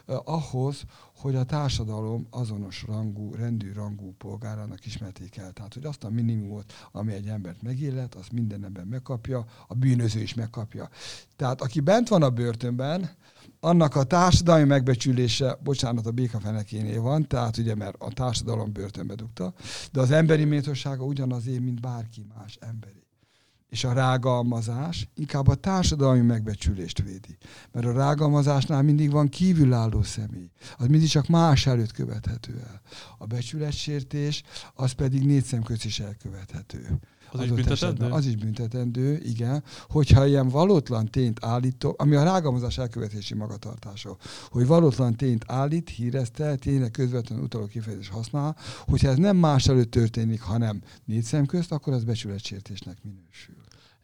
ahhoz, hogy a társadalom azonos rangú, rendű rangú polgárának ismerték el. Tehát, hogy azt a minimumot, ami egy embert megillet, azt minden ember megkapja, a bűnöző is megkapja. Tehát, aki bent van a börtönben, annak a társadalmi megbecsülése, bocsánat, a békafenekénél van, tehát ugye, mert a társadalom börtönbe dugta, de az emberi méltósága ugyanazé, mint bárki más emberi. És a rágalmazás inkább a társadalmi megbecsülést védi. Mert a rágalmazásnál mindig van kívülálló személy. Az mindig csak más előtt követhető el. A becsületsértés, az pedig négy szemköz is elkövethető. Az is büntetendő? Az is büntetendő, igen. Hogyha ilyen valótlan tényt állítok, ami a rágalmazás elkövetési magatartása, hogy valótlan tényt állít, hírezte, tényleg közvetlenül utaló kifejezés használ, hogyha ez nem más előtt történik, hanem négy szem közt, akkor az becsületsértésnek minősül.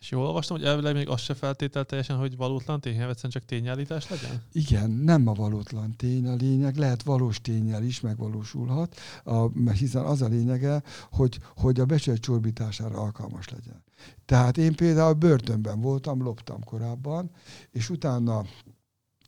És jól olvastam, hogy elvileg még az se feltétel teljesen, hogy valótlan tény, egyszerűen csak tényállítás legyen? Igen, nem a valótlan tény a lényeg, lehet valós tényel is megvalósulhat, a, hiszen az a lényege, hogy, hogy a becsület csorbítására alkalmas legyen. Tehát én például börtönben voltam, loptam korábban, és utána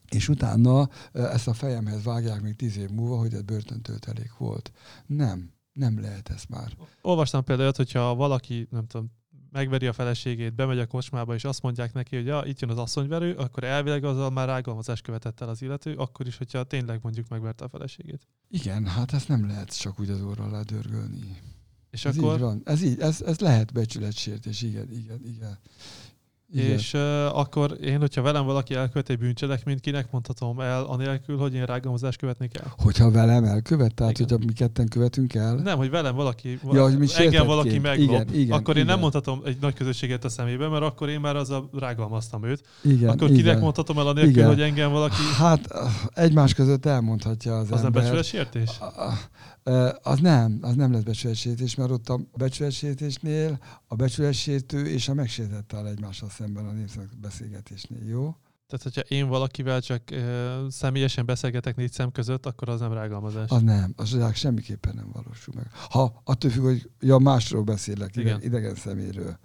és utána ezt a fejemhez vágják még tíz év múlva, hogy ez börtöntöltelék volt. Nem, nem lehet ez már. Olvastam például, hogyha valaki, nem tudom, megveri a feleségét, bemegy a kocsmába, és azt mondják neki, hogy ja, itt jön az asszonyverő, akkor elvileg azzal már rágalmazást követett el az illető, akkor is, hogyha tényleg mondjuk megverte a feleségét. Igen, hát ezt nem lehet csak úgy az orra alá dörgölni. És ez akkor... Így van. Ez, így, ez, ez lehet becsületsértés, igen, igen, igen. Igen. És uh, akkor én, hogyha velem valaki elkövet egy bűncselekményt, kinek mondhatom el, anélkül, hogy én rágalmazást követnék el? Hogyha velem elkövet, tehát igen. hogyha mi ketten követünk el? Nem, hogy velem valaki, ja, hogy mi engem valaki meglop, igen, igen, akkor én igen. nem mondhatom egy nagy közösséget a szemébe, mert akkor én már az a rágalmaztam őt. Igen, akkor kinek igen. mondhatom el anélkül, igen. hogy engem valaki... Hát egymás között elmondhatja az, az ember. Az nem becsületsértés? Az nem, az nem lesz becsületsértés, mert ott a becsületsértésnél a becsületsértő és a megsértett áll egymással szemben a beszélgetésnél, jó? Tehát, hogyha én valakivel csak uh, személyesen beszélgetek négy szem között, akkor az nem rágalmazás. Az nem, az rá semmiképpen nem valósul meg. Ha attól függ, hogy ja, másról beszélek, Igen. idegen szeméről.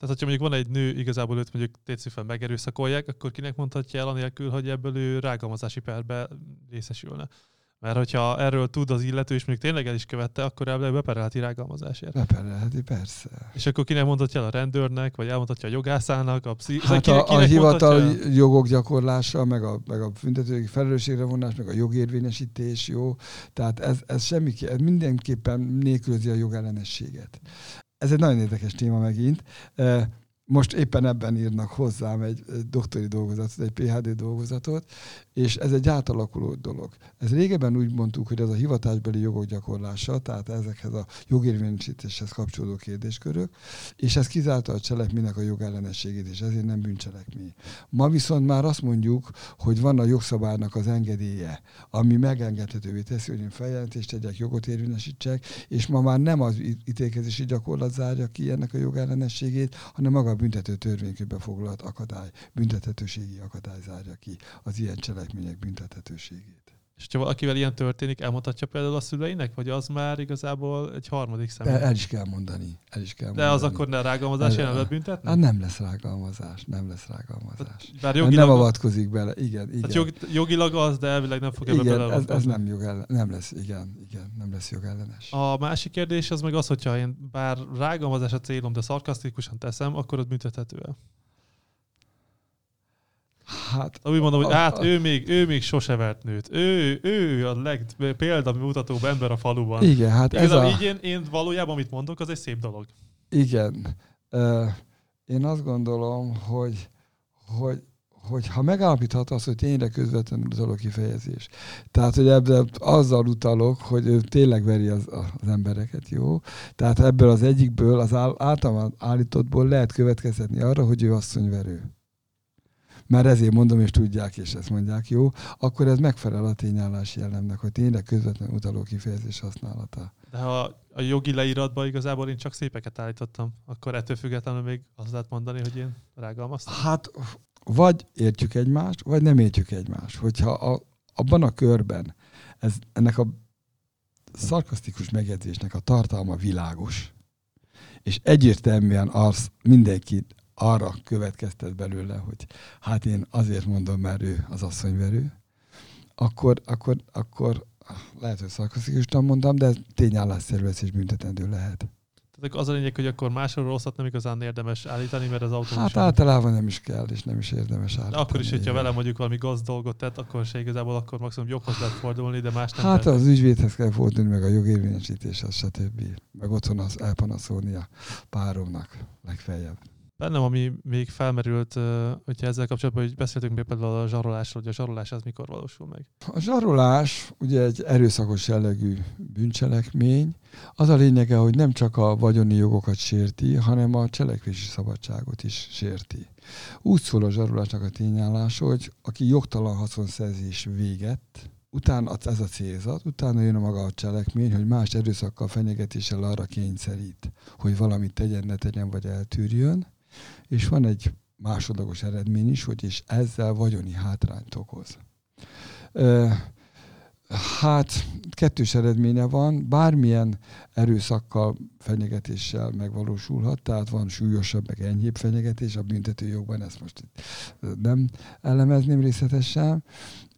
Tehát, hogyha mondjuk van egy nő, igazából őt mondjuk tétszűfen megerőszakolják, akkor kinek mondhatja el anélkül, hogy ebből ő rágalmazási perbe részesülne. Mert hogyha erről tud az illető, és még tényleg el is követte, akkor elvileg beperelheti rágalmazásért. Beperelheti, persze. És akkor kinek mondhatja el a rendőrnek, vagy elmondhatja a jogászának, a pszi... Hát kinek, a, a hivatal mondhatja? jogok gyakorlása, meg a, meg a büntetőjogi felelősségre vonás, meg a jogérvényesítés, jó. Tehát ez, ez semmi, ez mindenképpen nélkülözi a jogellenességet. Ez egy nagyon érdekes téma megint. Most éppen ebben írnak hozzám egy, doktori dolgozatot, egy PhD dolgozatot, és ez egy átalakuló dolog. Ez régebben úgy mondtuk, hogy ez a hivatásbeli jogok gyakorlása, tehát ezekhez a jogérvényesítéshez kapcsolódó kérdéskörök, és ez kizárta a cselekménynek a jogellenességét, és ezért nem bűncselekmény. Ma viszont már azt mondjuk, hogy van a jogszabálynak az engedélye, ami megengedhetővé teszi, hogy én feljelentést tegyek, jogot érvényesítsek, és ma már nem az ítélkezési gyakorlat zárja ki ennek a jogellenességét, hanem maga büntető törvénykönyvbe foglalt akadály, büntethetőségi akadály zárja ki az ilyen cselekmények büntethetőségét. És ha valakivel ilyen történik, elmondhatja például a szüleinek, vagy az már igazából egy harmadik személy? El, el is kell mondani. El is kell De mondani. az akkor ne rágalmazás, El- lehet büntetni? Hát nem lesz rágalmazás, nem lesz rágalmazás. Bár Jogilag, nem avatkozik bele, igen, igen. hát jog, jogilag az, de elvileg nem fog ebbe igen, ez, beleavatkozni. ez nem jogellen, nem lesz, igen, igen, nem lesz jogellenes. A másik kérdés az meg az, hogyha én bár rágalmazás a célom, de szarkasztikusan teszem, akkor az büntethető. Hát, Úgy mondom, hogy hát ő még, ő még sose vert nőt. Ő, ő a legpéldamutatóbb ember a faluban. igen, hát ez Igazából a... így én, én valójában, amit mondok, az egy szép dolog. Igen. Én azt gondolom, hogy, hogy, hogy ha megállapítható az, hogy tényleg közvetlenül utaló kifejezés. Tehát, hogy ebben azzal utalok, hogy ő tényleg veri az, az embereket, jó? Tehát ebből az egyikből, az általán állítottból lehet következtetni arra, hogy ő asszonyverő. Mert ezért mondom, és tudják, és ezt mondják, jó? Akkor ez megfelel a tényállási jellemnek, hogy tényleg közvetlenül utaló kifejezés használata. De ha a jogi leíratban igazából én csak szépeket állítottam, akkor ettől függetlenül még azt lehet mondani, hogy én rágalmaztam. Hát vagy értjük egymást, vagy nem értjük egymást. Hogyha a, abban a körben ez, ennek a szarkasztikus megjegyzésnek a tartalma világos, és egyértelműen az mindenki arra következtet belőle, hogy hát én azért mondom, mert ő az asszonyverő, akkor, akkor, akkor lehet, hogy szarkasztikusan mondtam, de ez tényállásszerű lesz és büntetendő lehet. Tehát az a lényeg, hogy akkor másról rosszat nem igazán érdemes állítani, mert az autó Hát általában nem is kell, és nem is érdemes de állítani. akkor is, hogyha vele mondjuk valami gazd dolgot tett, akkor se igazából akkor maximum joghoz lehet fordulni, de más nem Hát lehet. az ügyvédhez kell fordulni, meg a jogérvényesítéshez, stb. Meg otthon az elpanaszolni a páromnak legfeljebb. Bennem, ami még felmerült, hogyha ezzel kapcsolatban, hogy beszéltünk még például a zsarolásról, hogy a zsarolás az mikor valósul meg. A zsarolás ugye egy erőszakos jellegű bűncselekmény. Az a lényege, hogy nem csak a vagyoni jogokat sérti, hanem a cselekvési szabadságot is sérti. Úgy szól a zsarolásnak a tényállása, hogy aki jogtalan haszonszerzés véget, utána ez a célzat, utána jön a maga a cselekmény, hogy más erőszakkal, fenyegetéssel arra kényszerít, hogy valamit tegyen, ne tegyen, vagy eltűrjön, és van egy másodlagos eredmény is, hogy és ezzel vagyoni hátrányt okoz. Hát kettős eredménye van, bármilyen erőszakkal, fenyegetéssel megvalósulhat, tehát van súlyosabb, meg enyhébb fenyegetés a büntetőjogban, ezt most nem elemezném részletesen,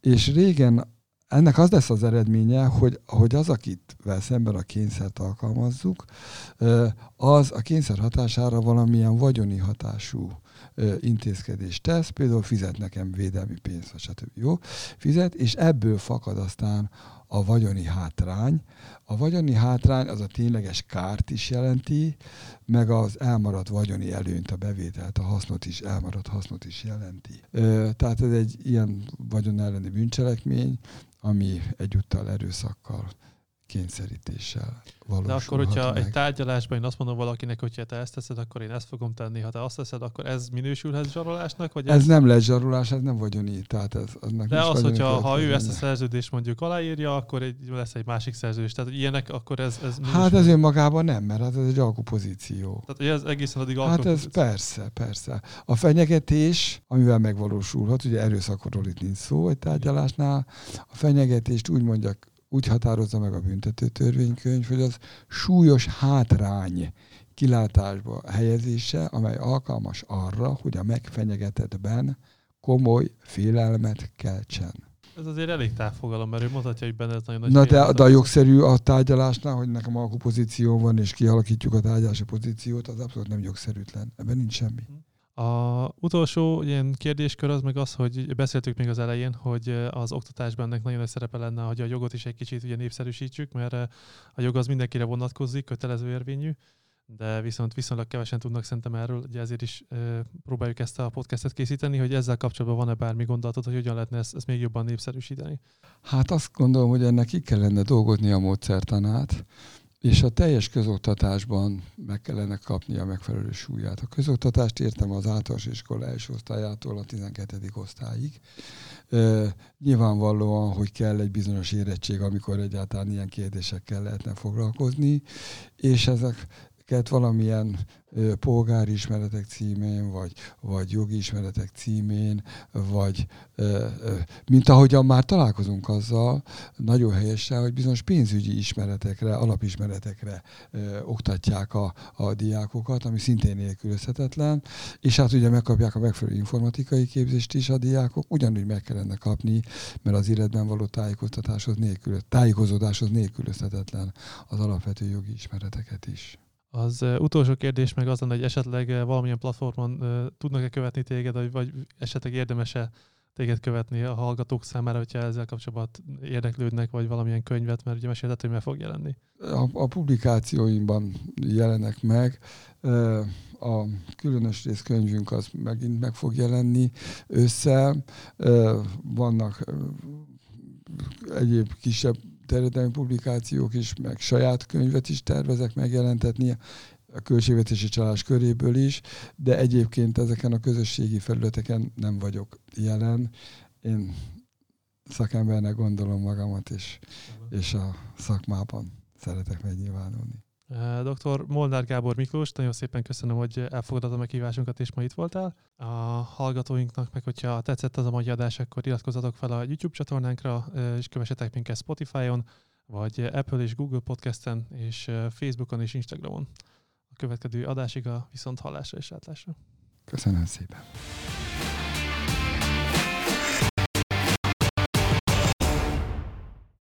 és régen ennek az lesz az eredménye, hogy, hogy az, akit szemben a kényszert alkalmazzuk, az a kényszer hatására valamilyen vagyoni hatású intézkedést tesz, például fizet nekem védelmi pénzt, stb. Jó? Fizet, és ebből fakad aztán a vagyoni hátrány. A vagyoni hátrány az a tényleges kárt is jelenti, meg az elmaradt vagyoni előnyt, a bevételt, a hasznot is, elmaradt hasznot is jelenti. Tehát ez egy ilyen vagyon elleni bűncselekmény, ami egyúttal erőszakkal, kényszerítéssel De valósulhat akkor, hogyha meg. egy tárgyalásban én azt mondom valakinek, hogy te ezt teszed, akkor én ezt fogom tenni, ha te azt teszed, akkor ez minősülhet zsarolásnak? Vagy Ez nem lesz zsarulás, ez nem vagyoni. Tehát ez, aznak De az, hogyha ha ő ezt a szerződést mondjuk aláírja, akkor egy, lesz egy másik szerződés. Tehát ilyenek, akkor ez, ez Hát ez önmagában nem, mert hát ez egy alkupozíció. Tehát ez egészen addig Hát ez persze, persze. A fenyegetés, amivel megvalósulhat, ugye erőszakról itt nincs szó egy tárgyalásnál, a fenyegetést úgy mondjak, úgy határozza meg a büntető törvénykönyv, hogy az súlyos hátrány kilátásba helyezése, amely alkalmas arra, hogy a megfenyegetettben komoly félelmet keltsen. Ez azért elég távfogalom, mert ő mondhatja, hogy benne ez nagyon nagy Na de, de a jogszerű a tárgyalásnál, hogy nekem alkupozíció van, és kialakítjuk a tárgyalási pozíciót, az abszolút nem jogszerűtlen. Ebben nincs semmi. A utolsó ilyen kérdéskör az meg az, hogy beszéltük még az elején, hogy az oktatásban ennek nagyon nagy szerepe lenne, hogy a jogot is egy kicsit ugye népszerűsítsük, mert a jog az mindenkire vonatkozik, kötelező érvényű, de viszont viszonylag kevesen tudnak szerintem erről, ugye ezért is e, próbáljuk ezt a podcastet készíteni, hogy ezzel kapcsolatban van-e bármi gondolatod, hogy hogyan lehetne ezt, ezt még jobban népszerűsíteni? Hát azt gondolom, hogy ennek ki kellene dolgozni a módszertanát, és a teljes közoktatásban meg kellene kapni a megfelelő súlyát. A közoktatást értem az általános iskola első osztályától a 12. osztályig. Nyilvánvalóan, hogy kell egy bizonyos érettség, amikor egyáltalán ilyen kérdésekkel lehetne foglalkozni, és ezek ezeket valamilyen polgári ismeretek címén, vagy, vagy jogi ismeretek címén, vagy mint ahogyan már találkozunk azzal, nagyon helyesen, hogy bizonyos pénzügyi ismeretekre, alapismeretekre oktatják a, a diákokat, ami szintén nélkülözhetetlen, és hát ugye megkapják a megfelelő informatikai képzést is a diákok, ugyanúgy meg kellene kapni, mert az életben való tájékoztatáshoz nélkül, tájékozódáshoz nélkülözhetetlen az alapvető jogi ismereteket is. Az utolsó kérdés meg az lenne, hogy esetleg valamilyen platformon tudnak-e követni téged, vagy, esetleg érdemese téged követni a hallgatók számára, hogyha ezzel kapcsolatban érdeklődnek, vagy valamilyen könyvet, mert ugye mesélted, hogy meg fog jelenni. A, a publikációimban jelenek meg. A különös részkönyvünk az megint meg fog jelenni össze. Vannak egyéb kisebb terjedelmi publikációk is, meg saját könyvet is tervezek megjelentetni a költségvetési csalás köréből is, de egyébként ezeken a közösségi felületeken nem vagyok jelen. Én szakembernek gondolom magamat, és, és a szakmában szeretek megnyilvánulni. Dr. Molnár Gábor Miklós, nagyon szépen köszönöm, hogy elfogadod a meghívásunkat, és ma itt voltál. A hallgatóinknak meg, hogyha tetszett az a mai adás, akkor iratkozzatok fel a YouTube csatornánkra, és kövessetek minket Spotify-on, vagy Apple és Google Podcasten, és Facebookon és Instagramon. A következő adásig a viszont hallásra és átlásra. Köszönöm szépen.